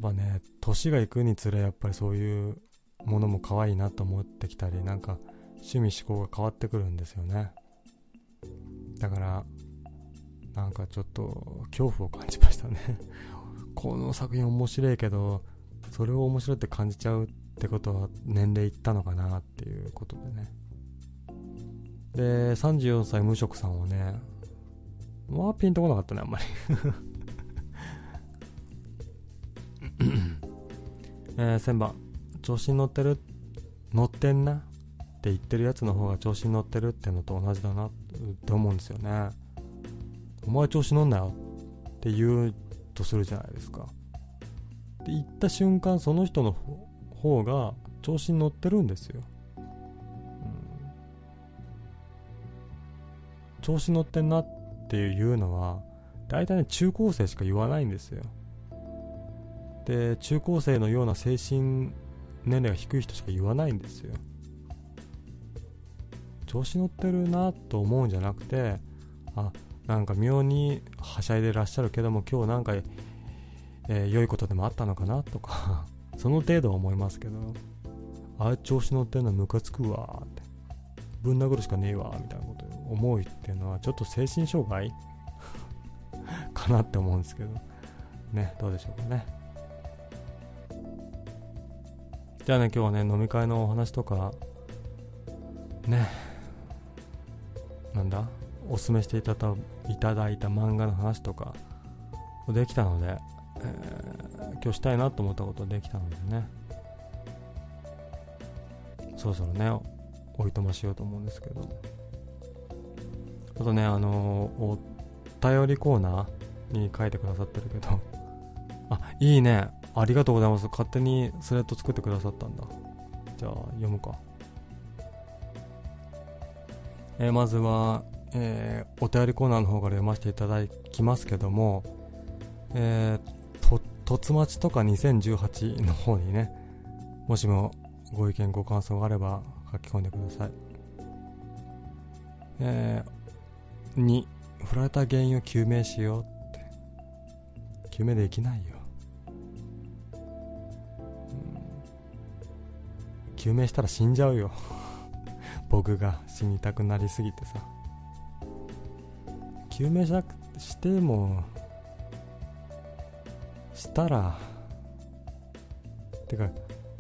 ぱね年がいくにつれやっぱりそういうものも可愛いなと思ってきたりなんか趣味思考が変わってくるんですよね。だからなんかちょっと恐怖を感じましたね。(laughs) この作品面白いけどそれを面白いって感じちゃうってことは年齢いったのかなっていうことでね。で34歳無職さんはねまあピンとこなかったねあんまり。(laughs) えー、1000番。調子に乗ってる乗ってんなって言ってるやつの方が調子に乗ってるってのと同じだなって思うんですよね。お前調子乗んなよって言うとするじゃないですか。で言った瞬間その人の方が調子に乗ってるんですよ、うん、調子乗ってんなっていうのは大体ね中高生しか言わないんですよ。で中高生のような精神年齢が低い人しか言わないんですよ。調子乗ってるなと思うんじゃなくてあなんか妙にはしゃいでらっしゃるけども今日なんか、えー、良いことでもあったのかなとか (laughs) その程度は思いますけどあ調子乗ってるのはムカつくわってぶん殴るしかねえわみたいなこと思うっていうのはちょっと精神障害 (laughs) かなって思うんですけどねどうでしょうかね。じゃあね今日はね飲み会のお話とかねなんだおすすめしていただいただいた漫画の話とかできたので、えー、今日したいなと思ったことできたのでね。そろそろねおいとましようと思うんですけど。あとねあのー、お便りコーナーに書いてくださってるけど。あいいね。ありがとうございます勝手にスレッド作ってくださったんだじゃあ読むかえー、まずは、えー、お便りコーナーの方から読ませていただきますけども、えー、と、つまちとか2018の方にね、もしもご意見ご感想があれば書き込んでください。えー、2、振られた原因を究明しようって。究明できないよ。究明したら死んじゃうよ。(laughs) 僕が死にたくなりすぎてさ。究明しなくしてもしたらてか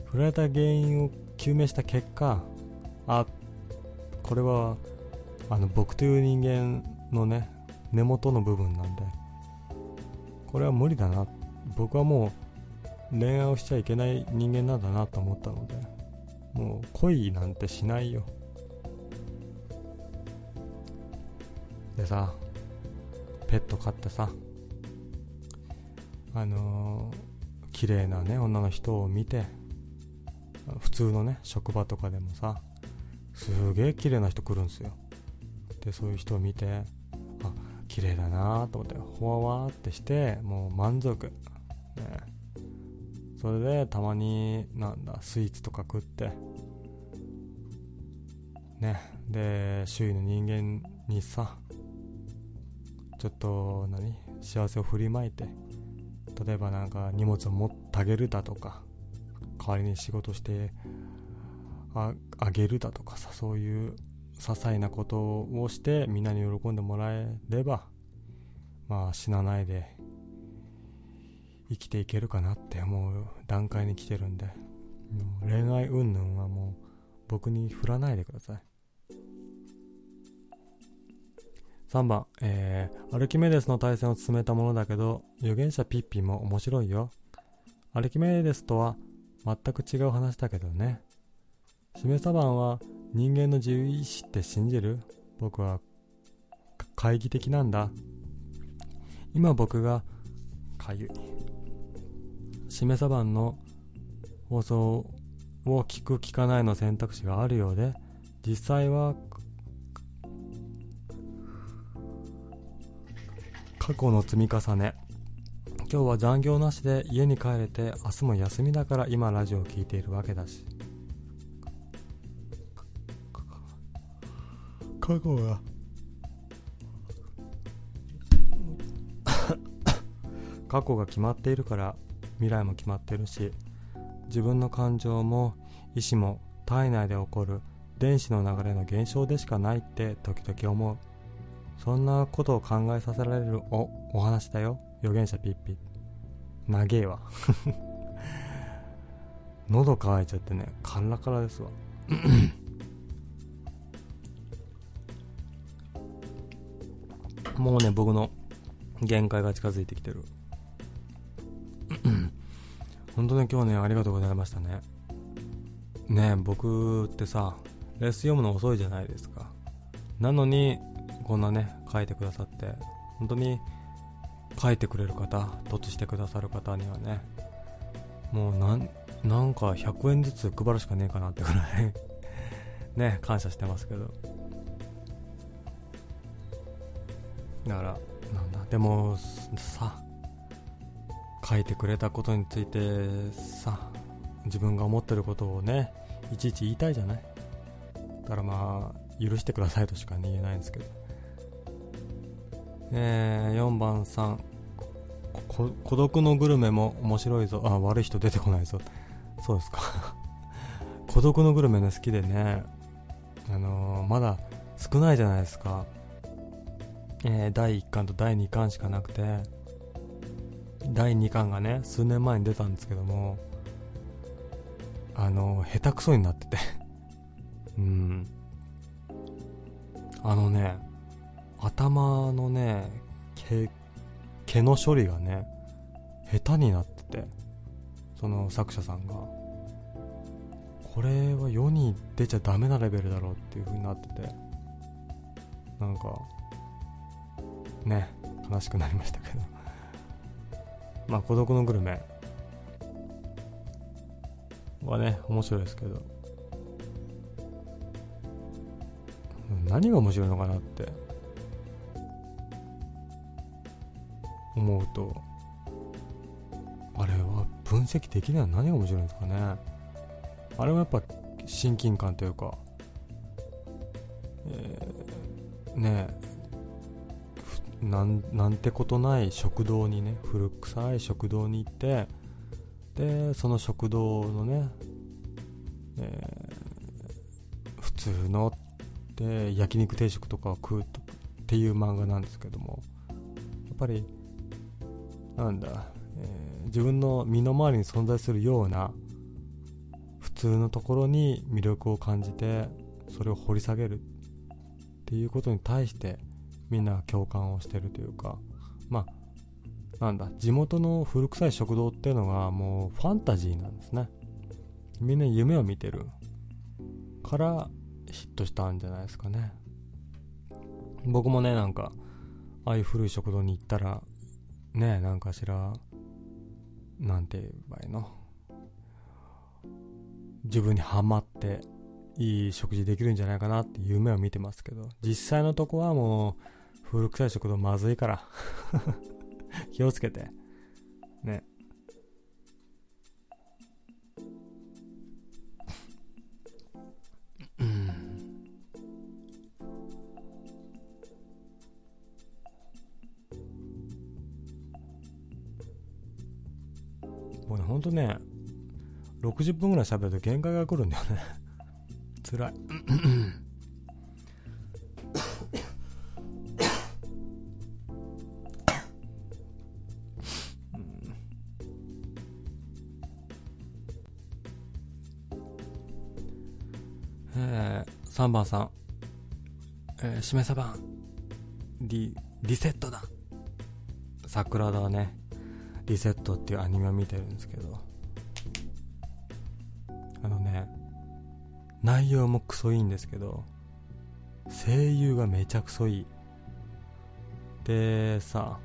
振られた原因を究明した結果あこれはあの僕という人間のね根元の部分なんでこれは無理だな。僕はもう恋愛をしちゃいけない人間なんだなと思ったので。もう恋なんてしないよ。でさペット飼ってさあのー、綺麗なね女の人を見て普通のね職場とかでもさすげえ綺麗な人来るんですよ。でそういう人を見てあ綺麗だなと思ってほわわーってしてもう満足。ね。それでたまになんだスイーツとか食って。ね。で周囲の人間にさちょっと何幸せを振りまいて例えばなんか荷物を持ってあげるだとか代わりに仕事してあげるだとかさそういう些細なことをしてみんなに喜んでもらえればまあ死なないで生きていけるかなって思う段階に来てるんで。恋愛云々はもう僕に振らないでください。3番、えー、アルキメデスの対戦を進めたものだけど預言者ピッピも面白いよ。アルキメデスとは全く違う話だけどね。シメサバンは人間の自由意志って信じる？僕は懐疑的なんだ。今僕がかゆい。しめさばんの放送を聞く聞かないの選択肢があるようで実際は過去の積み重ね今日は残業なしで家に帰れて明日も休みだから今ラジオを聴いているわけだし。過去が (coughs) 過去が決まっているから未来も決まってるし自分の感情も意志も体内で起こる電子の流れの現象でしかないって時々思う。そんなことを考えさせられるおお話だよ。預言者ピッピ。長えわ。(laughs) 喉乾いちゃってねカンラカラですわ。(clears throat) もうね、僕の限界が近づいてきてる。本当ね、今日ね、ありがとうございましたね。ね僕ってさ、レースン読むの遅いじゃないですか。なのに、こんなね、書いてくださって、本当に書いてくれる方、凸してくださる方にはね、もうなん、なんか100円ずつ配るしかねえかなってぐらい (laughs) ね、感謝してますけど。だから、なんだ、でも、さ、書いてくれたことについてさ、自分が思ってることをね、いちいち言いたいじゃない？だからまあ、許してくださいとしか言えないんですけど。えー、4番さん、孤独のグルメも面白いぞ。あ、悪い人出てこないぞ。そうですか (laughs) 孤独のグルメね、好きでね、あのー、まだ少ないじゃないですか。えー、第1巻と第2巻しかなくて、第2巻がね、数年前に出たんですけども、あの、下手くそになってて (laughs) うん。あのね、頭のね、毛、毛の処理がね、下手になってて、その作者さんが。これは世に出ちゃダメなレベルだろうっていう風になっててなんかね悲しくなりましたけどまあ孤独のグルメ。はね面白いですけど。何が面白いのかなって。思うと。あれは分析できないの何が面白いんですかね。あれはやっぱ親近感というか、えー、ねえなんなんてことない食堂にね古臭い食堂に行ってでその食堂のね、えー、普通ので焼肉定食とかを食うっていう漫画なんですけどもやっぱりなんだ、えー、自分の身の回りに存在するような普通のところに魅力を感じてそれを掘り下げるっていうことに対してみんな共感をしてるというかまあなんだ地元の古臭い食堂っていうのがもうファンタジーなんですね。みんな夢を見てるからヒットしたんじゃないですかね。僕もねなんかああいう古い食堂に行ったらねなんかしらなんて言えばいいの？自分にはまっていい食事できるんじゃないかなって夢を見てますけど実際のとこはもう古臭い食堂まずいから。(laughs) 気をつけて。ね。もうね、ほんとね、60分ぐらい喋ると限界が来るんだよね。辛い。3番さん、えー、しめさばんリリセットだ桜田はねリセットっていうアニメを見てるんですけどあのね、内容もクソいいんですけど、声優がめちゃくそいい。で、さ、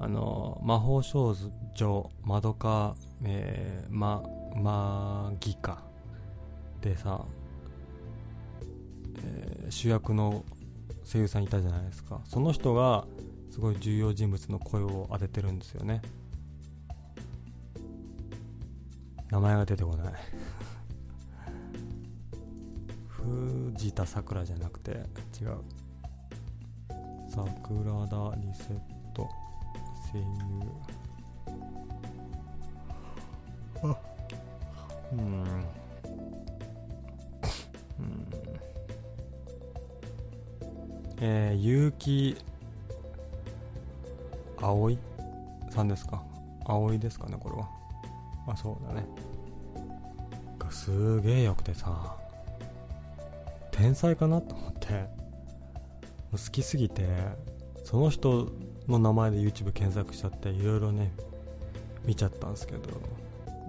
あの、魔法少女、まどか、えー、ま、まぎか。でさ、主役の声優さんいたじゃないですか。その人が、すごい重要人物の声を当ててるんですよね。名前が出てこない。(laughs) 藤田さくらじゃなくて違う。桜田リセット。声優。あ。うんえー、結城葵さんですか？葵ですかねこれは。あそうだね。がすげえよくてさ天才かなと思って。好きすぎてその人の名前で YouTube 検索しちゃっていろいろね見ちゃったんですけど。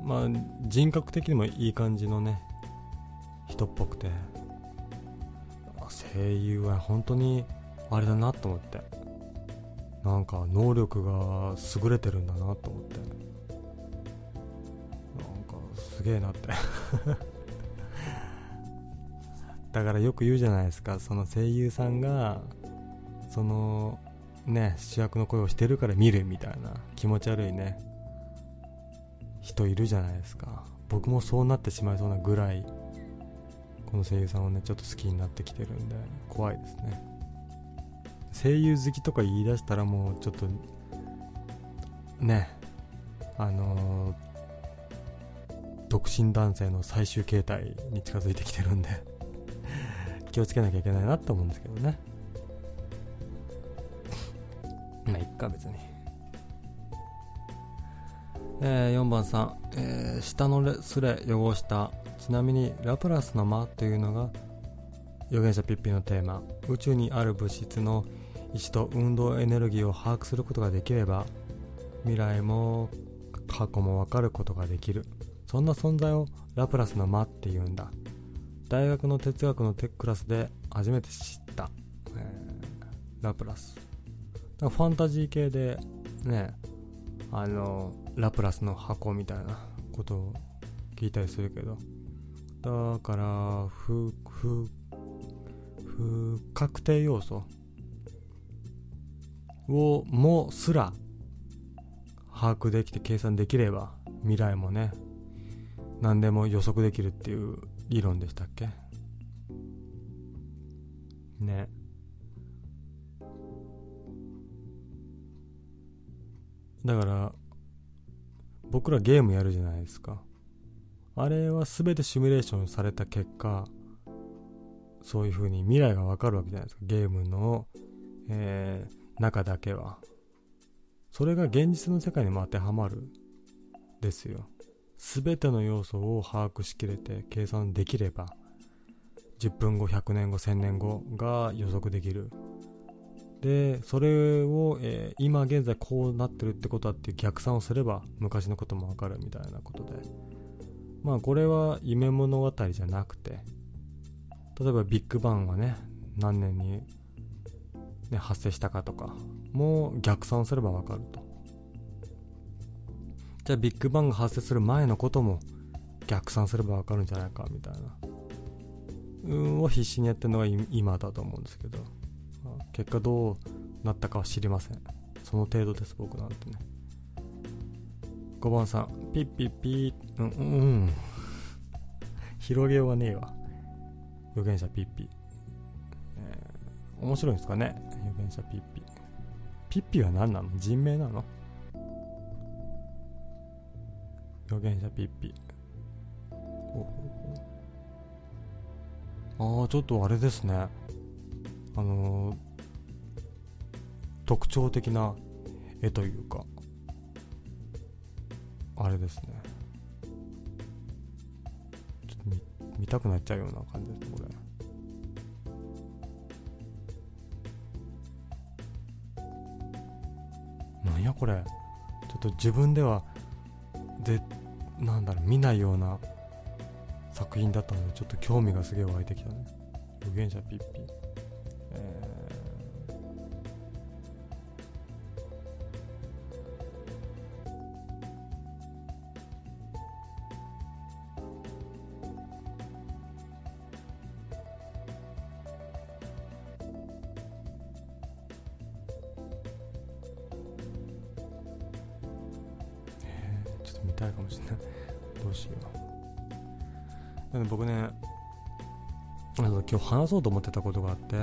まあ人格的にもいい感じのね人っぽくて。声優は本当にあれだなと思って。なんか能力が優れてるんだなと思って。なんかすげえなって。(laughs) だからよく言うじゃないですか。その声優さんがそのね主役の声をしてるから見るみたいな。気持ち悪いね。人いるじゃないですか。僕もそうなってしまいそうなぐらいこの声優さんをねちょっと好きになってきてるんで怖いですね。声優好きとか言い出したらもうちょっとねあのー、独身男性の最終形態に近づいてきてるんで (laughs) 気をつけなきゃいけないなと思うんですけどね。まあいっか別に。えー、4番さん、えー、下のすれ汚したちなみにラプラスの間というのが預言者ピッピのテーマ。宇宙にある物質の位置と運動エネルギーを把握することができれば未来も過去も分かることができる。そんな存在をラプラスの間って言うんだ。大学の哲学のテックラスで初めて知った、え。ー、ラプラス。ファンタジー系でねあのラプラスの箱みたいなことを聞いたりするけど。だから不不不確定要素をもすら把握できて計算できれば未来もね何でも予測できるっていう理論でしたっけ？ね。だから僕らゲームやるじゃないですか。あれは全てシミュレーションされた結果そういう風に未来がわかるわけじゃないですか。ゲームの、えー、中だけは。それが現実の世界にも当てはまる。ですよ。全ての要素を把握しきれて計算できれば10分後100年後1000年後が予測できる。でそれを、えー、今現在こうなってるってことはっていう逆算をすれば昔のこともわかるみたいなことで。まあこれは夢物語じゃなくて例えばビッグバンがね何年に、ね、発生したかとかも逆算すればわかると。じゃあビッグバンが発生する前のことも逆算すればわかるんじゃないかみたいな。運を必死にやってるのが今だと思うんですけど。結果どうなったかは知りません。その程度です僕なんてね。5番さん。ピッピッピー。うんうん。広げようがねえわ。預言者ピッピ、えー、面白いんですかね。預言者ピッピ。ピッピは何なの？人名なの？預言者ピッピ。ああちょっとあれですね。あのー、特徴的な絵というか。あれですね。ちょっと見見たくなっちゃうような感じですこれ。なんやこれ。ちょっと自分ではでなんだろう見ないような作品だったのでちょっと興味がすげえ湧いてきたね。預言者ピッピた話そうと思ってたことがあって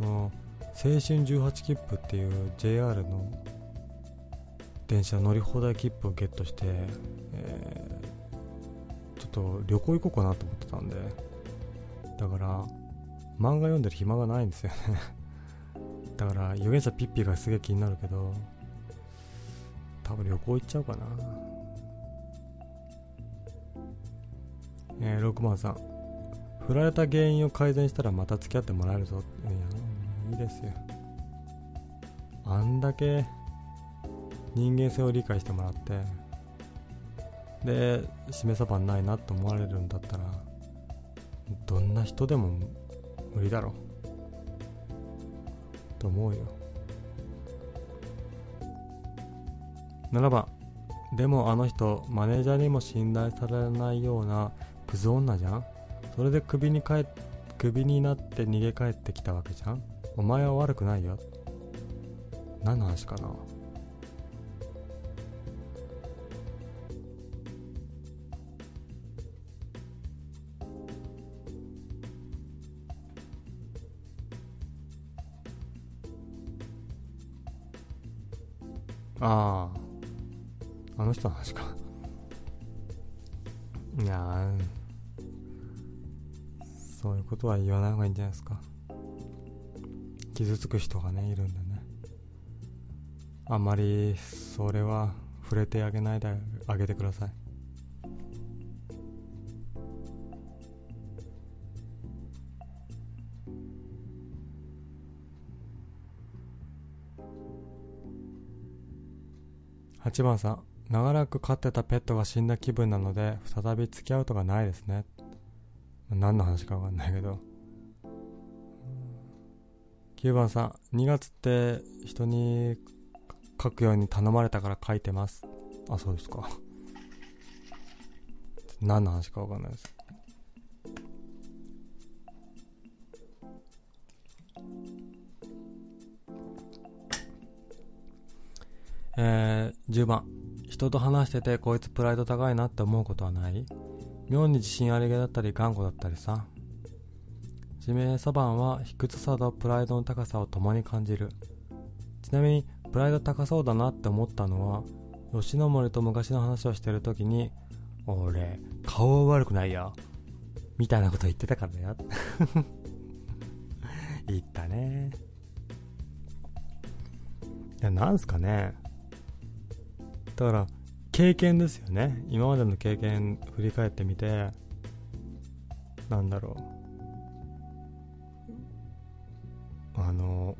の青春18切符っていう JR の電車乗り放題切符をゲットして、えー、ちょっと旅行行こうかなと思ってたんでだから漫画読んでる暇がないんですよね。(laughs) だから預言者ピッピがすげえ気になるけど多分旅行行っちゃうかな。えー、6番さん。振られた原因を改善したらまた付き合ってもらえるぞ。いやいいですよ。あんだけ人間性を理解してもらってでしめさばないなと思われるんだったらどんな人でも無理だろと思うよ。7番でもあの人マネージャーにも信頼されないようなクズ女じゃん。それでクビに帰クビになって逃げ帰ってきたわけじゃん？お前は悪くないよ。何の話かな？ああ。あの人の話か。いやそういうことは言わない方がいいんじゃないですか。傷つく人がねいるんでね。あんまりそれは触れてあげないであげてください。8番さん長らく飼ってたペットが死んだ気分なので再び付き合うとかないですね。何の話か分かんないけど。9番さん2月って人に書くように頼まれたから書いてます。あそうですか。何の話か分かんないです。えー、10番。人と話しててこいつプライド高いなって思うことはない？妙に自信ありげだったり頑固だったりさ。指名サバンは卑屈さとプライドの高さを共に感じる。ちなみにプライド高そうだなって思ったのは吉野森と昔の話をしてる時に俺顔悪くないよ。みたいなこと言ってたからだよ。(laughs) 言ったね。いやなんすかね。だから経験ですよね。今までの経験振り返ってみてなんだろう。あの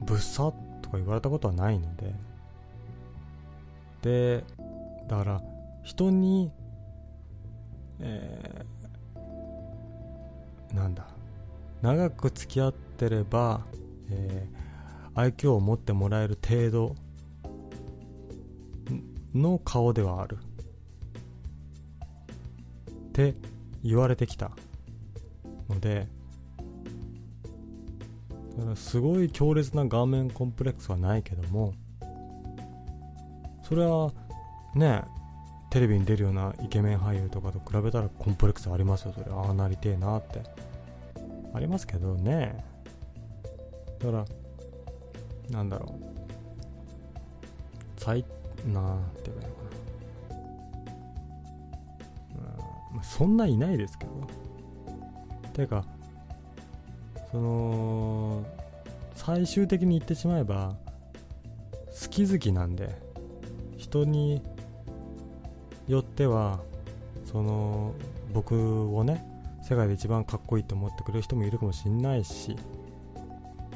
物騒とか言われたことはないので。でだから人にえー、なんだ。長く付き合ってれば、えー、愛嬌を持ってもらえる程度の顔ではある。って言われてきたのですごい強烈な顔面コンプレックスはないけどもそれはねテレビに出るようなイケメン俳優とかと比べたらコンプレックスありますよ。それああなりてえなって。ありますけどね。だからなんだろう。最なんて言えばいいのかな、うん、そんないないですけど。ていうかその最終的に言ってしまえば好き好きなんで人によってはその僕をね世界で一番かっこいいと思ってくれる人もいるかもしんないし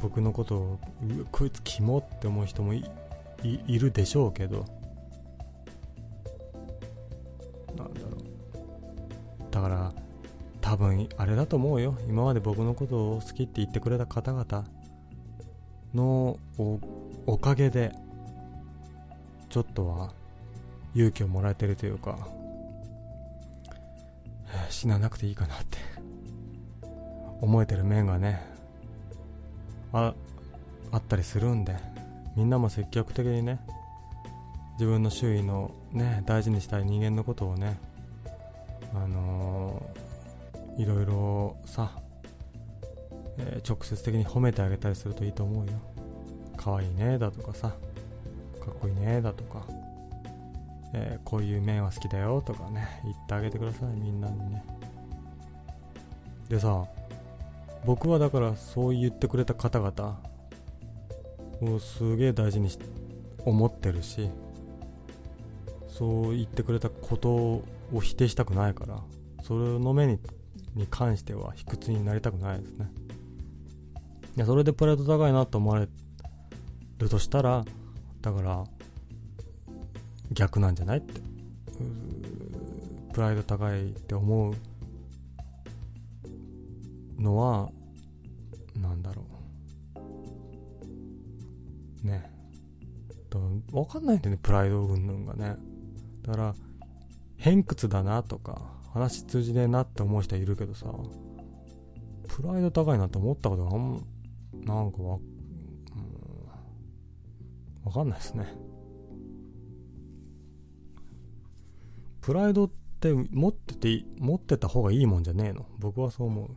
僕のことをこいつキモって思う人もいいるでしょうけど。だから多分あれだと思うよ。今まで僕のことを好きって言ってくれた方々のおかげでちょっとは勇気をもらえてるというか死ななくていいかなって思えてる面がねああったりするんで。みんなも積極的にね自分の周囲のね大事にしたい人間のことをねあのー、いろいろさ、えー、直接的に褒めてあげたりするといいと思うよ。可愛いねだとかさかっこいいねだとか、えー、こういう面は好きだよとかね言ってあげてくださいみんなにね。でさ僕はだからそう言ってくれた方々をすげえ大事に思ってるしそう言ってくれたことを否定したくないからそれの目にに関しては卑屈になりたくないですね。いやそれでプライド高いなと思われるとしたらだから逆なんじゃないって。プライド高いって思うのはうね。分かんないんだよねプライド云々がね。だから偏屈だなとか話通じねえなって思う人いるけどさプライド高いなって思ったことがあんなんかわ、わかんないですね。プライドって持ってて持ってた方がいいもんじゃねえの。僕はそう思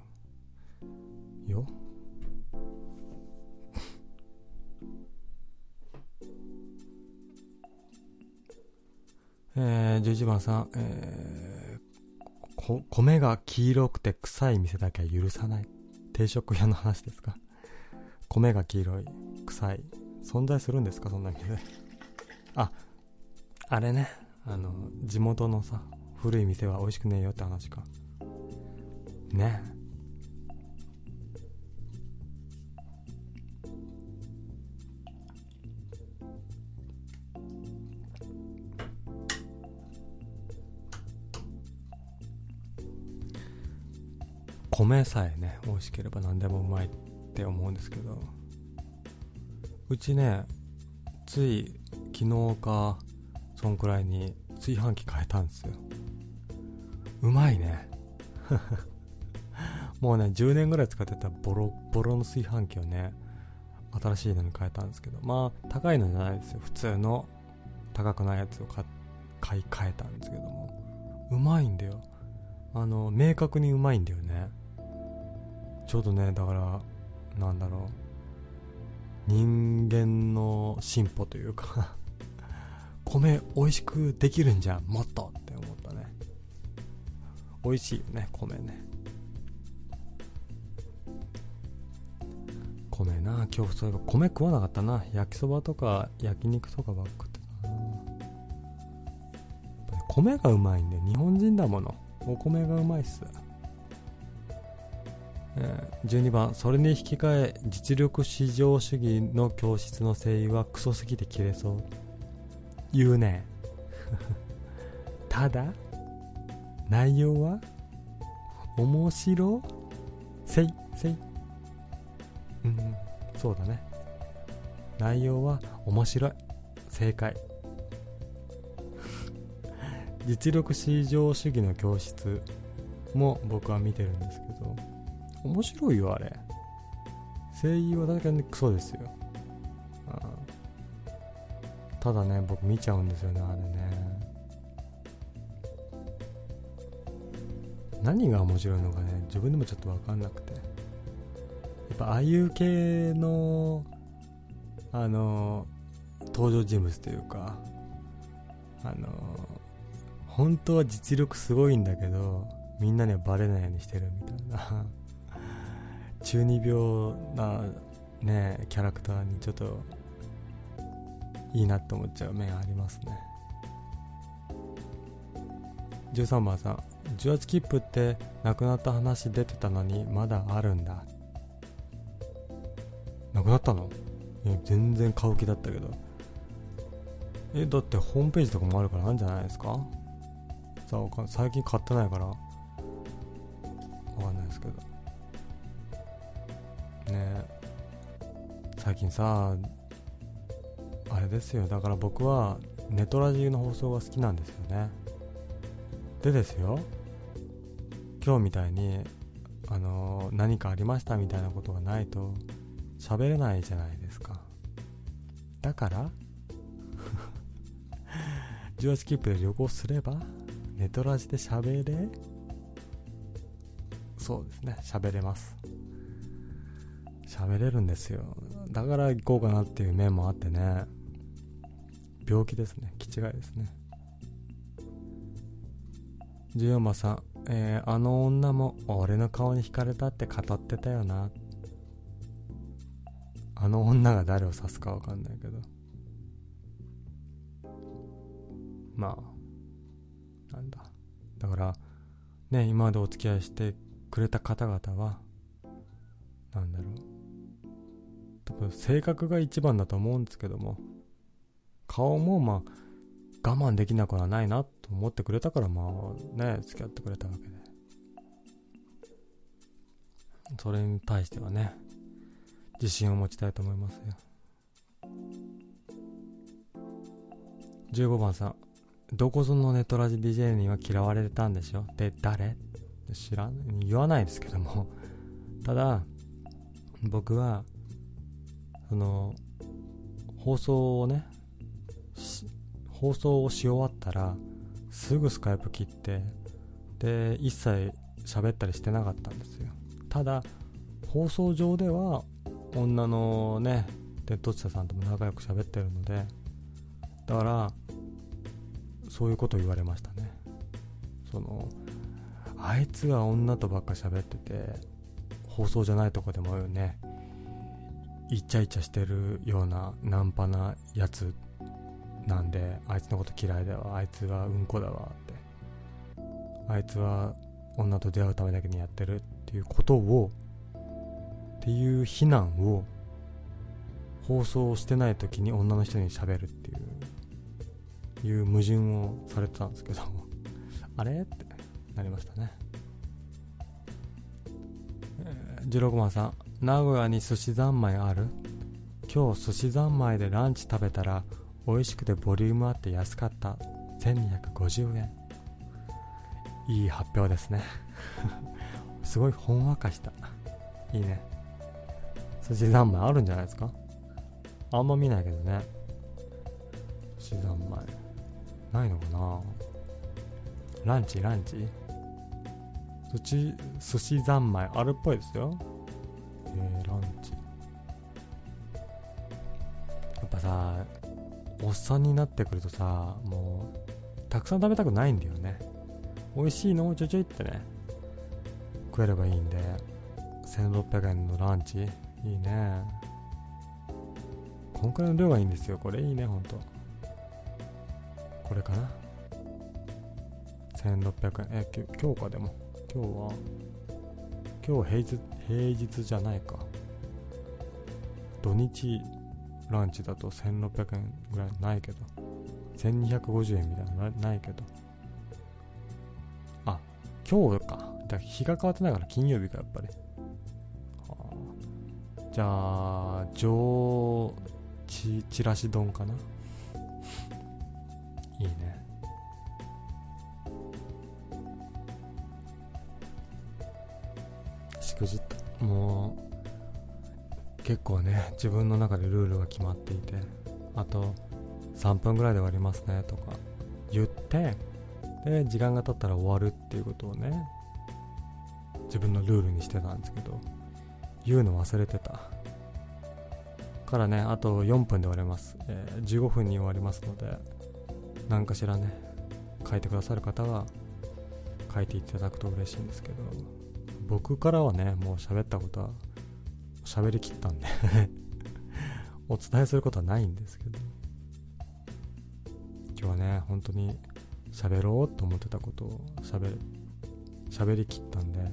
うよ。えー、11番さん、えー、米が黄色くて臭い店だけは許さない。定食屋の話ですか？米が黄色い、臭い。存在するんですか？そんな店。(laughs) あ、あれね。あの、地元のさ、古い店は美味しくねえよって話か。ねえ米さえね美味しければ何でもうまいって思うんですけど。うちねつい昨日かそんくらいに炊飯器変えたんですよ。うまいね。(laughs) もうね10年ぐらい使ってたボロボロの炊飯器をね新しいのに変えたんですけど。まあ高いのじゃないですよ。普通の高くないやつを買い替えたんですけども。うまいんだよ。あの明確にうまいんだよね。ちょうどねだからなんだろう。人間の進歩というか (laughs) 米美味しくできるんじゃんもっとって思ったね。美味しいよね米ね。米な今日そういえば米食わなかったな。焼きそばとか焼肉とかばっかってたな。米がうまいんで日本人だもの。お米がうまいっす。12番それに引き換え実力至上主義の教室の声優はクソすぎて切れそう。言うね。(laughs) ただ内容は面白せいせい。うんそうだね。内容は面白い。正解。(laughs) 実力至上主義の教室も僕は見てるんですけど。面白いよ、あれ。声優は確かにクソですよ。ただね、僕見ちゃうんですよね、あれね。何が面白いのかね、自分でもちょっとわかんなくて。やっぱああいう系の、あの、登場人物というか、あの、本当は実力すごいんだけど、みんなにはバレないようにしてるみたいな (laughs) 中二病なねキャラクターにちょっといいなって思っちゃう面ありますね。13番さん18切符ってなくなった話出てたのにまだあるんだ。なくなったの？全然買う気だったけど。えだってホームページとかもあるからなんじゃないですか？さあ最近買ってないからわかんないですけど。ね最近さあれですよ。だから僕はネトラジの放送が好きなんですよね。でですよ。今日みたいにあの、何かありましたみたいなことがないと喋れないじゃないですか。だから18切符で旅行すればネトラジで喋れそうですね。喋れます。喋れるんですよ。だから行こうかなっていう面もあってね。病気ですね。気違いですね。14番さん、えー、あの女も俺の顔に惹かれたって語ってたよな。あの女が誰を指すかわかんないけど。まあなんだ。だからね今までお付き合いしてくれた方々はなんだろう。性格が一番だと思うんですけども顔もまあ我慢できなくはないなと思ってくれたからまあね付き合ってくれたわけで。それに対してはね自信を持ちたいと思いますよ。15番さんどこぞのネトラジ DJ には嫌われてたんでしょで誰？知らん？言わないですけども。ただ僕はその放送をね放送をし終わったらすぐスカイプ切ってで一切喋ったりしてなかったんですよ。ただ放送上では女のねデッドツさんとも仲良く喋ってるのでだからそういうこと言われましたね。そのあいつは女とばっか喋ってて放送じゃないとこでもね。イチャイチャしてるようなナンパなやつなんであいつのこと嫌いだわ。あいつはうんこだわって。あいつは女と出会うためだけにやってるっていうことをっていう非難を放送してない時に女の人に喋るっていういう矛盾をされてたんですけども。(laughs) あれ？ってなりましたね、えー、16番さん。名古屋に寿司三昧ある？今日寿司三昧でランチ食べたら美味しくてボリュームあって安かった。1250円。いい発表ですね。(laughs) すごいほんわかした。いいね。寿司三昧あるんじゃないですか？あんま見ないけどね。寿司三昧。ないのかな？ランチランチ？寿司寿司三昧あるっぽいですよ。えー、ランチ。やっぱさおっさんになってくるとさもうたくさん食べたくないんだよね。美味しいの？をちょちょいってね。食えればいいんで。1600円のランチ？いいね。こんくらいの量がいいんですよ。これいいねほんと。これかな？1600円。え今日かでも。今日は今日平日平日じゃないか。土日ランチだと1600円ぐらいないけど。1250円みたいなのないけど。あ今日か。だ日が変わってないから金曜日かやっぱり。あじゃあ上ちちらし丼かな。いいね。もう結構ね自分の中でルールが決まっていてあと3分ぐらいで終わりますねとか言ってで時間が経ったら終わるっていうことをね自分のルールにしてたんですけど言うの忘れてた。からねあと4分で終わります、えー、15分に終わりますので何かしらね書いてくださる方は書いていただくと嬉しいんですけど。僕からはねもう喋ったことは喋りきったんで (laughs) お伝えすることはないんですけど。今日はね本当に喋ろうと思ってたことを喋喋りきったんで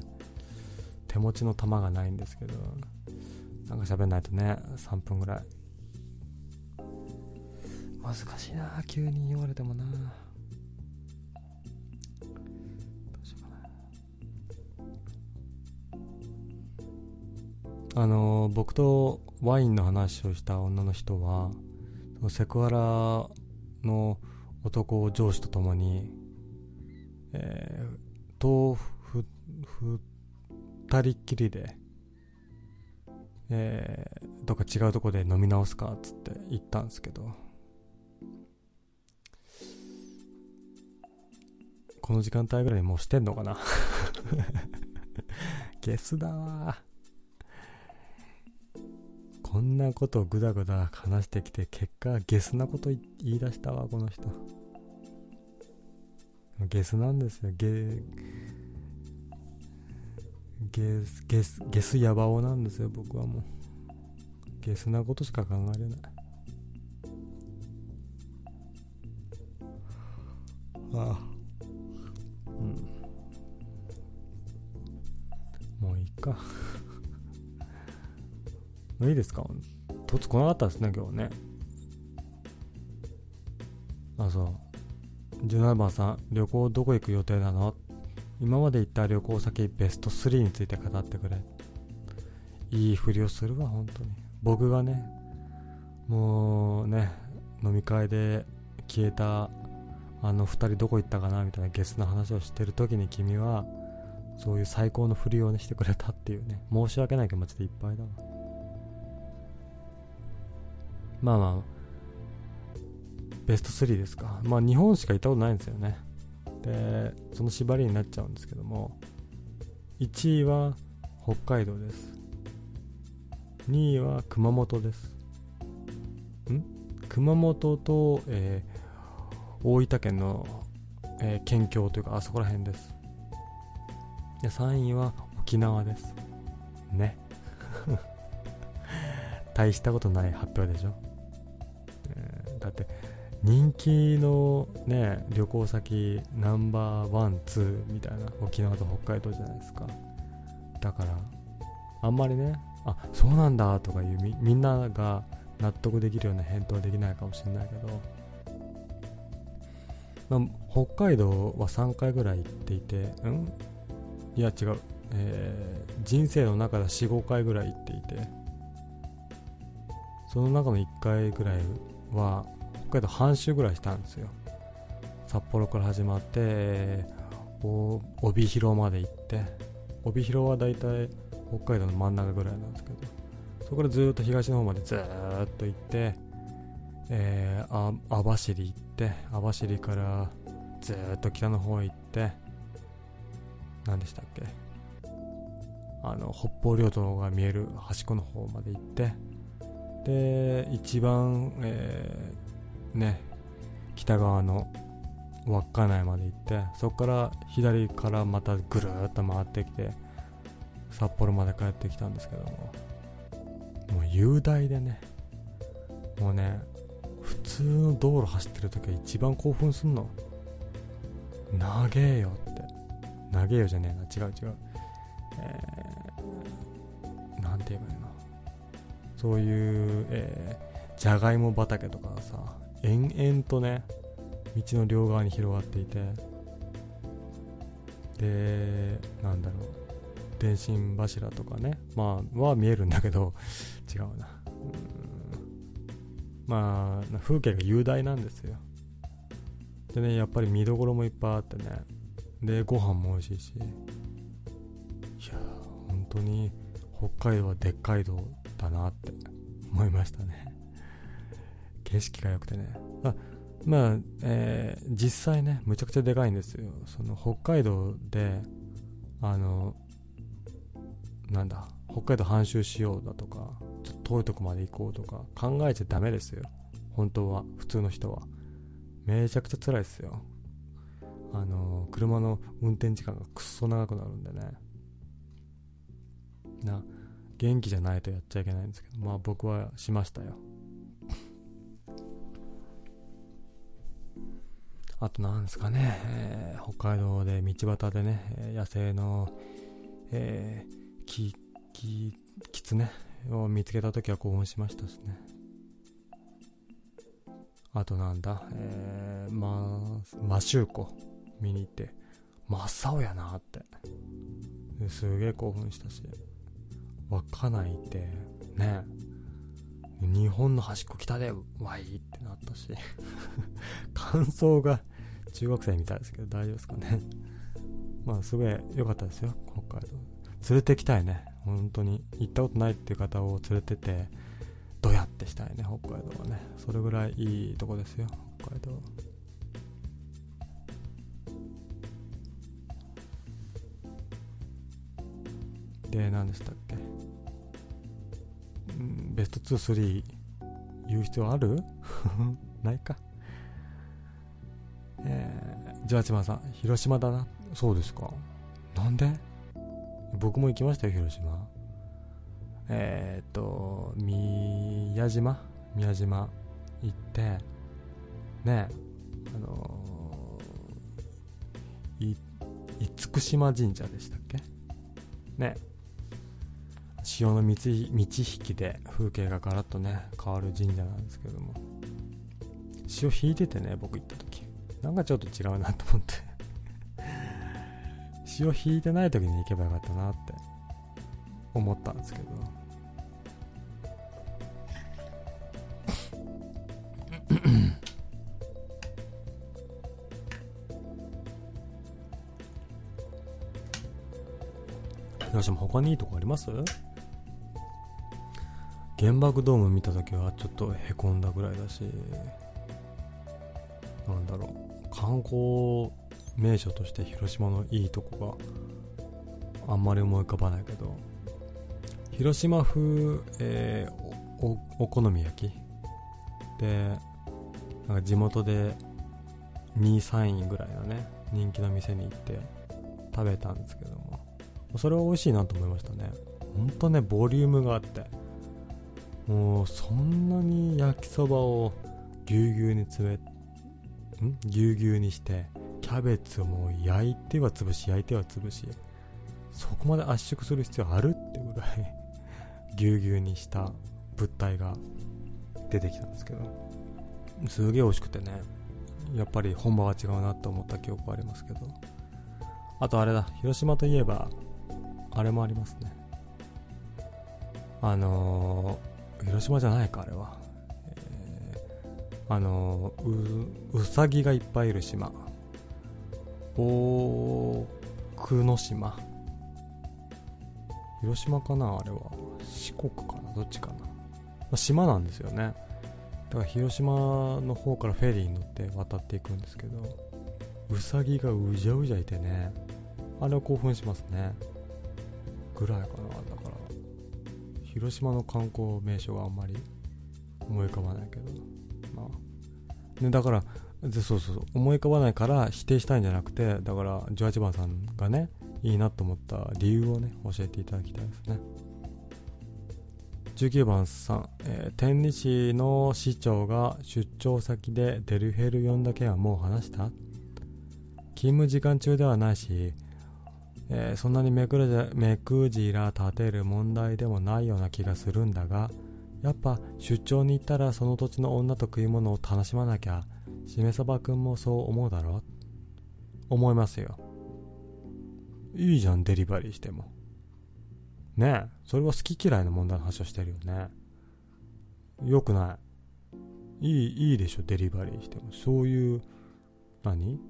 手持ちの玉がないんですけどなんか喋んないとね3分ぐらい。難しいな急に言われてもな。あの僕とワインの話をした女の人はセクハラの男上司と共に、えー、とふ二人っきりで、えー、どっか違うとこで飲み直すかっつって言ったんですけどこの時間帯ぐらいにもうしてんのかな？(laughs) ゲスだわこんなことをぐだぐだ話してきて結果ゲスなこと言い出したわこの人。ゲスなんですよ。ゲゲスゲスゲスヤバオなんですよ僕はもう。ゲスなことしか考えれない。ああ。うん。もういいか。もういですか？突来なかったですね、今日ね。あ、そう。17番さん、旅行どこ行く予定なの？今まで行った旅行先ベスト3について語ってくれ。いいふりをするわ、本当に。僕がね、もうね、飲み会で消えたあの2人どこ行ったかなみたいなゲスな話をしてる時に君はそういう最高のふりを、ね、してくれたっていうね申し訳ない気持ちでいっぱいだわまあまあベスト3ですか。まあ日本しか行ったことないんですよね。でその縛りになっちゃうんですけども1位は北海道です。2位は熊本です。ん？熊本と、えー、大分県の、えー、県境というかあそこら辺です。で3位は沖縄です。ね。(laughs) 大したことない発表でしょ、だって人気のね旅行先ナンバーワンツーみたいな沖縄と北海道じゃないですか。だからあんまりねあそうなんだとかいうみみんなが納得できるような返答はできないかもしれないけど、まあ、北海道は3回ぐらい行っていてうん？いや違う、えー、人生の中で45回ぐらい行っていてその中の1回ぐらいは北海道半周ぐらいしたんですよ。札幌から始まって帯広まで行って帯広はだいたい北海道の真ん中ぐらいなんですけどそこからずっと東の方までずっと行って、えー、網走行って網走からずっと北の方行って何でしたっけ？あの北方領土が見える端っこの方まで行ってで一番、えー、ね北側の稚内まで行ってそこから左からまたぐるっと回ってきて札幌まで帰ってきたんですけども。もう雄大でねもうね普通の道路走ってる時は一番興奮すんの。長えよって。長えよじゃねえな。違う違う。えー、て言えばいいの？そういう、えー、じゃがいも畑とかさ延々とね道の両側に広がっていてでなんだろう電信柱とかね、まあ、は見えるんだけど、(laughs) 違うな。まあ、風景が雄大なんですよ。でね、やっぱり見どころもいっぱいあってね。で、ご飯も美味しいし。いや本当に北海道はでっかい道だなって思いましたね。景色が良くてね。あまあ、えー、実際ね、むちゃくちゃでかいんですよ。その北海道で、あの、なんだ、北海道半周しようだとか、ちょっと遠いとこまで行こうとか考えちゃダメですよ。本当は、普通の人は。めちゃくちゃ辛いですよ。あの、車の運転時間がくっそ長くなるんでね。な、元気じゃないとやっちゃいけないんですけど、まあ僕はしましたよ。(laughs) あとなんですかね、えー、北海道で道端でね、野生の、えー、キキキツネを見つけた時は興奮しましたしね。あとなんだえー、まマシューコ見に行って真っ青やなって。すげえ興奮したし。稚内って。ね。日本の端っこ北でわいってなったし。(laughs) 感想が中学生みたいですけど大丈夫ですかね。まあすごい良かったですよ北海道。連れてきたいね。本当に行ったことないっていう方を連れててどうやってしたいね北海道はね。それぐらいいいとこですよ北海道。で何でしたっけ？ベスト23言う必要ある？(laughs) ないか。えー、18番さん広島だな。そうですか。なんで？僕も行きましたよ、広島。えー、っと、宮島？宮島行って、ね、あのー、い、厳島神社でしたっけ？ね。潮の満ち引きで風景がガラッとね変わる神社なんですけども。潮引いててね僕行った時。なんかちょっと違うなと思って。(laughs) 潮引いてない時に行けばよかったなって思ったんですけど。(coughs) よしも他にいいとこあります？原爆ドーム見た時はちょっとへこんだぐらいだしなんだろう。観光名所として広島のいいとこがあんまり思い浮かばないけど広島風、えー、おお好み焼き？でなんか地元で2、3位ぐらいのね人気の店に行って食べたんですけども。それは美味しいなと思いましたね。ほんとねボリュームがあって。もうそんなに焼きそばをぎゅうぎゅうに詰めん？ぎゅうぎゅうにしてキャベツをもう焼いては潰し焼いては潰しそこまで圧縮する必要あるってぐらいぎゅうぎゅうにした物体が出てきたんですけどすげえ美味しくてねやっぱり本場は違うなと思った記憶はありますけど。あとあれだ広島といえばあれもありますね。あのー、広島じゃないかあれは、えー、あの、うさぎがいっぱいいる島。大久野島。広島かなあれは。四国かなどっちかな、まあ、島なんですよね。だから広島の方からフェリーに乗って渡っていくんですけどうさぎがうじゃうじゃいてねあれは興奮しますね。ぐらいかなだから。広島の観光名所があんまり思い浮かばないけど。まあ。ねだからそうそうそう。思い浮かばないから否定したいんじゃなくてだから18番さんがねいいなと思った理由をね教えていただきたいですね。19番さん、えー、天理市の市長が出張先でデルヘル呼んだ件はもう話した？勤務時間中ではないしえー、そんなに目くじ目くじら立てる問題でもないような気がするんだがやっぱ出張に行ったらその土地の女と食い物を楽しまなきゃしめさばくんもそう思うだろ思いますよ。いいじゃんデリバリーしても。ねえそれは好き嫌いの問題の話をしてるよね。よくない。いいいいでしょデリバリーしても。そういう何？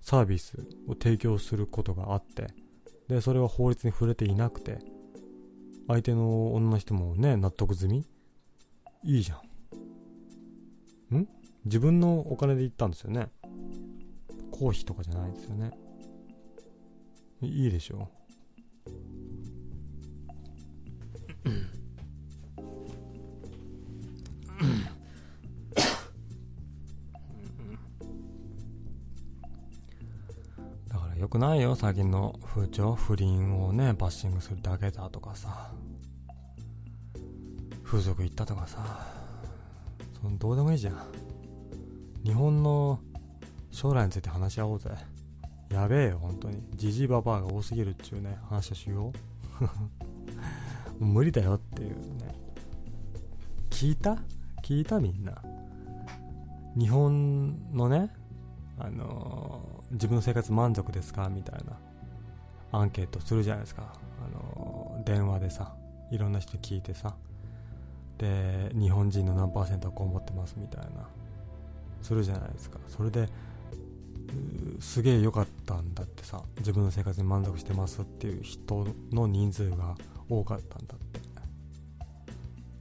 サービスを提供することがあって。でそれは法律に触れていなくて相手の女の人もね納得済み？いいじゃん。ん？自分のお金で行ったんですよね。公費とかじゃないですよね。いいでしょう。くないよ最近の風潮不倫をねバッシングするだけだとかさ。風俗行ったとかさ。そのどうでもいいじゃん。日本の将来について話し合おうぜ。やべえよ本当に。ジジイババアが多すぎるっちゅうね話をしよう。(laughs) 無理だよっていうね。聞いた？聞いたみんな。日本のねあの自分の生活満足ですか？みたいな。アンケートするじゃないですか、あの電話でさいろんな人聞いてさ。で日本人の何パーセントはこう思ってますみたいな。するじゃないですか。それですげえ良かったんだってさ自分の生活に満足してますっていう人の人数が多かったんだって。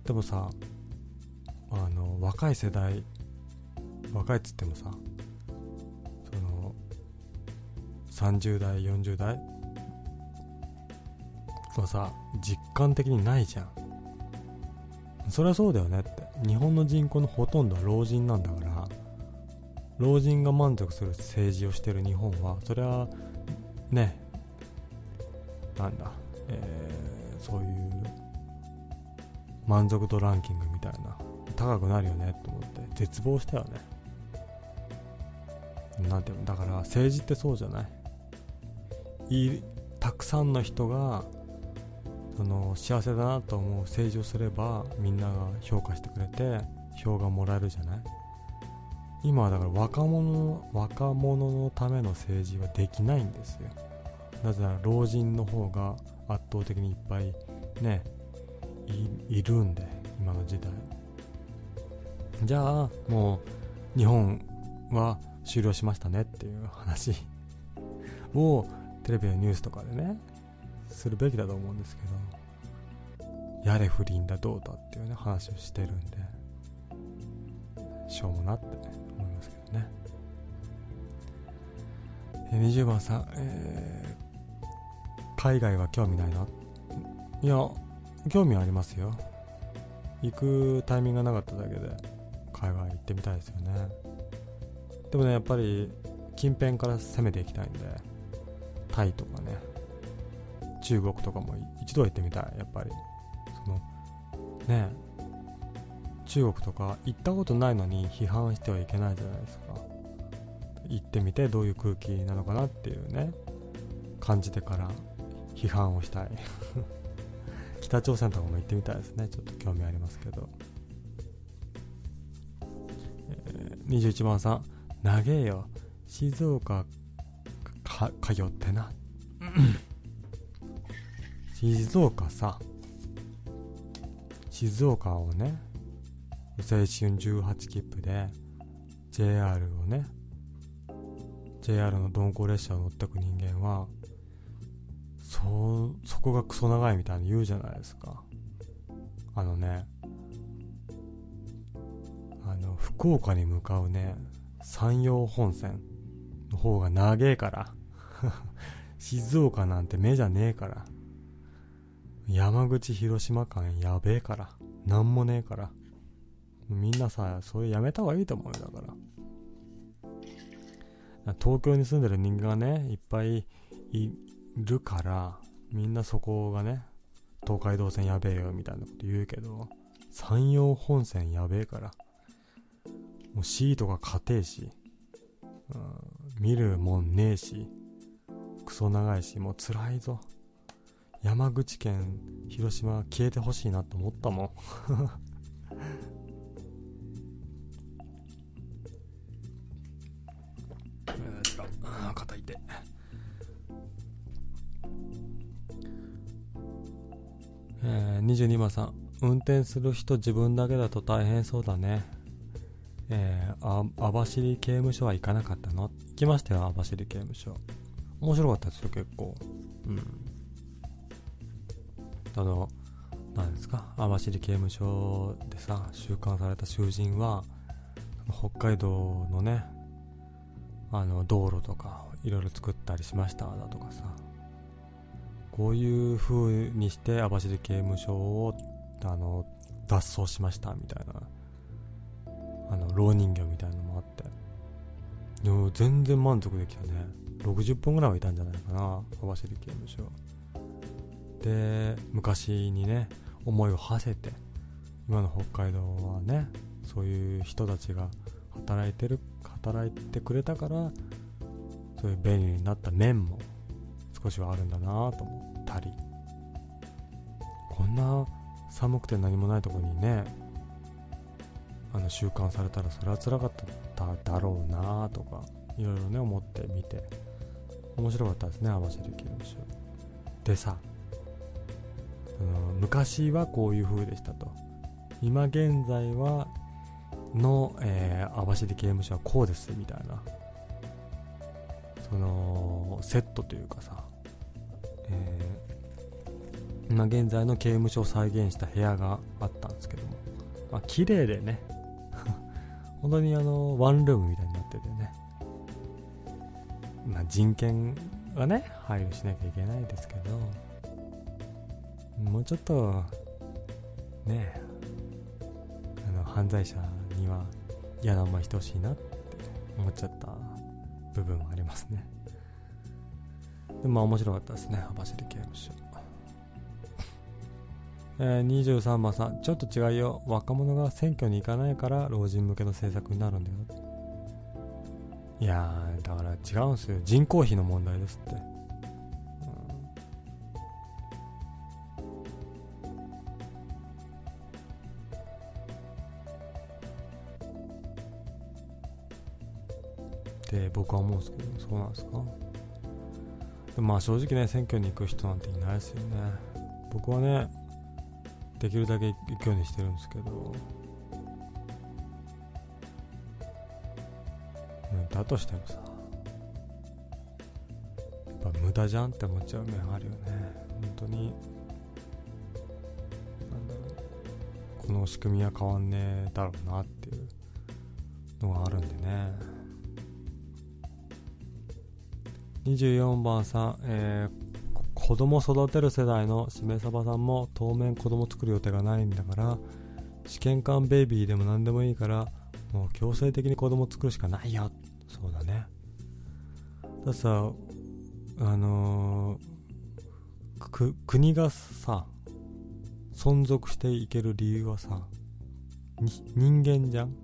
でもさあの若い世代若いっつってもさ30代40代はさ実感的にないじゃん。そりゃそうだよねって。日本の人口のほとんどは老人なんだから。老人が満足する政治をしてる日本はそれはねなんだ、えー、そういう満足度ランキングみたいな高くなるよねと思って絶望したよね。なんていうのだから政治ってそうじゃない？いたくさんの人がその幸せだなと思う政治をすればみんなが評価してくれて票がもらえるじゃない？今はだから若者若者のための政治はできないんですよ。なぜなら老人の方が圧倒的にいっぱいねいるんで今の時代。じゃあもう日本は終了しましたねっていう話をテレビのニュースとかでねするべきだと思うんですけどやれ不倫だどうだっていうね話をしてるんでしょうもなって思いますけどね。20番さん、えー、海外は興味ないないや興味ありますよ。行くタイミングがなかっただけで海外行ってみたいですよね。でもねやっぱり近辺から攻めていきたいんでタイとかね中国とかも一度は行ってみたい。やっぱり。そのね中国とか行ったことないのに批判してはいけないじゃないですか。行ってみてどういう空気なのかなっていうね感じてから批判をしたい。(laughs) 北朝鮮とかも行ってみたいですね。ちょっと興味ありますけど、えー、21番さん。長えよ。静岡か通ってな。(laughs) 静岡さ。静岡をね青春18切符で JR をね JR の鈍行列車を乗ってく人間はそそこがクソ長いみたいに言うじゃないですか。あのねあの福岡に向かうね山陽本線の方が長えから (laughs) 静岡なんて目じゃねえから。山口広島間やべえから。なんもねえから。みんなさそれやめた方がいいと思うよだから。東京に住んでる人間がねいっぱいいるからみんなそこがね東海道線やべえよみたいなこと言うけど山陽本線やべえから。もうシートが硬えし、うん、見るもんねえし。クソ長いしもう辛いぞ。山口県広島消えてほしいなと思ったもん。肩痛いえー、22番さん。運転する人自分だけだと大変そうだね。えー、あ網走刑務所は行かなかったの？行きましたよ網走刑務所面白かったですよ結構。うん。あの何ですか？網走刑務所でさ収監された囚人は北海道のねあの道路とかいろいろ作ったりしましただとかさ。こういう風にして網走刑務所をあの脱走しましたみたいな。あの老人形みたいなのもあって。でも全然満足できたね。60分ぐらいはいたんじゃないかな網走刑務所。で昔にね思いを馳せて今の北海道はねそういう人たちが働いてる働いてくれたからそういう便利になった面も少しはあるんだなと思ったり。こんな寒くて何もないとこにねあの習慣されたらそれは辛かっただろうなとかいろいろね思ってみて。面白かったですね網走刑務所でさ昔はこういう風でしたと。今現在はの、えー、網走刑務所はこうですみたいな。そのセットというかさ、えー、今現在の刑務所を再現した部屋があったんですけども、まあ綺麗でね。(laughs) 本当にあのワンルームみたいになっててね、人権はね配慮しなきゃいけないですけどもうちょっとねあの犯罪者には嫌な思いしてほしいなって思っちゃった部分はありますね。でもまあ面白かったですね網走刑務所。えー、23番さんちょっと違うよ。若者が選挙に行かないから老人向けの政策になるんだよ。いやだから違うんですよ。人口比の問題ですって、で僕は思うんですけどそうなんですか？でまあ正直ね選挙に行く人なんていないですよね。僕はねできるだけ行くようにしてるんですけど。だとしてもさやっぱ無駄じゃんって思っちゃう面あるよね。本当に。なんだろう。この仕組みは変わんねえだろうなっていうのがあるんでね。24番さん、えー、子供育てる世代のしめさばさんも当面子供作る予定がないんだから試験管ベイビーでも何でもいいからもう強制的に子供作るしかないよっそうだね。ださあのー、国がさ存続していける理由はさ人間じゃん？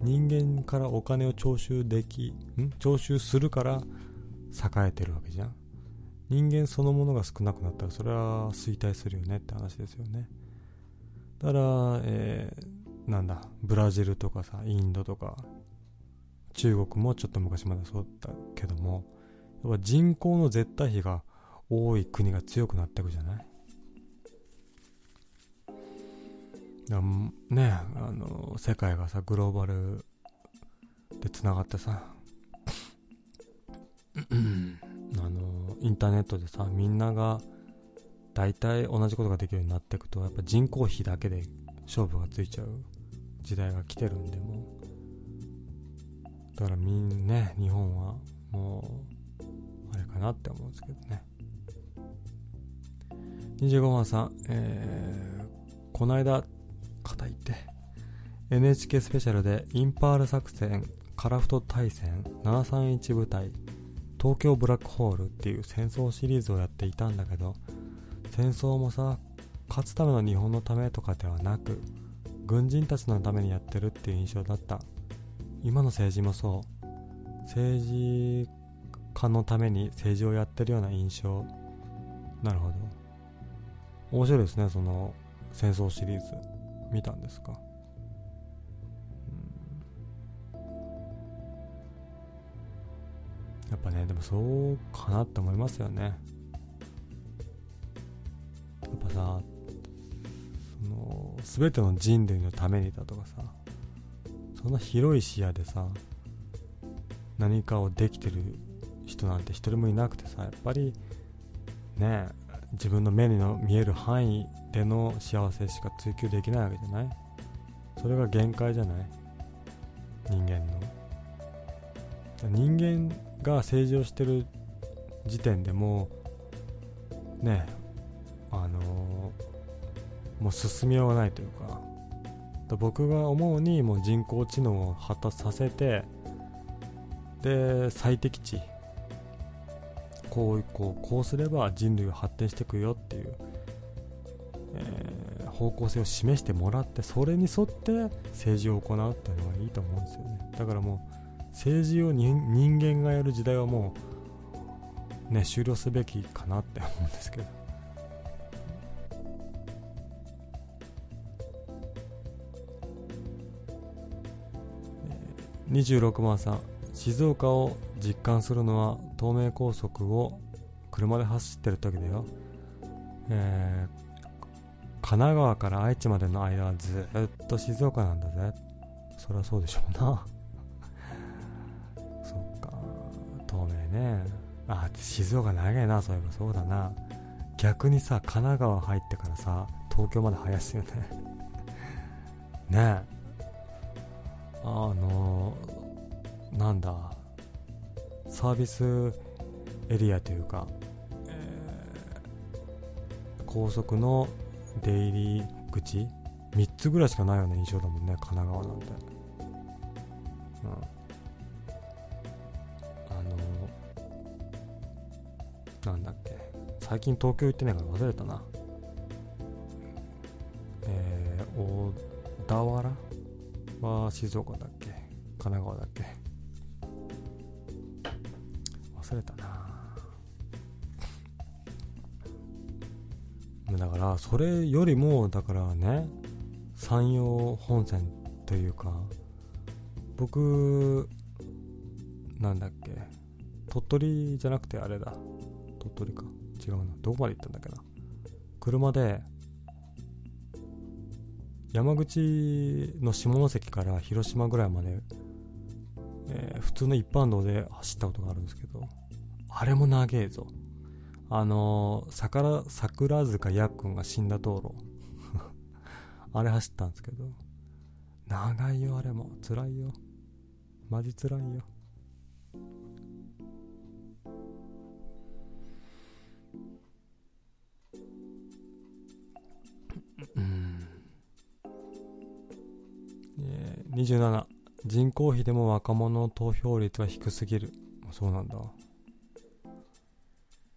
人間からお金を徴収できん？徴収するから栄えてるわけじゃん。人間そのものが少なくなったらそれは衰退するよねって話ですよね。だから、えー、なんだブラジルとかさインドとか中国もちょっと昔までそうだったけどもやっぱ人口の絶対比が多い国が強くなっていくじゃない？だねあの世界がさグローバルでつながってさあのインターネットでさみんなが大体同じことができるようになっていくとやっぱ人口比だけで勝負がついちゃう時代が来てるんでもだからみんなね日本はもうあれかなって思うんですけどね。25番さん、えー、この間肩いって。NHK スペシャルでインパール作戦カラフト大戦731部隊東京ブラックホールっていう戦争シリーズをやっていたんだけど戦争もさ勝つための日本のためとかではなく軍人たちのためにやってるっていう印象だった。今の政治もそう。政治家のために政治をやってるような印象。なるほど。面白いですねその戦争シリーズ。見たんですか？うん。やっぱねでもそうかなって思いますよね。やっぱさその全ての人類のためにだとかさ。そんな広い視野でさ何かをできてる人なんて一人もいなくてさやっぱりね自分の目にの見える範囲での幸せしか追求できないわけじゃない？それが限界じゃない？人間の。人間が政治をしてる時点でもうねあのー、もう進みようがないというか僕が思うにもう人工知能を発達させてで最適値こうこうこうすれば人類は発展していくよっていう、えー、方向性を示してもらってそれに沿って政治を行うっていうのがいいと思うんですよね。だからもう政治を人間がやる時代はもうね終了すべきかなって思うんですけど。26番さん静岡を実感するのは東名高速を車で走ってる時だよ、えー、神奈川から愛知までの間はずっと静岡なんだぜ。そりゃそうでしょうな。(laughs) そっか。東名ね。あ静岡長いな。そういえばそうだな。逆にさ神奈川入ってからさ東京まで早いっすよね。(laughs) ねえ。あのなんだサービスエリアというか、えー、高速の出入り口3つぐらいしかないような印象だもんね神奈川なんて。うん。あのなんだっけ。最近東京行ってないから忘れたな。えー、小田原？は静岡だっけ？神奈川だっけ？忘れたな。だからそれよりもだからね山陽本線というか僕なんだっけ？鳥取じゃなくてあれだ。鳥取か。違うな。どこまで行ったんだっけな。車で山口の下関から広島ぐらいまで、えー、普通の一般道で走ったことがあるんですけどあれも長えぞ。あのー、桜桜塚やっくんが死んだ道路。(laughs) あれ走ったんですけど長いよあれも。辛いよ。マジ辛いよ。27人口比でも若者の投票率は低すぎる。そうなんだ。だか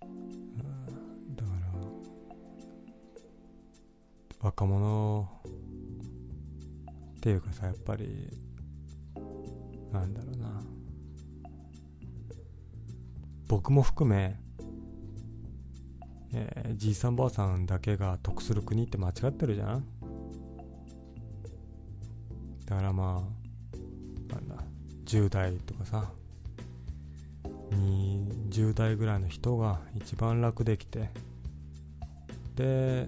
ら若者っていうかさやっぱりなんだろうな。僕も含め、えー、じいさんばあさんだけが得する国って間違ってるじゃん。だからまあなんだ10代とかさ20代ぐらいの人が一番楽できてで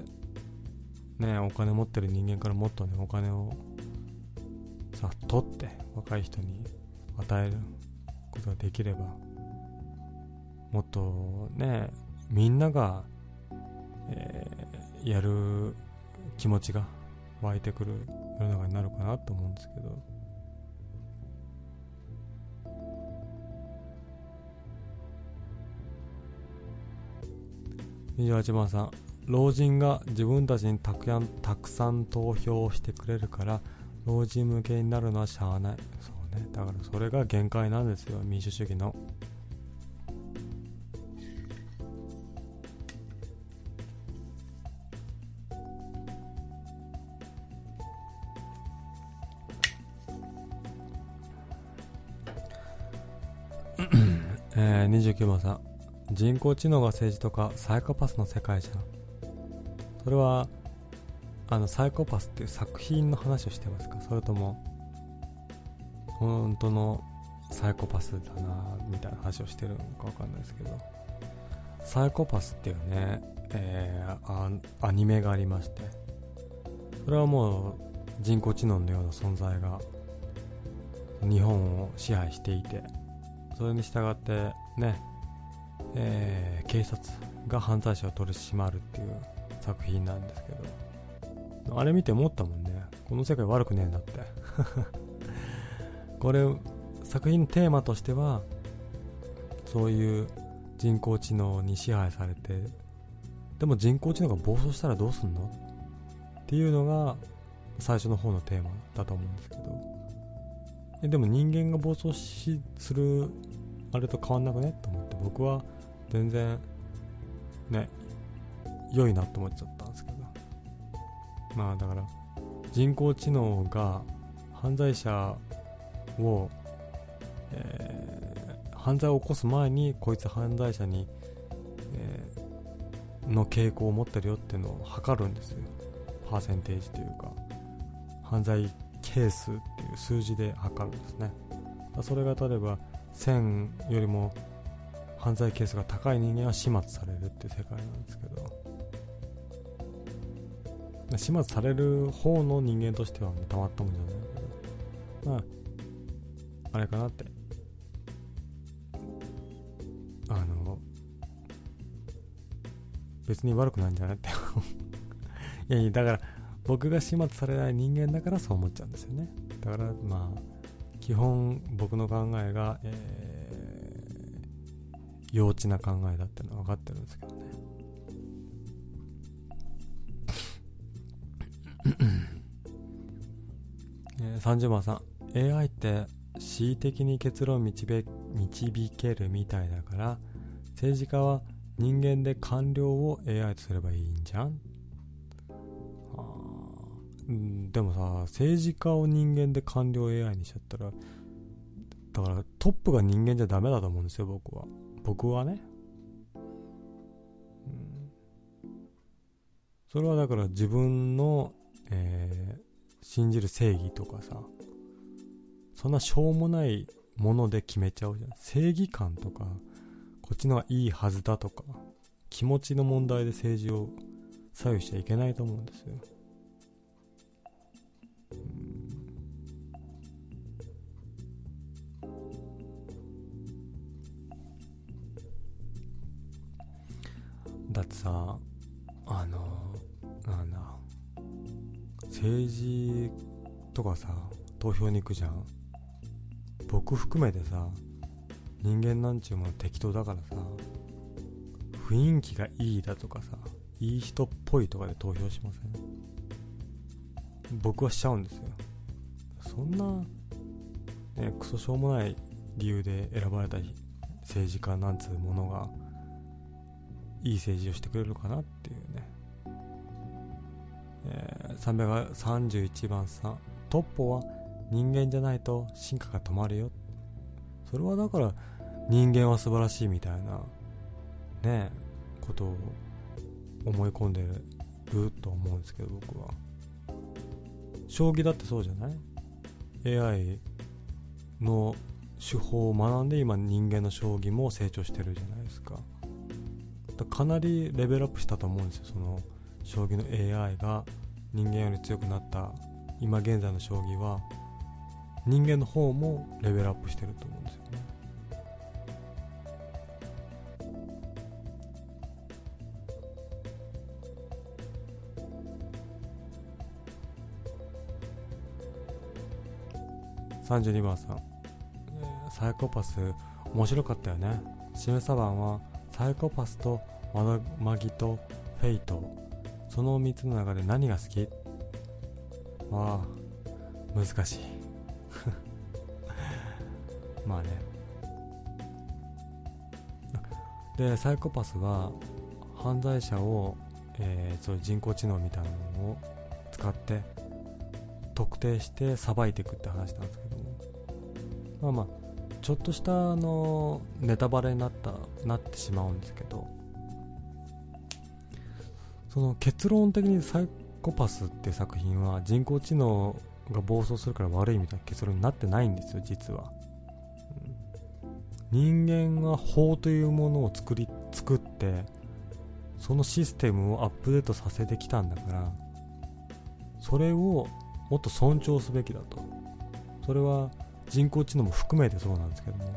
ねお金持ってる人間からもっとねお金をさ取って若い人に与えることができればもっとねみんなが、えー、やる気持ちが湧いてくる世の中になるかなと思うんですけど。28番さん老人が自分たちにたくやんたくさん投票してくれるから老人向けになるのはしゃあない。そうね。だからそれが限界なんですよ。民主主義の。29番さん。人工知能が政治とかサイコパスの世界じゃん。それはあのサイコパスっていう作品の話をしてますか？それとも本当のサイコパスだなみたいな話をしてるのかわかんないですけど。サイコパスっていうね、えー、アニメがありまして。それはもう人工知能のような存在が日本を支配していて。それに従ってね、えー、警察が犯罪者を取り締まるっていう作品なんですけどあれ見て思ったもんね。この世界悪くねえんだって。(laughs) これ、作品のテーマとしては、そういう人工知能に支配されて、でも人工知能が暴走したらどうすんの？っていうのが最初の方のテーマだと思うんですけど。えでも人間が暴走しするあれと変わんなくねと思って僕は全然ね良いなと思っちゃったんですけど。まあだから人工知能が犯罪者を、えー、犯罪を起こす前にこいつ犯罪者に、えー、の傾向を持ってるよっていうのを測るんですよ。パーセンテージというか。犯罪係数っていう数字で測るんですねそれが例えば1000よりも犯罪係数が高い人間は始末されるっていう世界なんですけど始末される方の人間としてはたまったもんじゃないけど、まあ、あれかなって。あの、別に悪くないんじゃないって (laughs) いやいや、だから、僕が始末されない人間だからそう思っちゃうんですよね。だから、まあ、基本僕の考えが、えー、幼稚な考えだってのは分かってるんですけどね。えー、30番さん AI って恣意的に結論を導導けるみたいだから政治家は人間で官僚を AI とすればいいんじゃん？でもさ政治家を人間で官僚 AI にしちゃったらだからトップが人間じゃダメだと思うんですよ僕は。僕はね、うん、それはだから自分のえー、信じる正義とかさ、そんなしょうもないもので決めちゃうじゃん。正義感とかこっちのがいいはずだとか気持ちの問題で政治を左右しちゃいけないと思うんですよ。だってさあのなんだ政治とかさ投票に行くじゃん。僕含めてさ人間なんちゅうもの適当だからさ雰囲気がいいだとかさいい人っぽいとかで投票しません？僕はしちゃうんですよ。そんなねクソしょうもない理由で選ばれた政治家なんつうものがいい政治をしてくれるかなっていうね、えー、331番さんトッポは人間じゃないと進化が止まるよ。それはだから人間は素晴らしいみたいなねことを思い込んでると思うんですけど僕は。将棋だってそうじゃない？AI の手法を学んで今人間の将棋も成長してるじゃないですか。かなりレベルアップしたと思うんですよ。その将棋の AI が人間より強くなった今現在の将棋は人間の方もレベルアップしてると思うんですよね32番さん、サイコパス。面白かったよね。しめさばんはサイコパスとマダマギとフェイト。その3つの中で何が好き？まあ難しい。(laughs) まあね。でサイコパスは犯罪者を、えー、そういう人工知能みたいなのを使って特定してさばいていくって話なんですけども。まあまあちょっとしたあのネタバレになったなってしまうんですけどその結論的にサイコパスって作品は人工知能が暴走するから悪いみたいな結論になってないんですよ実は、人間が法というものを作り作ってそのシステムをアップデートさせてきたんだからそれをもっと尊重すべきだと。それは人工知能も含めてそうなんですけども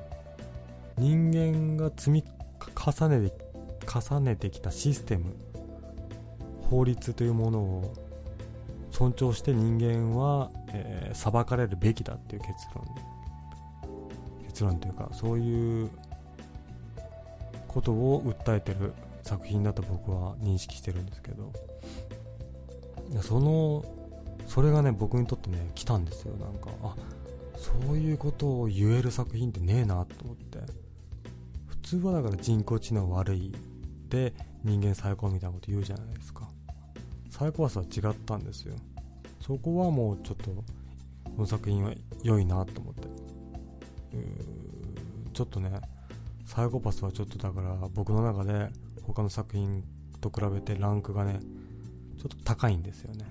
人間が積み重ねて重ねてきたシステム法律というものを尊重して人間は、えー、裁かれるべきだっていう結論。結論というかそういうことを訴えてる作品だと僕は認識してるんですけどそのそれがね僕にとってね来たんですよ。なんかあそういうことを言える作品ってねえなと思って。普通はだから人工知能悪いで人間最高みたいなこと言うじゃないですか。サイコパスは違ったんですよ。そこはもうちょっとこの作品は良いなと思って。ちょっとねサイコパスはちょっとだから僕の中で他の作品と比べてランクがねちょっと高いんですよね。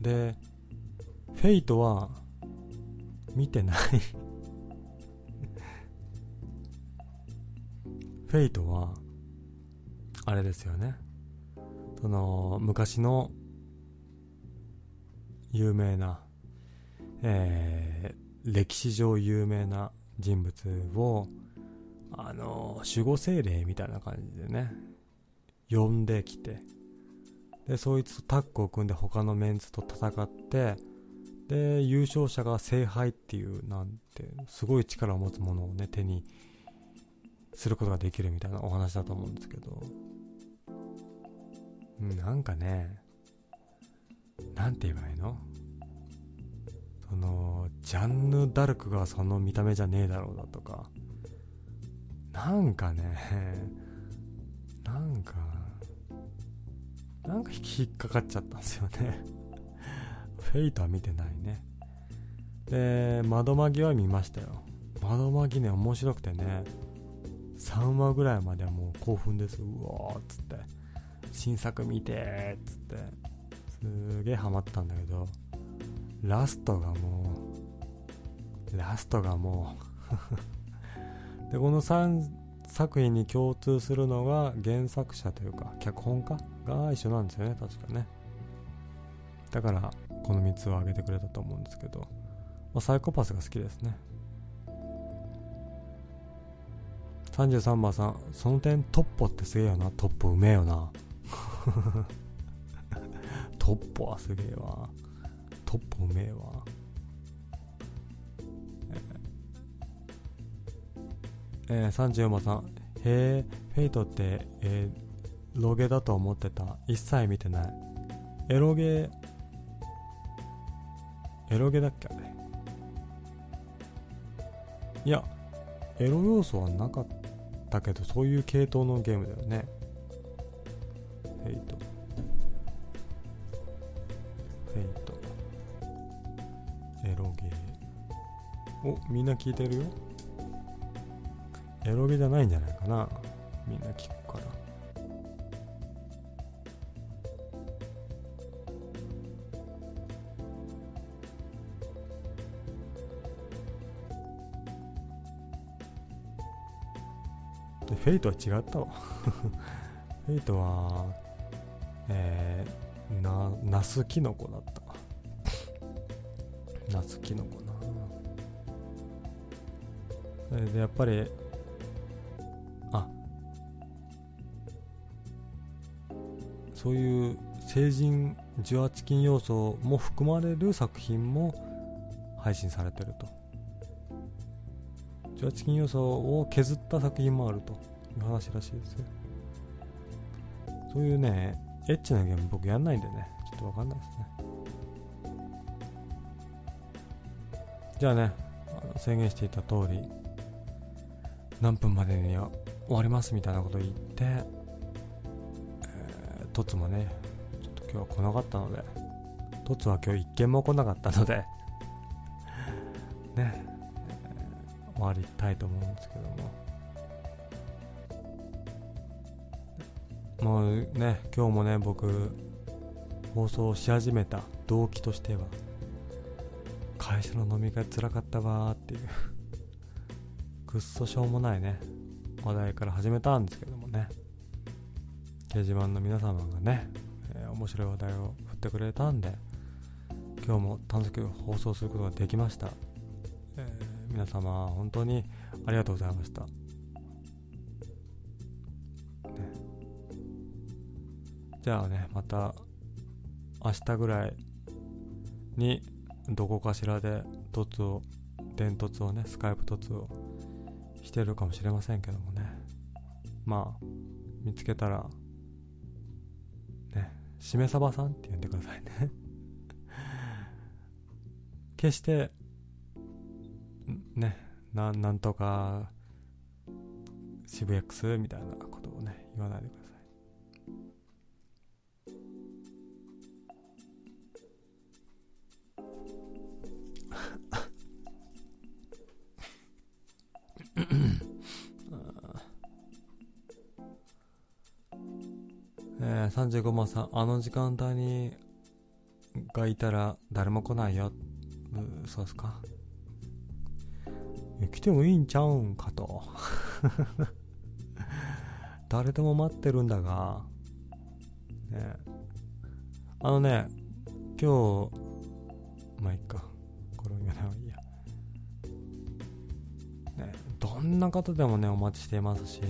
で、フェイトは見てない (laughs) フェイトは、あれですよね。その、昔の有名な、えー、歴史上有名な人物を、あの、守護精霊みたいな感じでね、呼んできて、でそいつとタッグを組んで他のメンツと戦ってで優勝者が聖杯っていうなんてすごい力を持つものをね手にすることができるみたいなお話だと思うんですけど。うんなんかねなんて言えばいいの？そのジャンヌ・ダルクがその見た目じゃねえだろうだとか。なんかねなんかなんか引っかかっちゃったんですよねフェイトは見てないね。で、窓マギは見ましたよ。窓マギね、面白くてね、3話ぐらいまではもう興奮です。うわーっつって。新作見てーっつって。すげえハマったんだけど、ラストがもうラストがもう (laughs) でこの3作品に共通するのが原作者というか脚本家が一緒なんですよね確かね。だからこの3つを挙げてくれたと思うんですけど、まあ、サイコパスが好きですね。33番さんその点トッポってすげえよな。トッポうめえよな。(laughs) トッポはすげえわ。トッポうめえわ。えー、34番さんへえフェイトって、えー、ロゲだと思ってた。一切見てない。エロゲエロゲだっけあれ。いやエロ要素はなかったけどそういう系統のゲームだよね。フェイト。フェイト。エロゲー。おみんな聞いてるよ。エロゲじゃないんじゃないかな。みんな聞く。フェイトは違ったわ。(laughs) フェイトはえー、なナスキノコだった。(laughs) ナスキノコな。でやっぱりあそういう成人18禁要素も含まれる作品も配信されてると。18禁要素を削った作品もあると。いう話らしいですよ。そういうねエッチなゲーム僕やんないんでね。ちょっとわかんないですね。じゃあね宣言していた通り何分までには終わりますみたいなこと言ってトツもね、ちょっと今日は来なかったので、トツは今日一件も来なかったので (laughs) ね、終わりたいと思うんですけども。もうね、今日もね、僕、放送し始めた動機としては、会社の飲み会つらかったわーっていう。(laughs) くっそしょうもないね、話題から始めたんですけどもね。掲示板の皆様がね、えー、面白い話題を振ってくれたんで今日も楽しく放送することができました、えー、皆様本当にありがとうございました、じゃあねまた明日ぐらいにどこかしらで凸を伝突をねスカイプ凸をしてるかもしれませんけどもね。まあ見つけたらねしめさばさんって呼んでくださいね。(laughs) 決してねななんとか渋谷 X みたいなことをね言わないでください。35番さん、あの時間帯に、がいたら誰も来ないよ。うそうっすか。来てもいいんちゃうんかと。(laughs) 誰でも待ってるんだが、ね、あのね、今日、まあいっか。これを言わない方がいいや。ね、どんな方でもね、お待ちしていますし、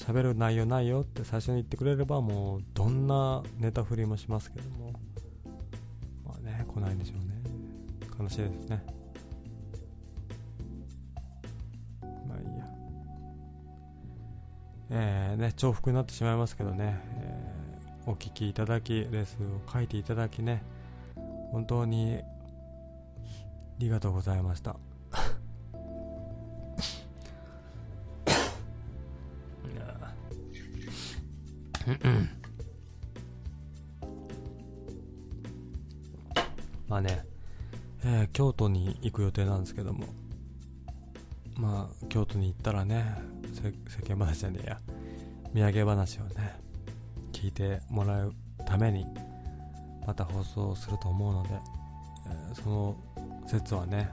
喋る内容ないよって最初に言ってくれればもうどんなネタ振りもしますけども。まあね来ないんでしょうね。悲しいですね。まあいいや。えー、ね重複になってしまいますけどね、えー、お聞きいただきレースを書いていただきね。本当にありがとうございました。まあね、えー、京都に行く予定なんですけども、まあ、京都に行ったらね、世間話じゃねえや、土産話をね、聞いてもらうために、また放送すると思うので、えー、その説はね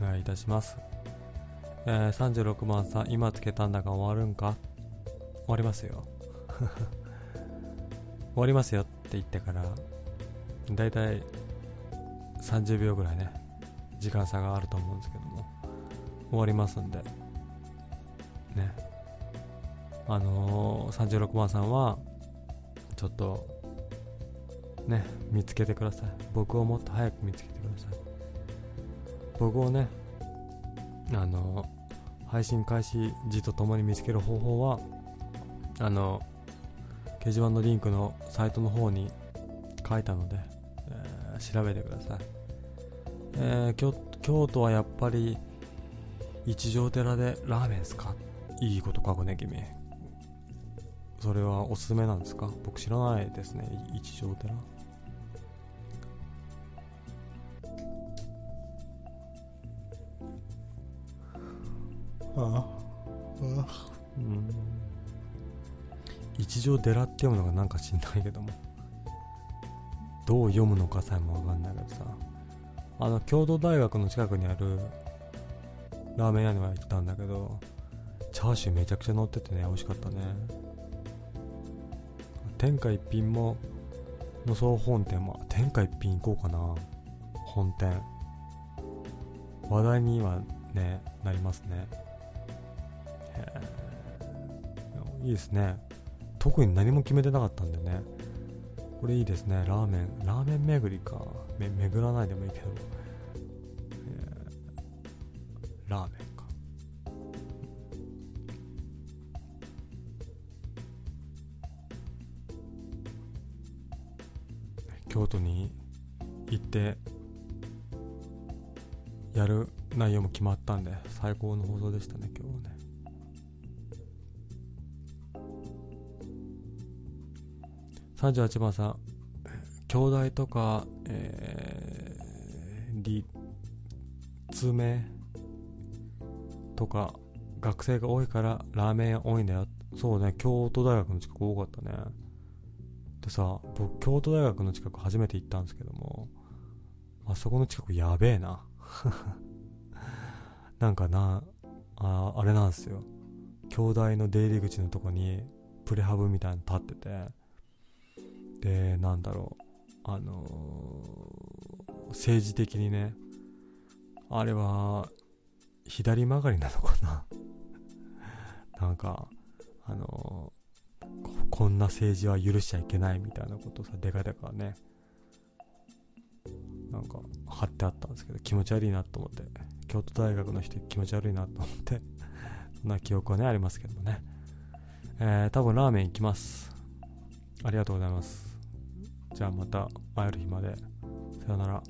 お願いいたします、えー、36番さん今つけたんだが終わるんか？終わりますよ。(laughs) 終わりますよって言ってからだいたい30秒ぐらいね時間差があると思うんですけども終わりますんで。ね。あのー、36番さんはちょっとね見つけてください。僕をもっと早く見つけてください。僕をねあのー、配信開始時とともに見つける方法はあの掲示板のリンクのサイトの方に書いたので、えー、調べてください、えー、京京都はやっぱり一条寺でラーメンですか？いいこと書くね君。それはおすすめなんですか？僕知らないですね一条寺。ああ。一条寺って読むのがなんかしんどいけども。どう読むのかさえもわかんないけどさ。あの京都大学の近くにあるラーメン屋には行ったんだけどチャーシューめちゃくちゃ乗っててね美味しかったね。天下一品もの総本店も天下一品行こうかな。本店。話題にはねなりますね。いいですね。特に何も決めてなかったんでね。これいいですね。ラーメン。ラーメン巡りか。め巡らないでもいいけど、38番さん、兄弟とか、えー、立命とか、学生が多いからラーメン屋多いんだよ。そうね、京都大学の近く多かったね。でさ、僕、京都大学の近く初めて行ったんですけども、あそこの近くやべえな。(laughs) なんかな、ああれなんですよ。兄弟の出入り口のとこにプレハブみたいなの立ってて、で、なんだろう、あのー、政治的にね、あれは、左曲がりなのかな (laughs) なんか、あのー、こんな政治は許しちゃいけないみたいなことさ、でかでかね、なんか貼ってあったんですけど、気持ち悪いなと思って、京都大学の人気持ち悪いなと思って、(laughs) そんな記憶はね、ありますけどもね。えー、多分ラーメン行きます。ありがとうございます。じゃあまた会える日まで。さよなら。